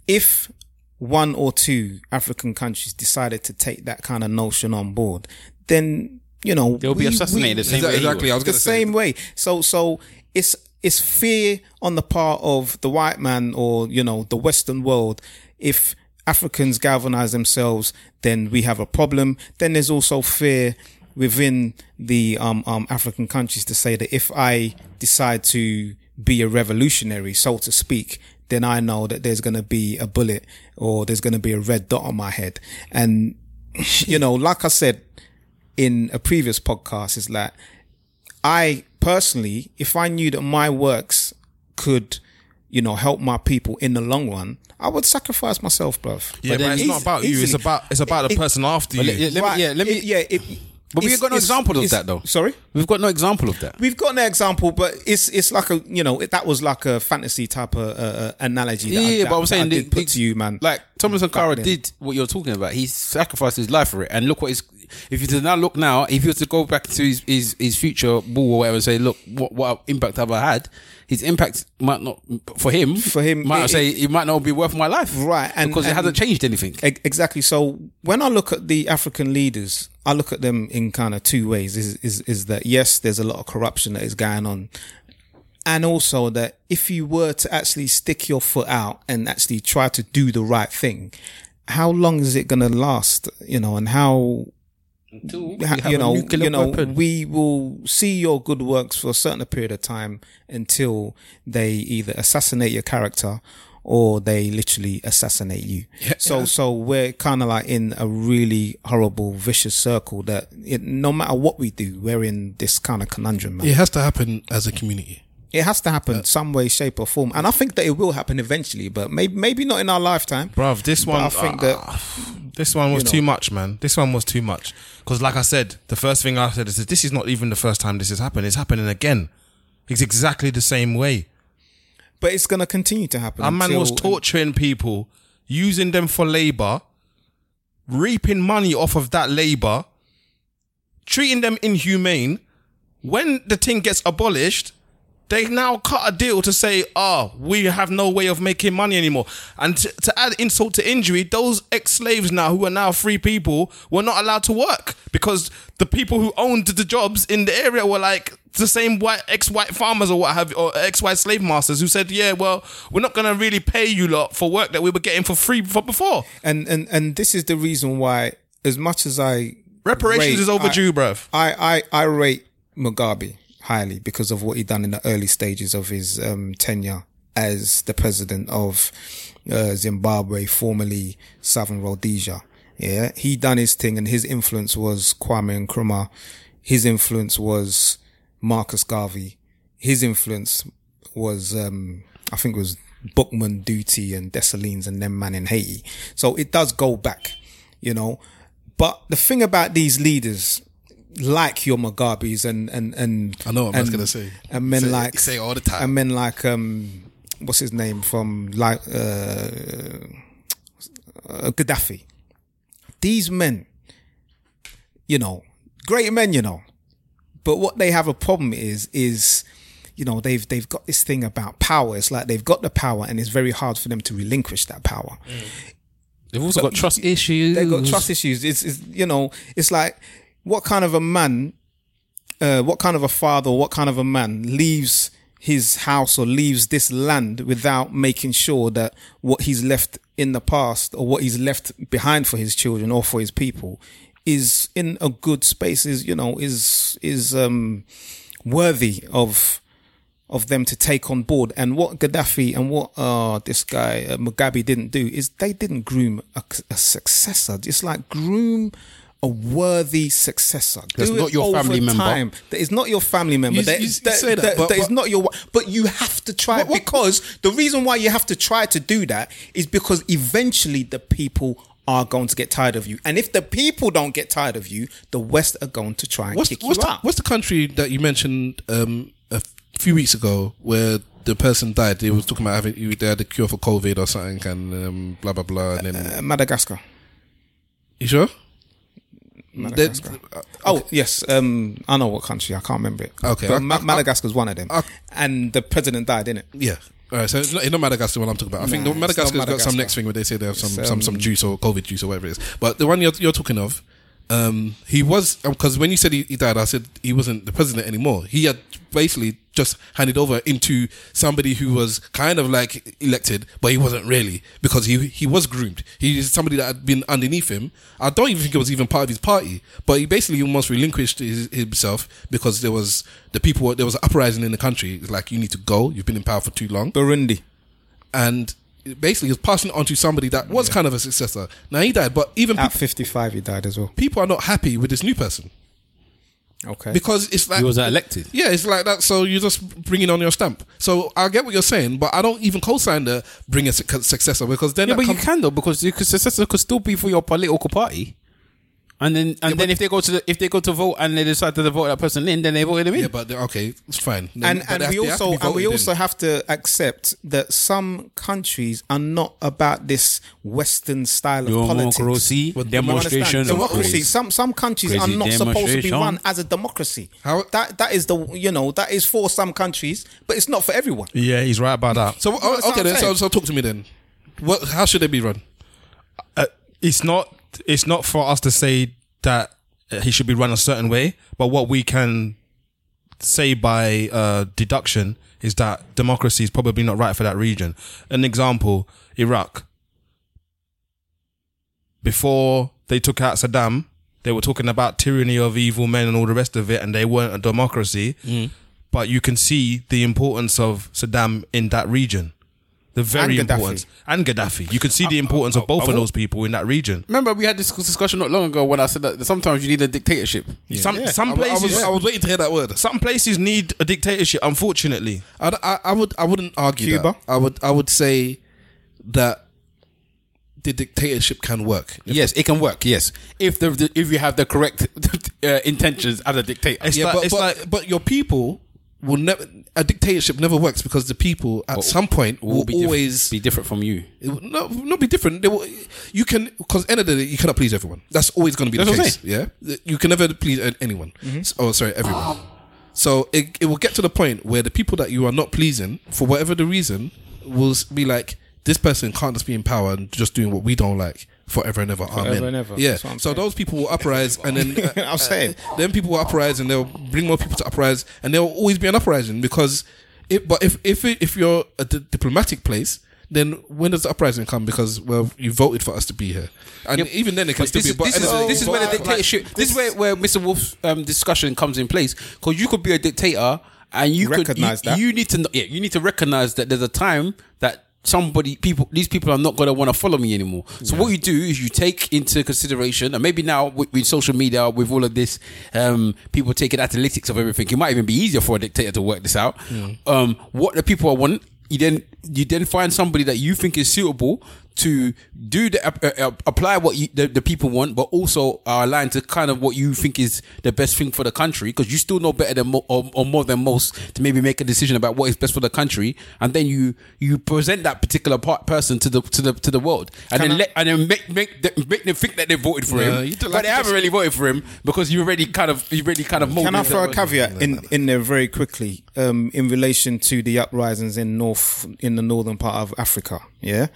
if one or two African countries decided to take that kind of notion on board, then you know They'll be assassinated the same Exa- way. exactly. I was the say. same way. So so it's it's fear on the part of the white man or you know the Western world. If Africans galvanize themselves, then we have a problem. Then there's also fear within the um, um, African countries to say that if I decide to be a revolutionary, so to speak, then I know that there's going to be a bullet or there's going to be a red dot on my head. And, you know, like I said in a previous podcast, is that I personally, if I knew that my works could, you know, help my people in the long run, I would sacrifice myself, bruv. Yeah, but, then it's not easy- about you. It's about it's about the It- person after you. let- let me- yeah, let me. It- yeah, it, but we've got no example of that though. Sorry? We've got no example of that. We've got an example, but it's it's like a you know that was like a fantasy type of uh, uh, analogy. That I, Yeah, that, but I'm saying I did the- put the- to you, man. Like Thomas Sankara then. did what you're talking about. He sacrificed his life for it, and look what is. If you to now look now, if you were to go back to his his, his future ball or whatever, and say, look, what what impact have I had? His impact might not for him. For him, might it- not say it might not be worth my life, Right, and- because it hasn't changed anything. Exactly. So when I look at the African leaders, I look at them in kind of two ways. Is is is that yes, there's a lot of corruption that is going on, and also that if you were to actually stick your foot out and actually try to do the right thing, how long is it going to last? You know, and how ha- you know, you know, we will see your good works for a certain period of time until they either assassinate your character or they literally assassinate you. Yeah, so so we're kind of like in a really horrible, vicious circle that it, no matter what we do, we're in this kind of conundrum. Man. It has to happen as a community. It has to happen some way, shape, or form, and I think that it will happen eventually, but maybe maybe not in our lifetime. Bruv, this one, I think ah, that this one was you know. too much, man. This one was too much. Because, like I said, the first thing I said is this is not even the first time this has happened. It's happening again. It's exactly the same way. but it's going to continue to happen. A man was torturing people, using them for labor, reaping money off of that labor, treating them inhumane. When the thing gets abolished, they now cut a deal to say, "Ah, we have no way of making money anymore." And to, to add insult to injury, those ex-slaves now, who are now free people, were not allowed to work because the people who owned the jobs in the area were like the same white ex-white farmers or what have or ex-white slave masters who said, "Yeah, well, we're not gonna really pay you lot for work that we were getting for free for before." and and and this is the reason why, as much as I Reparations rate- is overdue, I, bruv. I, I I rate Mugabe highly because of what he done in the early stages of his um, tenure as the president of uh, Zimbabwe, formerly Southern Rhodesia. Yeah, he done his thing, and his influence was Kwame Nkrumah. His influence was Marcus Garvey. His influence was, um, I think, it was Boukman, Dutty, and Dessalines, and them man in Haiti. So it does go back, you know. But the thing about these leaders, like your Mugabes and and and I know what I was gonna say. and men Say- like say all the time. and men like um, what's his name from like uh, uh, Gaddafi. These men, you know, great men, you know, but what they have a problem is is you know they've they've got this thing about power. It's like they've got the power, and it's very hard for them to relinquish that power. They've also got trust issues. They've got trust issues. It's, it's you know, it's like what kind of a man, uh, what kind of a father, what kind of a man leaves his house or leaves this land without making sure that what he's left in the past or what he's left behind for his children or for his people is in a good space is you know is is um worthy of of them to take on board. And what Gaddafi and what uh, this guy uh, Mugabe didn't do is they didn't groom a, a successor. It's like groom a worthy successor. That's Do not your family member. Time. That is not your family member. You- That- you- that- say that, that- but- that is but- not your. But you have to try it because the reason why you have to try to do that is because eventually the people are going to get tired of you, and if the people don't get tired of you, the West are going to try and What's, kick what's, you the, out. what's the country that you mentioned um, a few weeks ago where the person died? They was talking about having they had a cure for COVID or something, and um, blah blah blah. And then Uh, Madagascar. you sure? Madagascar. That- Oh yes, um, I know what country. I can't remember it. Okay, but I- Ma- I- Madagascar's one of them, I- and the president died, didn't it? Yeah. All right, so it's not, it's not Madagascar what I'm talking about. I think Nah, the not Madagascar's got some next thing where they say they have some It's, some some um, juice or COVID juice or whatever it is. But the one you're you're talking of, um, he was because when you said he, he died, I said he wasn't the president anymore. He had basically just handed over into somebody who was kind of like elected, but he wasn't really because he he was groomed. He is somebody that had been underneath him. I don't even think it was even part of his party, but he basically almost relinquished his, himself because there was the people there was an uprising in the country. It's like you need to go. You've been in power for too long Burundi. and basically he was passing it on to somebody that was kind of a successor. Now he died, but even At peop- 55, he died as well. people are not happy with this new person Okay. because it's like He was elected. Yeah, it's like that. So you're just bringing on your stamp. So I get what you're saying, but I don't even co-sign the bring a successor because then Yeah, that but you comes- can though because the successor could still be for your political party. And then, and then if they go to the, if they go to vote and they decide to vote that person in, then they voted him in. yeah, but they- okay, it's fine. and and we have also and we voted in. also have to accept that some countries are not about this Western style of politics. Democracy, But- You understand? demonstration, of democracy. Some some countries are not supposed to be run as a democracy. How- that that is the you know that is for some countries, but it's not for everyone. Yeah, he's right about that. So oh, understand okay, then so, so talk to me then. What? How should they be run? uh, it's not it's not for us to say that he should be run a certain way, but what we can say by uh, deduction is that democracy is probably not right for that region. An example: Iraq. Before they took out Saddam, they were talking about tyranny of evil men and all the rest of it, and they weren't a democracy. But you can see the importance of Saddam in that region The very And Gaddafi. important. And Gaddafi. You can see the importance of both of those people in that region. Remember, we had this discussion not long ago when I said that sometimes you need a dictatorship. Some some I, I places was, I was waiting to hear that word. some places need a dictatorship, unfortunately. I, I, I would I wouldn't argue Cuba? that. I would I would say that the dictatorship can work. Yes, it can work. Yes, if the, the if you have the correct uh, intentions as a dictator. It's yeah, like- but it's but, like- but your people will never. A dictatorship never works because the people at some point will, be diff- always be different from you. It will not, not be different. They will, you can because end of the day you cannot please everyone. That's always going to be the That's what case. Yeah, you can never please a- anyone. Mm-hmm. S- Oh, sorry, everyone. So it it will get to the point where the people that you are not pleasing for whatever the reason will be like, this person can't just be in power and just doing what we don't like forever and ever. Amen. and ever. Yeah. That's what I'm So saying. those people will uprise and then uh, I'm saying. then people will uprise and they'll bring more people to uprise and there will always be an uprising because it, but if if it, if you're a diplomatic place then when does the uprising come because well you voted for us to be here and even then it can But still this, be but this, is, end this is where the but- dictatorship. this is where, where Mr. Wolf's um, discussion comes in place because you could be a dictator and you Recognize could you, that. you need to kn- yeah you need to recognize that there's a time that somebody people these people are not going to want to follow me anymore. So what you do is you take into consideration and maybe now with, with social media with all of this um people taking analytics of everything it might even be easier for a dictator to work this out. Um what the people want you then you then find somebody that you think is suitable to do the uh, uh, apply what you, the, the people want, but also are aligned to kind of what you think is the best thing for the country. Because you still know better than mo- or, or more than most to maybe make a decision about what is best for the country, and then you you present that particular part, person to the to the to the world, and then let and then make make them, make them think that they voted for Yeah, him, you but like they haven't just- really voted for him because you already kind of you already kind of Can I throw a caveat in, in there very quickly um, in relation to the uprisings in north in the northern part of Africa? Yeah,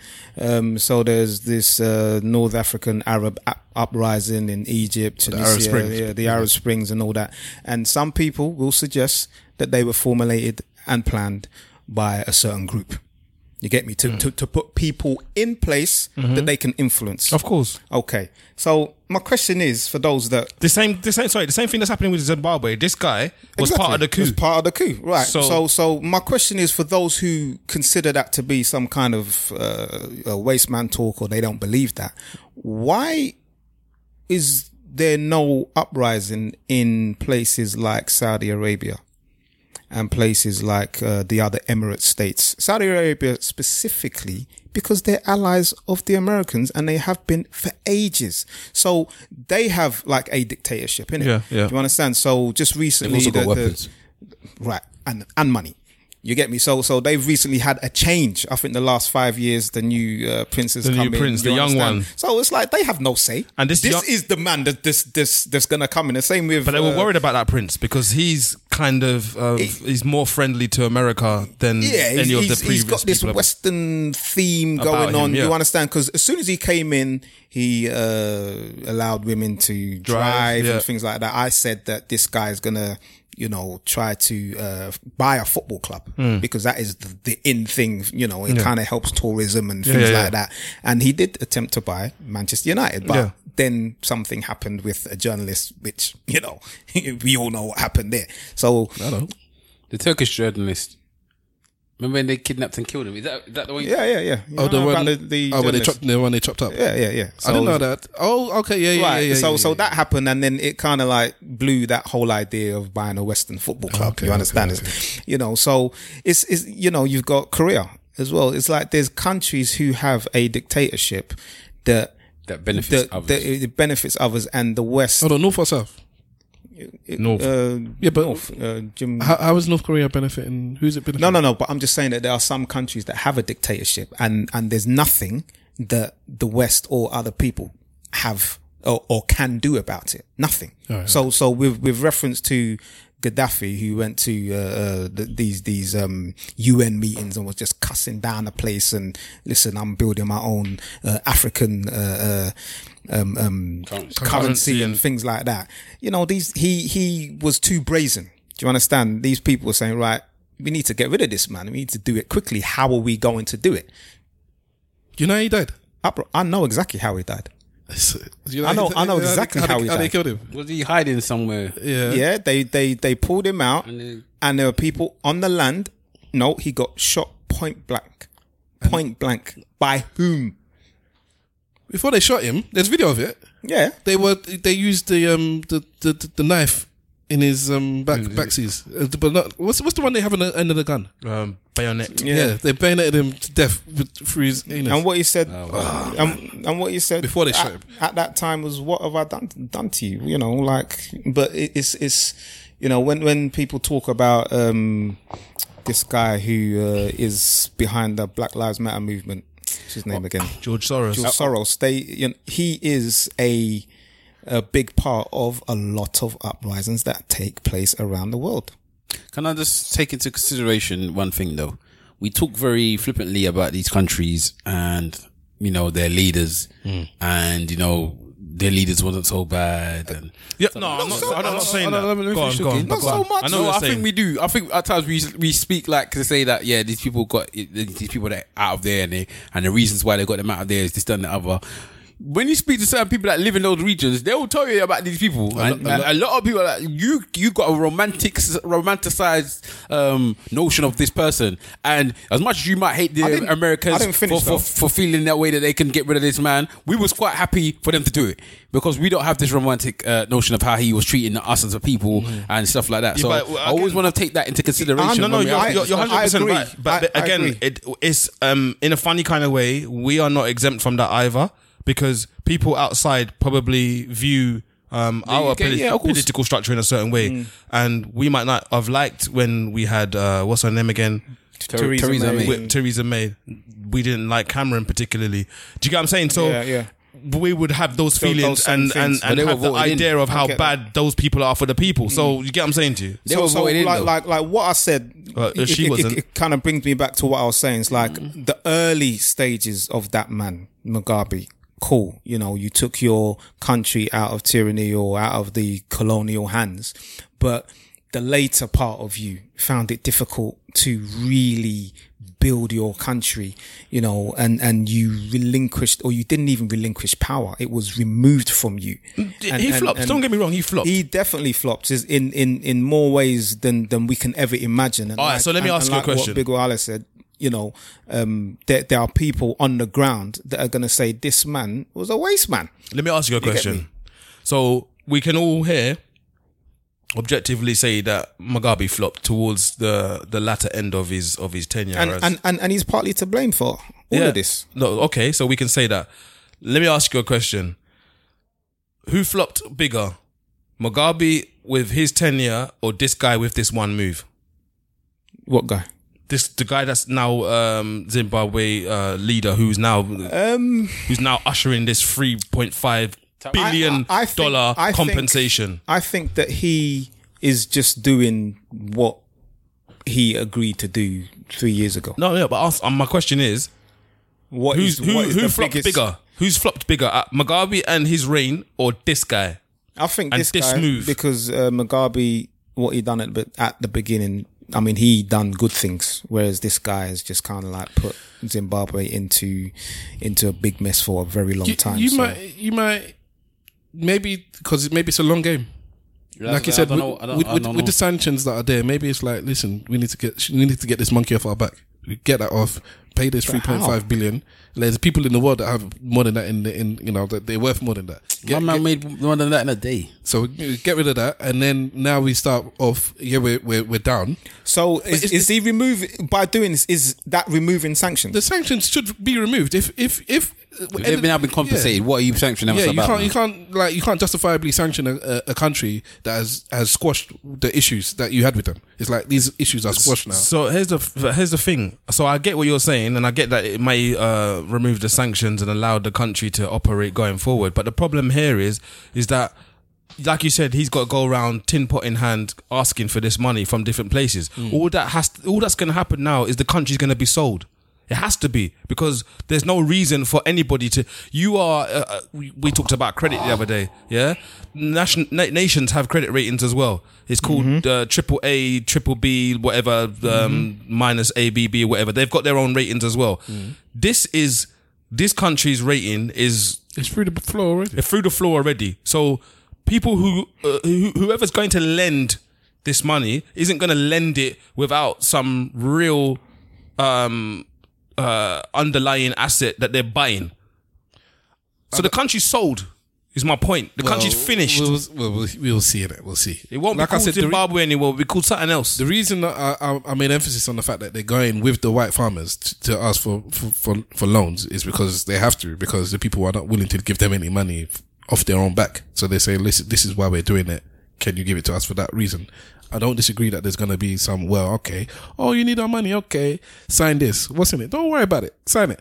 um, so there's this uh, North African Arab up- uprising in Egypt, Tunisia, Arab Springs. yeah, the Arab Springs, and all that. And some people will suggest that they were formulated and planned by a certain group. You get me to to, to put people in place that they can influence. Of course. Okay, so my question is for those that The same, the same. Sorry, the same thing that's happening with Zimbabwe. This guy was part of the coup. Was part of the coup, right? So- So, so, my question is for those who consider that to be some kind of uh, a waste man talk, or they don't believe that. Why is there no uprising in places like Saudi Arabia and places like uh, the other Emirate states? Saudi Arabia specifically because they're allies of the Americans and they have been for ages. So they have like a dictatorship, innit? Yeah, yeah. Do you understand? So just recently, the- the- weapons. right, and and money. You get me? So so they've recently had a change. I think the last five years, the new uh, prince has The come new in, prince, you the young one. So it's like they have no say. And this this young- is the man that this this that's gonna come in. The same with. But they were uh, worried about that prince because he's kind of uh, he's more friendly to America than Yeah, he's, any of the he's- previous he's got this Western theme going him, on. yeah. You understand? Because as soon as he came in, he uh, allowed women to drive, yeah. and things like that. I said that this guy is gonna, you know, try to uh, buy a football club Hmm. because that is the, the in thing. You know, it kind of helps tourism and things yeah, like yeah. that. And he did attempt to buy Manchester United, but. Yeah. Then something happened with a journalist, which you know we all know what happened there. So The Turkish journalist. Remember when they kidnapped and killed him? Is that, is that the one? yeah, yeah, yeah. You Oh, the one, about the, the oh, when they chopped, the one they chopped up. Yeah, yeah, yeah. I didn't know that. Oh, okay, yeah, yeah, right. yeah, yeah. so, yeah, so that happened, and then it kind of like blew that whole idea of buying a Western football club. Okay, you understand? okay, It's- You know, so it's, it's you know you've got Korea as well. It's like there's countries who have a dictatorship that That benefits that, others. that it benefits others, and the West. Oh, Hold on, North or South? North. Uh, Yeah, but North, uh, Jim, how, how is North Korea benefiting? Who's it benefiting? No, no, no. But I'm just saying that there are some countries that have a dictatorship, and and there's nothing that the West or other people have or, or can do about it. Nothing. so, so with with reference to Gaddafi, who went to uh, uh, the, these these um, UN meetings and was just cussing down the place and listen, I'm building my own uh, African. Um, um, currency, Currency and and- things like that. You know, these he he was too brazen. Do you understand? These people were saying, right, we need to get rid of this man. We need to do it quickly. How are we going to do it? You know how he died? I, I know exactly how he died. Do you I know- I know exactly how, how he how they killed him. Was he hiding somewhere? Yeah. Yeah, they they they pulled him out, And they- and there were people on the land. No, he got shot point blank point blank. By whom? Before they shot him, there's video of it. Yeah. They were they used the um the the, the, the knife in his um back backseas, uh, but not what's what's the one they have on the end of the gun? Um, bayonet. Yeah, they bayoneted him to death with, through his anus. And what he said, Oh, and, and what he said Before they at, shot him. at that time was, "What have I done done to you?" You know, like, but it, it's it's you know when when people talk about um this guy who uh, is behind the Black Lives Matter movement, what's his name again? George Soros. George Soros. They, you know, he is a a big part of a lot of uprisings that take place around the world. Can I just take into consideration one thing though? We talk very flippantly about these countries and, you know, their leaders hmm. and, you know, their leaders wasn't so bad and Yeah, no, I'm not, I'm not saying no, no, that. no, no, Go on, go on, talking. go Not on. so much. I know no, I you're think we do. I think at times we we speak like to say that yeah, these people got these people that out of there and they and the reasons why they got them out of there is this done the other. When you speak to certain people that live in those regions, they will tell you about these people. And, and a lot of people, like you, you got a romantic, romanticized um, notion of this person. And as much as you might hate the I didn't- Americans didn't finish, for, for, though. for feeling that way that they can get rid of this man, we was quite happy for them to do it because we don't have this romantic uh, notion of how he was treating us as a people and stuff like that. Yeah, so but, well, I always again- want to take that into consideration. no, no, when we you're, have you're, this you're discussion. 100% agree. right. But I- but I again, agree. it, it's um, in a funny kind of way, we are not exempt from that either because people outside probably view um, our UK, polit- yeah, political structure in a certain way. And we might not have liked when we had, uh, what's her name again? Theresa Theresa May. May. Theresa May. We didn't like Cameron particularly. Do you get what I'm saying? So Yeah, yeah. we would have those So feelings those same and, and, and they have the voted in. idea of how get bad those people are for the people. So you get what I'm saying to you? They so, were so voted in, like, like, like what I said, Uh, it, she it- wasn't. It, it kind of brings me back to what I was saying. It's like the early stages of that man, Mugabe. Cool, you know, you took your country out of tyranny or out of the colonial hands, but the later part of you found it difficult to really build your country, you know, and, and you relinquished or you didn't even relinquish power. It was removed from you. And- he and- flopped. and- Don't get me wrong. He flopped. he definitely flopped is in, in, in more ways than, than we can ever imagine. And All right, so let me ask you a question. What Big Wale said, you know, um, there, there are people on the ground that are going to say this man was a waste man. Let me ask you a get question. So we can all here objectively say that Mugabe flopped towards the the latter end of his of his tenure. And, as- and, and, and he's partly to blame for all Yeah. of this. No, okay, so we can say that. Let me ask you a question. Who flopped bigger? Mugabe with his tenure or this guy with this one move? What guy? This the guy that's now um, Zimbabwe uh, leader who's now Um, who's now ushering this three point five billion I- I think- dollar I think- compensation. I think that he is just doing what he agreed to do three years ago. no, no, but ask, um, my question is, What Who's is- who? what is Who the flopped biggest- bigger? Who's flopped bigger? Uh, Mugabe and his reign, or this guy? I think And this, this guy move. because uh, Mugabe, what he done at but at the beginning. I mean, he done good things, whereas this guy has just kind of like put Zimbabwe into into a big mess for a very long you, time. you so- might, you might, maybe because maybe it's a long game. like you I said, with, know- with, with, with the sanctions that are there, maybe it's like, listen, we need to get, we need to get this monkey off our back. We Get that off. Pay this three point five billion. There's people in the world that have more than that in the, in you know that they're worth more than that. Get- My man get- made more than that in a day. so get rid of that, and then now we start off. Yeah, we're we're, we're down. So is, it's- is he removing by doing this? Is that removing sanctions? The sanctions should be removed. If if if If they've been, been compensated. What are you sanctioning Yeah, us you about? can't, man? you can't, like, you can't justifiably sanction a, a, a country that has has squashed the issues that you had with them. It's like these issues are squashed now. So here's the here's the thing. So I get what you're saying, and I get that it may uh, remove the sanctions and allow the country to operate going forward. But the problem here is is that. Like you said, he's got to go around tin pot in hand asking for this money from different places. All that has, all that's going to happen now is the country's going to be sold. It has to be because there's no reason for anybody to. You are. Uh, uh, we, we talked about credit the other day. Yeah, Nation, na- nations have credit ratings as well. It's called uh, triple A, triple B, whatever, um, minus A, B, B, whatever. They've got their own ratings as well. This is this country's rating is It's through the floor already. It's through the floor already. So people who, uh, who whoever's going to lend this money isn't going to lend it without some real um uh, underlying asset that they're buying. So the country's sold. Is my point. The country's finished. We'll, we'll, we'll, we'll see it. We'll see. it won't like be I called said, the re- Zimbabwe anymore. It'll be called something else. The reason that I, I, I made emphasis on the fact that they're going with the white farmers to, to ask for, for, for, for loans is because they have to, because the people are not willing to give them any money off their own back. So they say, listen, this is why we're doing it. Can you give it to us for that reason? I don't disagree that there's going to be some, well, okay. Oh, you need our money. Okay. Sign this. What's in it? Don't worry about it. Sign it.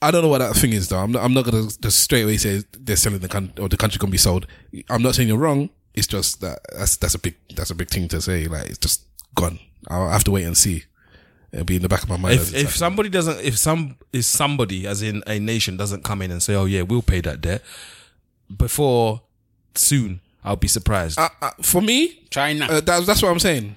I don't know what that thing is though. I'm not, I'm not going to just straight away say they're selling the country or the country can be sold. I'm not saying you're wrong. It's just that that's, that's a big, that's a big thing to say. Like it's just gone. I'll have to wait and see. It'll be in the back of my mind. if if somebody doesn't, if some is somebody, as in a nation, doesn't come in and say, "Oh yeah, we'll pay that debt," before soon, I'll be surprised uh, uh, for me, China. uh, that's that's what I'm saying.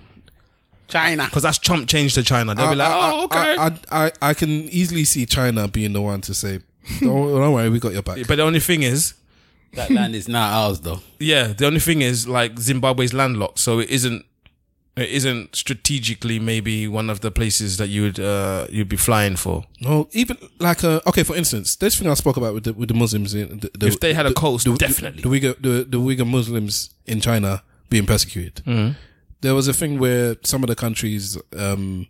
China. because that's Trump change to China. They'll be like, I, "Oh okay," I, I, I, I can easily see China being the one to say, "Don't, don't worry, we got your back." but the only thing is, That land is not ours though. yeah, the only thing is, like Zimbabwe's landlocked, so it isn't. It isn't strategically maybe one of the places that you would uh, you'd be flying for. No, even like uh, okay, for instance, this thing I spoke about with the, with the Muslims in the, the, If they had a the- coast, the, definitely. the, Uyghur the, the Uyghur Muslims in China being persecuted. Mm-hmm. There was a thing where some of the countries um,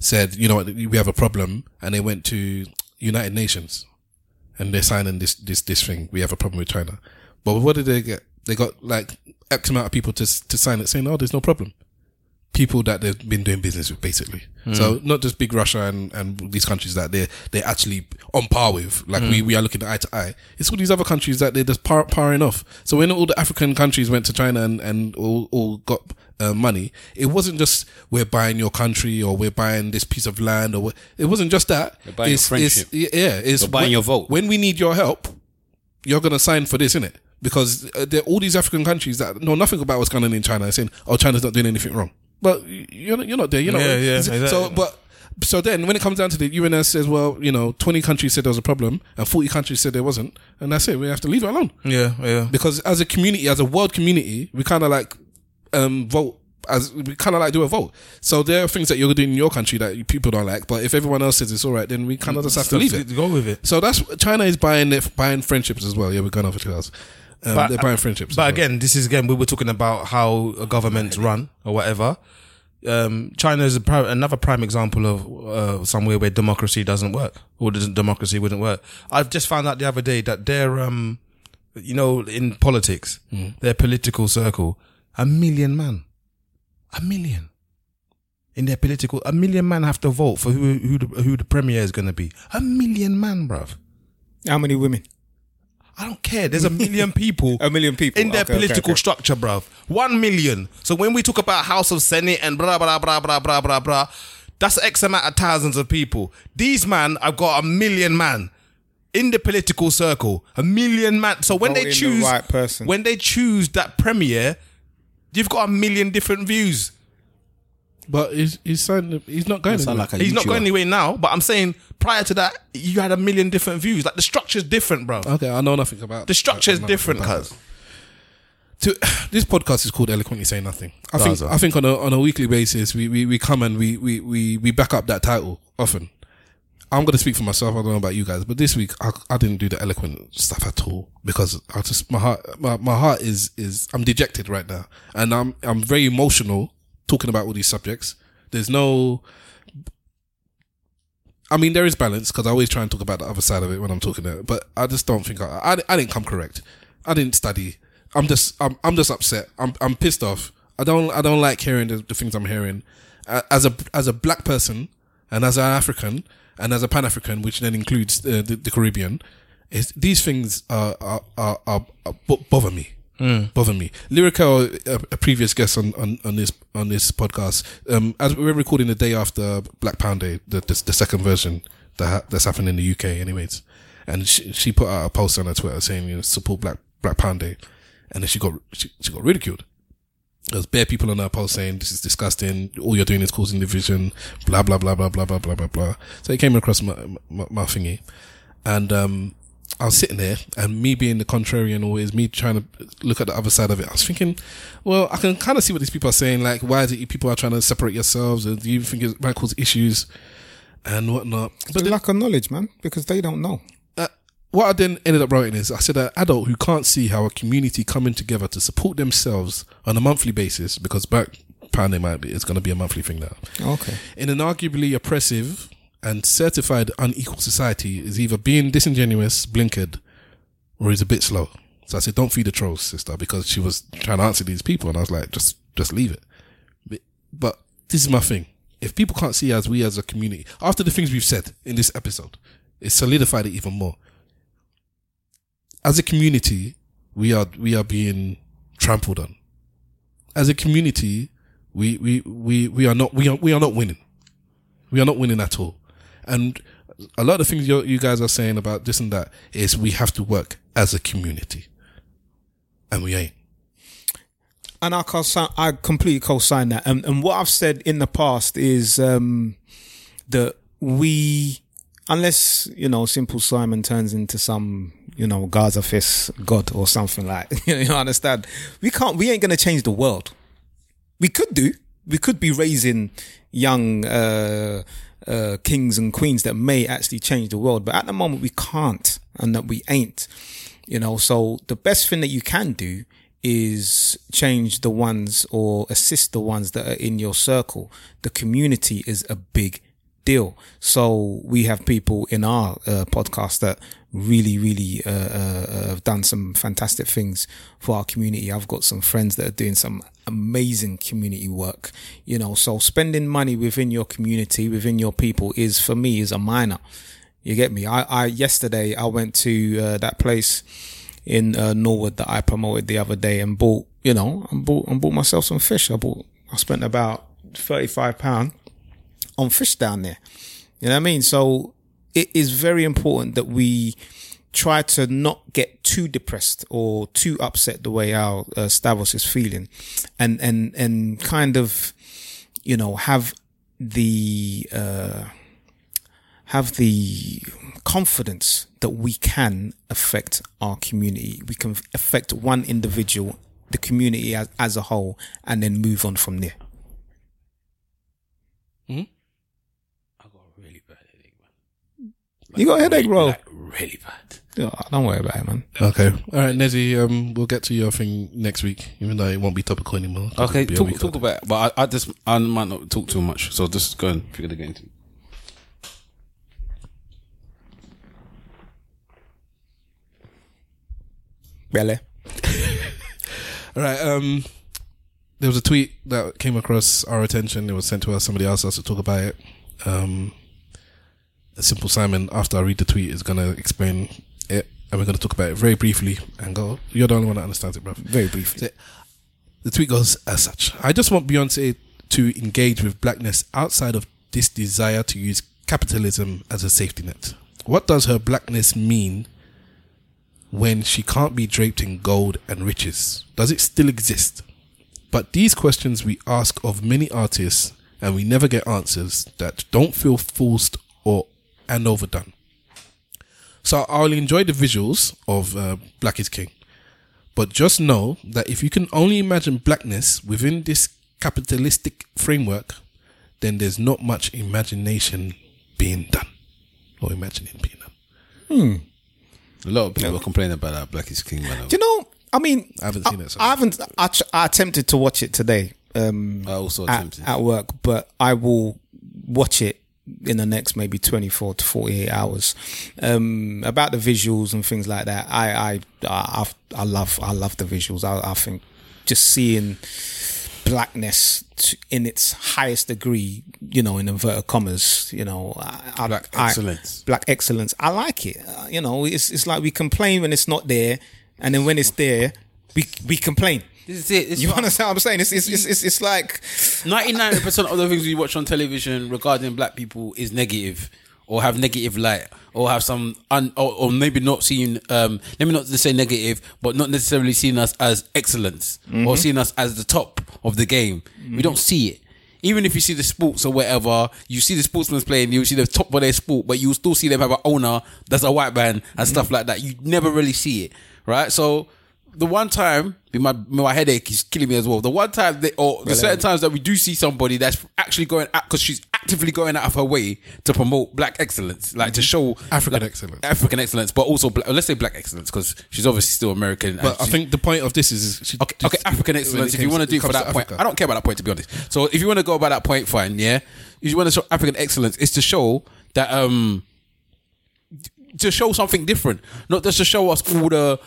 said, you know what, we have a problem, and they went to United Nations, and they're signing this this this thing. We have a problem with China, but what did they get? They got like X amount of people to to sign it, saying, "Oh, there's no problem." People that they've been doing business with, basically. So not just big Russia and, and these countries that they're they're actually on par with, like we, we are looking eye to eye. It's all these other countries that they're just par, parring off. So when all the African countries went to China and and all, all got uh, money, it wasn't just we're buying your country or we're buying this piece of land or it wasn't just that. They're buying your It's- friendship. it's- yeah, it's They're buying when- your vote. When we need your help, you're gonna sign for this, innit? Because uh, there are all these African countries that know nothing about what's going on in China, and saying, "Oh, China's not doing anything wrong." But you're not, you're not there. You're not. Yeah, yeah, So, but so then when it comes down to the UNS says, well, you know, 20 countries said there was a problem and 40 countries said there wasn't, and that's it. We have to leave it alone Yeah, yeah. because as a community, as a world community, we kind of like um vote. As we kind of like do a vote, so there are things that you're doing in your country that people don't like. But if everyone else says it's all right, then we kind of just have to leave it. Go with it. So that's China is buying it, buying friendships as well. Yeah, we're going off to us. Um, But- they're buying friendships. But again, this is again we were talking about how a governments run or whatever. Um, China is a pri- another prime example of uh, somewhere where democracy doesn't work or doesn't democracy wouldn't work. I've just found out the other day that their um, you know, in politics, their political circle, a million man, a million in their political, a million man have to vote for who who the, who the premier is going to be. A million man, bruv. How many women? I don't care. There's a million people. A million people. in their Okay, okay, political okay. structure, bruv. One million. So when we talk about House of Senate and blah blah blah blah blah blah blah, that's X amount of thousands of people. These man, I've got a million man in the political circle. A million man. So when they Voting the choose right person. when they choose that premier, you've got a million different views. But he's he's signed. He's not going. Sound anywhere. like a He's not YouTuber. going anywhere now, but I'm saying prior to that, you had a million different views. Like the structure's different, bro. Okay, I know nothing about The structure is I know different, nothing about cuz. to this podcast is called eloquently say nothing i think Gaza. i think on a on a weekly basis we we, we come and we, we we we back up that title often i'm going to speak for myself i don't know about you guys but this week i, I didn't do the eloquent stuff at all because i just my heart my, my heart is is i'm dejected right now and i'm i'm very emotional talking about all these subjects there's no I mean, there is balance because I always try and talk about the other side of it when I'm talking it, but I just don't think I, I, I didn't come correct. I didn't study. I'm just, I'm, I'm just upset. I'm, I'm pissed off. I don't, I don't like hearing the, the things I'm hearing. As a, as a black person and as an African and as a Pan African, which then includes uh, the, the Caribbean, these things are, are, are, are bother me. Bother me. Lyrical, a, a previous guest on, on, on this on this podcast, um, as we were recording the day after Black Pound Day, the the, the second version that ha- that's happened in the UK, anyways. And she, she put out a post on her Twitter saying, you know, support Black Black Pound Day, and then she got she, she got ridiculed. There's bare people on her post saying this is disgusting. All you're doing is causing division. Blah blah blah blah blah blah blah blah blah. So it came across my my, my thingy, and um, I was sitting there, and me being the contrarian always, me trying to look at the other side of it. I was thinking, well, I can kind of see what these people are saying. Like, why is it you people are trying to separate yourselves? And do you think it might cause issues? and whatnot. But But then, lack of knowledge, man, because they don't know. uh, what I then ended up writing is I said an adult who can't see how a community coming together to support themselves on a monthly basis because back be it's going to be a monthly thing now. Okay. in an arguably oppressive and certified unequal society is either being disingenuous, blinkered, or is a bit slow. So I said, don't feed the trolls, sister, because she was trying to answer these people. And I was like, just, just leave it. But, this is my thing. If people can't see us, we as a community, after the things we've said in this episode, it solidified it even more. As a community, we are, we are being trampled on. As a community, we, we, we, we are not, we are, we are not winning. We are not winning at all. And a lot of things you guys are saying about this and that is we have to work as a community. And we ain't. and I co-sign, I completely co-sign that. And, and what I've said in the past is um, that we, unless you know, Simple Simon turns into some you know Gaza fist god or something like, you know, understand? We can't. We ain't gonna change the world. We could do. We could be raising young uh, uh, kings and queens that may actually change the world, but at the moment we can't, and that we ain't. You know, so the best thing that you can do is change the ones or assist the ones that are in your circle. The community is a big deal. So we have people in our uh, podcast that really, really uh, uh, have done some fantastic things for our community. I've got some friends that are doing some amazing community work. You know, so spending money within your community, within your people, is for me is a minor. You get me? I, I yesterday I went to uh, that place in uh, Norwood that I promoted the other day and bought, you know, and bought and bought myself some fish. I bought, I spent about thirty five pound on fish down there. You know what I mean? So it is very important that we try to not get too depressed or too upset the way our uh, Stavros is feeling, and and and kind of, you know, have the. Uh, have the confidence that we can affect our community. We can affect one individual, the community as, as a whole, and then move on from there. I got a really bad headache, man. You got a headache, bro? Like, really bad. Yeah, don't worry about it, man. Okay. All right, Nezzy, um, we'll get to your thing next week, even though it won't be topical anymore. Okay, It'll be a talk, talk about it. But I, I just, I might not talk too much. So just go and figure the game to Belly. All right. Um, there was a tweet that came across our attention. It was sent to us. Somebody asked us to talk about it. Um, a simple Simon, after I read the tweet, is going to explain it, and we're going to talk about it very briefly. And go, you're the only one that understands it, bro. Very briefly. The tweet goes as such. I just want Beyonce to engage with blackness outside of this desire to use capitalism as a safety net. What does her blackness mean when she can't be draped in gold and riches? Does it still exist? But these questions we ask of many artists and we never get answers that don't feel forced or and overdone. So I'll enjoy the visuals of uh, Black is King. But just know that if you can only imagine blackness within this capitalistic framework, then there's not much imagination being done or imagining being done. A lot of people are complaining about that Black is King, man. Do you know? I mean, I haven't seen it, so- I haven't. I, tr- I attempted to watch it today. Um, I also at, attempted. at work, but I will watch it in the next maybe 24 to 48 hours. Um, about the visuals and things like that. I, I, I, I've- love, I love the visuals. I, I think just seeing blackness in its highest degree, you know, in inverted commas, you know, I, I- Black I- excellence. black excellence. I like it. Uh, you know, it's it's like we complain when it's not there, and then when it's there, we we complain. This is it. This You understand what I'm saying? It's it's it's, it's, it's like Ninety nine percent of the things we watch on television regarding black people is negative, or have negative light, or have some, un, or, or maybe not seeing. Um, let me not say negative, but not necessarily seeing us as excellence or seeing us as the top of the game. We don't see it. Even if you see the sports or whatever, you see the sportsmen playing, you see the top of their sport, but you still see them have an owner that's a white man and stuff like that. You never really see it, right? So the one time, my my headache is killing me as well. The one time, they, or the certain times that we do see somebody that's actually going out because she's actively going out of her way to promote black excellence, like to show African like, excellence. African excellence, but also black, let's say black excellence because she's obviously still American. But I think the point of this is, is she Okay, okay, African excellence. If you want to do it for that point, I don't care about that point to be honest. So if you want to go about that point, fine. Yeah, if you want to show African excellence, is to show that um to show something different, not just to show us all the.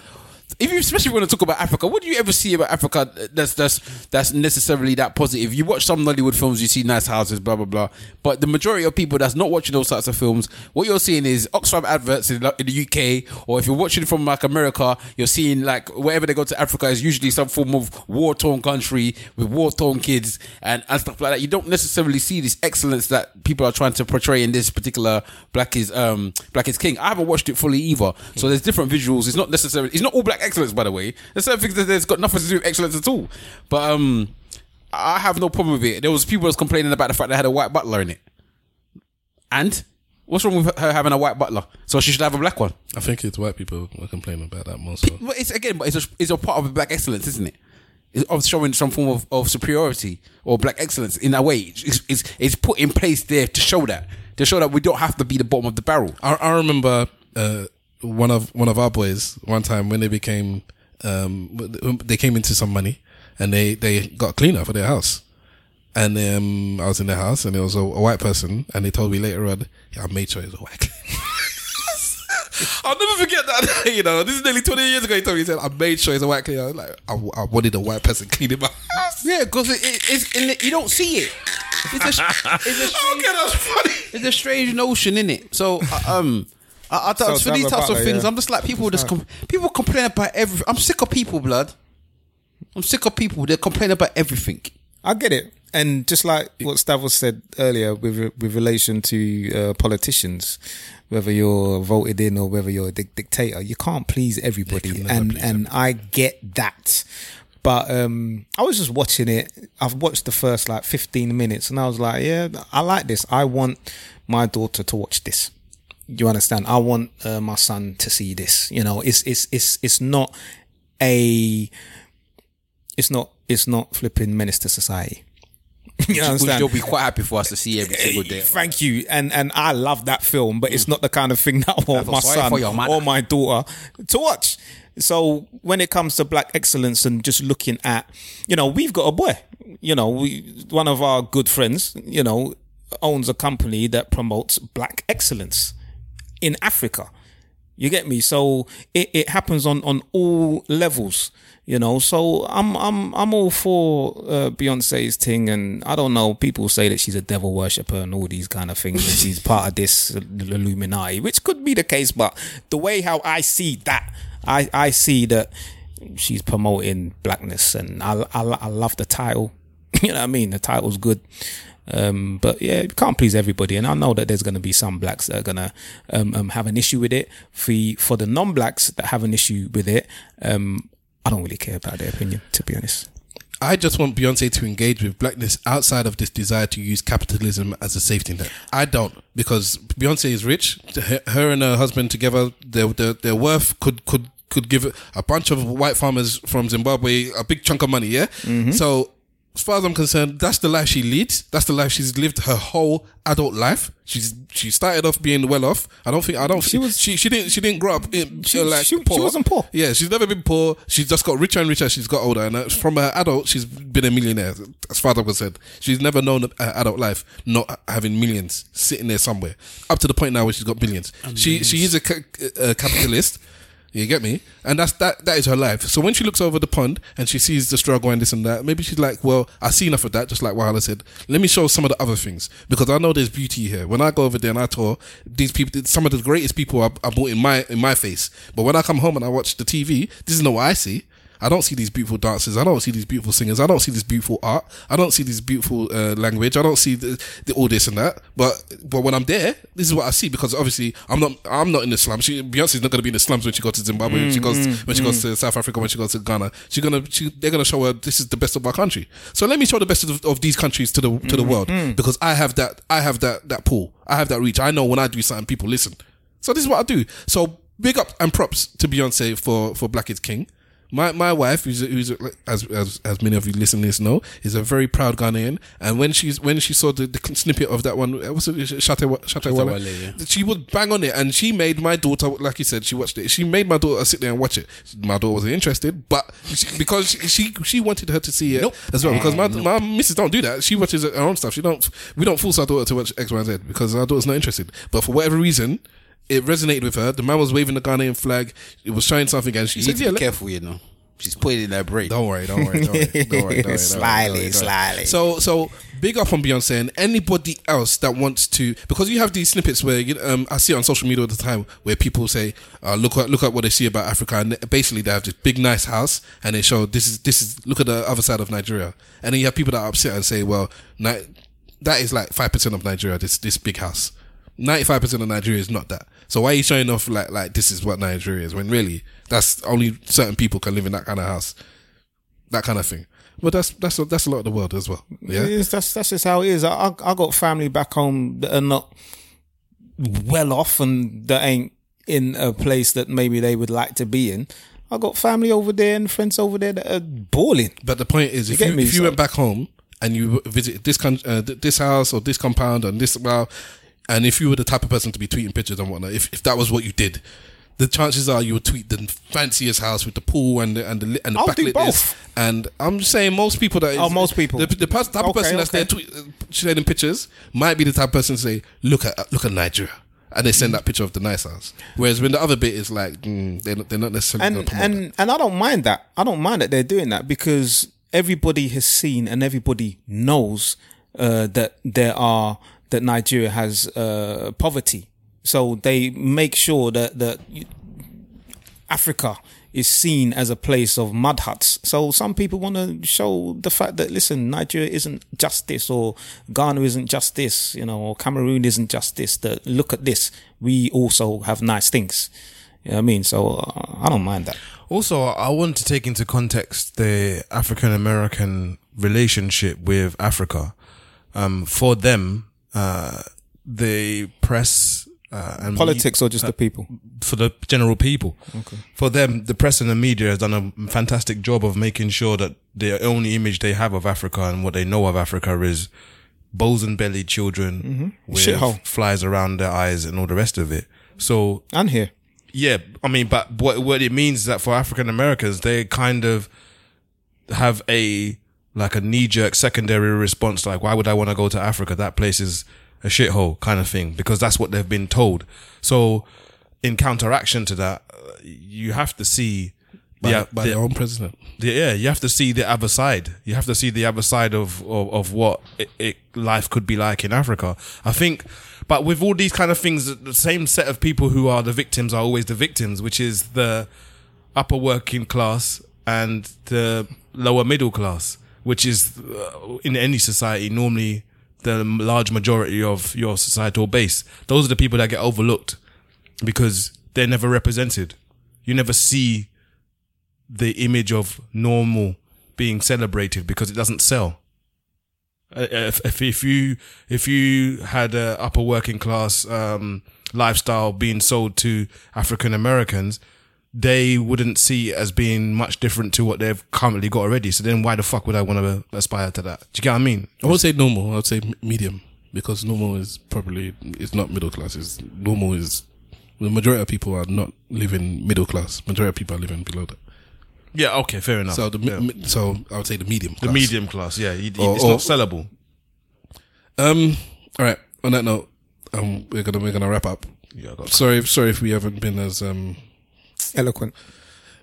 If you especially want to talk about Africa, what do you ever see about Africa that's that's that's necessarily that positive? You watch some Nollywood films, you see nice houses, blah blah blah. But the majority of people that's not watching those types of films, what you're seeing is Oxfam adverts in, in the UK, or if you're watching from like America, you're seeing like wherever they go to Africa is usually some form of war torn country with war torn kids and, and stuff like that. You don't necessarily see this excellence that people are trying to portray in this particular Black is um Black is King. I haven't watched it fully either, so there's different visuals. It's not necessarily it's not all black excellence, by the way. There's certain things that there's got nothing to do with excellence at all. But um, I have no problem with it. There was people that was complaining about the fact they had a white butler in it, and what's wrong with her having a white butler? So she should have a black one. I think it's white people who are complaining about that more so. But it's again, but it's a, it's a part of black excellence, isn't it? It's of showing some form of, of superiority or black excellence in a way. It's, it's, it's put in place there to show that to show that we don't have to be the bottom of the barrel. I, I remember uh, one of one of our boys one time when they became um, they came into some money and they they got a cleaner for their house. And um, I was in their house and there was a, a white person and they told me later on, yeah, I made sure it was a white. I'll never forget that. you know, this is nearly 20 years ago. He told me, he said, I made sure it's a white cleaner. I was like, I, I wanted a white person cleaning my house. Yeah, because it, it, it's in the, you don't see it. It's a, it's a Okay, that's funny. it's a strange notion, in it? So, uh, um, I, I thought So for these types of Butler, things, yeah. I'm just like people just com- people complain about everything. I'm sick of people, blood. I'm sick of people. They complain about everything. I get it. And just like what Stavros said earlier with with relation to uh, politicians, whether you're voted in or whether you're a dic- dictator, you can't please everybody. And and I get that. But um, I was just watching it. I've watched the first like 15 minutes and I was like, yeah, I like this. I want my daughter to watch this. You understand? I want uh, my son to see this. You know, it's it's it's it's not a it's not it's not flipping menace to society. you understand? they'll be quite happy for us to see every single day. Thank you, and and I love that film, but it's not the kind of thing that I want my son for your mother. or my daughter to watch. So when it comes to black excellence and just looking at, you know, we've got a boy, you know, we, one of our good friends, you know, owns a company that promotes black excellence in Africa. You get me? So it, it happens on, on all levels, you know. So I'm I'm I'm all for uh, Beyonce's thing, and I don't know. People say that she's a devil worshipper and all these kind of things, and she's part of this Illuminati, which could be the case. But the way how I see that, I I see that she's promoting blackness, and I I, I love the title. you know what I mean? The title's good. Um, but yeah, you can't please everybody, and I know that there's going to be some blacks that are going to um, um, have an issue with it. For for the non-blacks that have an issue with it, um, I don't really care about their opinion, to be honest. I just want Beyonce to engage with blackness outside of this desire to use capitalism as a safety net. I don't because Beyonce is rich. Her, and her husband together, their, their their worth could could could give a bunch of white farmers from Zimbabwe a big chunk of money. Yeah. So as far as I'm concerned, that's the life she leads. That's the life she's lived her whole adult life. She's she started off being well off. I don't think I don't. She She was- she she didn't she didn't grow up in She- uh, like she- she wasn't poor. Yeah, she's never been poor. She's just got richer and richer she's got older. And uh, from her adult, she's been a millionaire. As far as I'm concerned, she's never known her adult life not having millions sitting there somewhere. Up to the point now where she's got billions. She she is a, a capitalist. You get me? And that's that that is her life. So when she looks over the pond and she sees the struggle and this and that, maybe she's like, Well, I see enough of that, just like Wahala said. Let me show some of the other things. Because I know there's beauty here. When I go over there and I tour, these people some of the greatest people are, are brought in my in my face. But when I come home and I watch the TV, this is not what I see. I don't see these beautiful dancers. I don't see these beautiful singers. I don't see this beautiful art. I don't see this beautiful uh, language. I don't see the, the all this and that. But but when I'm there, this is what I see because obviously I'm not I'm not in the slums. She, Beyonce's not going to be in the slums when she goes to Zimbabwe. when she mm, goes mm, when she goes mm. to South Africa. When she goes to Ghana, she's gonna she, they're gonna show her this is the best of our country. So let me show the best of, of these countries to the to the world because I have that I have that that pull. I have that reach. I know when I do something, people listen. So this is what I do. So big up and props to Beyonce for for Black is King. My my wife, who's, who's as as as many of you listeners know, is a very proud Ghanaian. And when she's when she saw the, the snippet of that one, what's it, Shatewa, Shatewala, Shatta Wale, yeah. she would bang on it, and she made my daughter, like you said, she watched it. She made my daughter sit there and watch it. My daughter wasn't interested, but she, because she, she she wanted her to see it as well. Because my my missus don't do that. She watches her own stuff. She don't. We don't force our daughter to watch X Y and Z because our daughter's not interested. But for whatever reason. It resonated with her. The man was waving the Ghanaian flag. It was showing something, and she You said, "Yeah, be let- careful, you know. She's putting it in her brain. don't worry, don't worry, don't worry, don't worry. Don't worry, Slyly, slyly. So, so big up on Beyonce and anybody else that wants to, because you have these snippets where you um, I see it on social media all the time where people say, uh, "Look at look at what they see about Africa," and basically they have this big nice house and they show this is this is look at the other side of Nigeria, and then you have people that are upset and say, "Well, ni- that is like five percent of Nigeria. This this big house." 95% of Nigeria is not that. So why are you showing off like like this is what Nigeria is when really that's only certain people can live in that kind of house that kind of thing. But that's that's a, that's a lot of the world as well. Yeah, is, that's that's just how it is. I I got family back home that are not well off and that ain't in a place that maybe they would like to be in. I got family over there and friends over there that are balling. but the point is, if You if you so- went back home and you visit this con- uh, this house or this compound and this well, and if you were the type of person to be tweeting pictures and whatnot, if if that was what you did. The chances are you would tweet the fanciest house with the pool and the and the, and the I'll do backlit both. And I'm just saying most people that is, Oh, most people. the, the type of Okay, person that's okay. there tweet, uh, sharing pictures might be the type of person to say look at look at Nigeria and they send that picture of the nice house. Whereas when the other bit is like mm, they're not, they're not necessarily and and and I don't mind that. I don't mind that they're doing that because everybody has seen and everybody knows uh, that there are that Nigeria has uh, poverty. So they make sure that that Africa is seen as a place of mud huts. So some people want to show the fact that listen, Nigeria isn't just this, or Ghana isn't just this, you know, or Cameroon isn't just this. That look at this, we also have nice things. You know I mean? So uh, I don't mind that. Also, I want to take into context the African American relationship with Africa. Um, for them, uh, the press uh, and Politics or just the people? for the general people. Okay. For them, the press and the media has done a fantastic job of making sure that the only image they have of Africa and what they know of Africa is bows and belly children with Shithole. flies around their eyes and all the rest of it. So And here. yeah, I mean, but what what it means is that for African Americans, they kind of have a like a knee jerk secondary response, like why would I want to go to Africa? That place is a shithole kind of thing, because that's what they've been told. So, in counteraction to that, you have to see. by, the, by the- their own president. the- yeah, you have to see the other side. You have to see the other side of of, of what it, it, life could be like in Africa. I think, but with all these kind of things, the same set of people who are the victims are always the victims, which is the upper working class and the lower middle class, which is uh, in any society normally the large majority of your societal base. Those are the people that get overlooked because they're never represented. You never see the image of normal being celebrated because it doesn't sell. Uh, If, if, if you if you had a upper working class um, lifestyle being sold to African Americans, they wouldn't see it as being much different to what they've currently got already. So then, why the fuck would I want to aspire to that? Do you get what I mean? I would say normal. I would say medium because normal is probably it's not middle class. It's normal is the majority of people are not living middle class. Majority of people are living below that. Yeah. Okay. Fair enough. So the Yeah. mi- so I would say the medium. the medium class. Yeah. You, Or- it's or- not sellable. Um. All right. On that note, um, we're gonna we're gonna wrap up. Yeah. Sorry, sorry if we haven't been as um. Eloquent.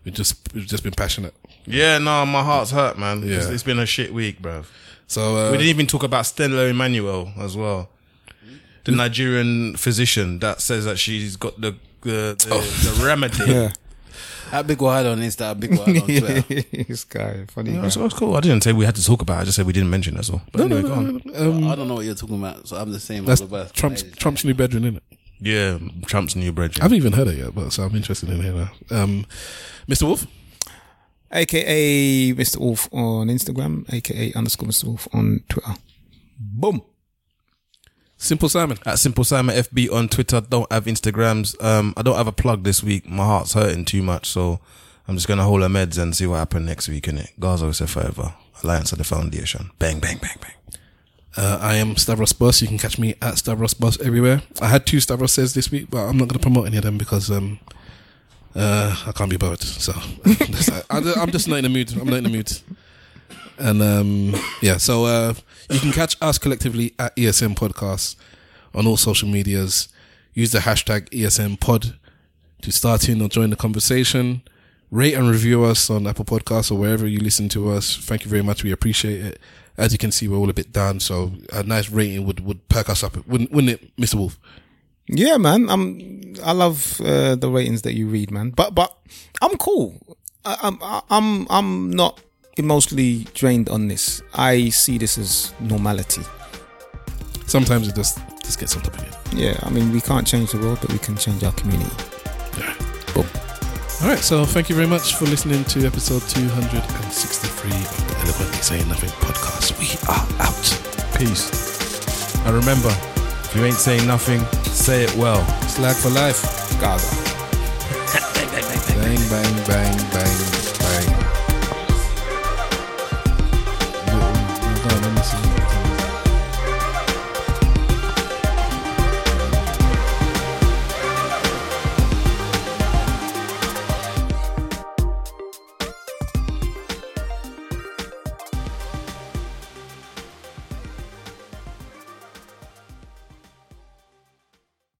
We just we've just been passionate. Yeah. No, my heart's hurt, man. It's, Yeah. it's been a shit week, bruv. So uh, We didn't even talk about Stella Immanuel as well. The Nigerian physician that says that she's got the the, the, the remedy. Yeah. That big one on Insta, that big one on Twitter. this guy, funny Yeah, guy. so that's cool. I didn't say we had to talk about it. I just said we didn't mention it, that's all. But anyway, go on. um, I don't know what you're talking about, so I'm the same. that's. Trump's Trump's new bedroom, isn't it? Yeah, Trump's new bridge. I haven't even heard it yet, but so I'm interested in it now. Um, Mr. Wolf. AKA Mr. Wolf on Instagram, AKA underscore Mr. Wolf on Twitter. Boom. Simple Simon. At Simple Simon FB on Twitter. Don't have Instagrams. Um, I don't have a plug this week. My heart's hurting too much, so I'm just gonna hold her meds and see what happens next week. In it, Gaza will say forever. Alliance of the Foundation. Bang, bang, bang, bang. Uh, I am Stavros Boss. You can catch me at Stavros Boss everywhere. I had two Stavros says this week, but I'm not going to promote any of them because um, uh, I can't be bothered. So I'm just not in the mood. I'm not in the mood. And um, yeah, so uh, you can catch us collectively at ESM Podcasts on all social medias. Use the hashtag ESM Pod to start in or join the conversation. Rate and review us on Apple Podcasts or wherever you listen to us. Thank you very much. We appreciate it. As you can see, we're all a bit down, so a nice rating would, would perk us up, wouldn't, wouldn't it, Mr. Wolf? Yeah, man. I'm. I love uh, the ratings that you read, man. But but I'm cool. I, I'm I'm I'm not emotionally drained on this. I see this as normality. Sometimes it just just gets on top of you. Yeah, I mean we can't change the world, but we can change our community. Yeah. Boom. All right, so thank you very much for listening to episode 263 of the Eloquently Saying Nothing podcast. We are out. Peace. And remember, if you ain't saying nothing, say it well. Slag for life. Gaza. Bang, bang, bang, bang, bang.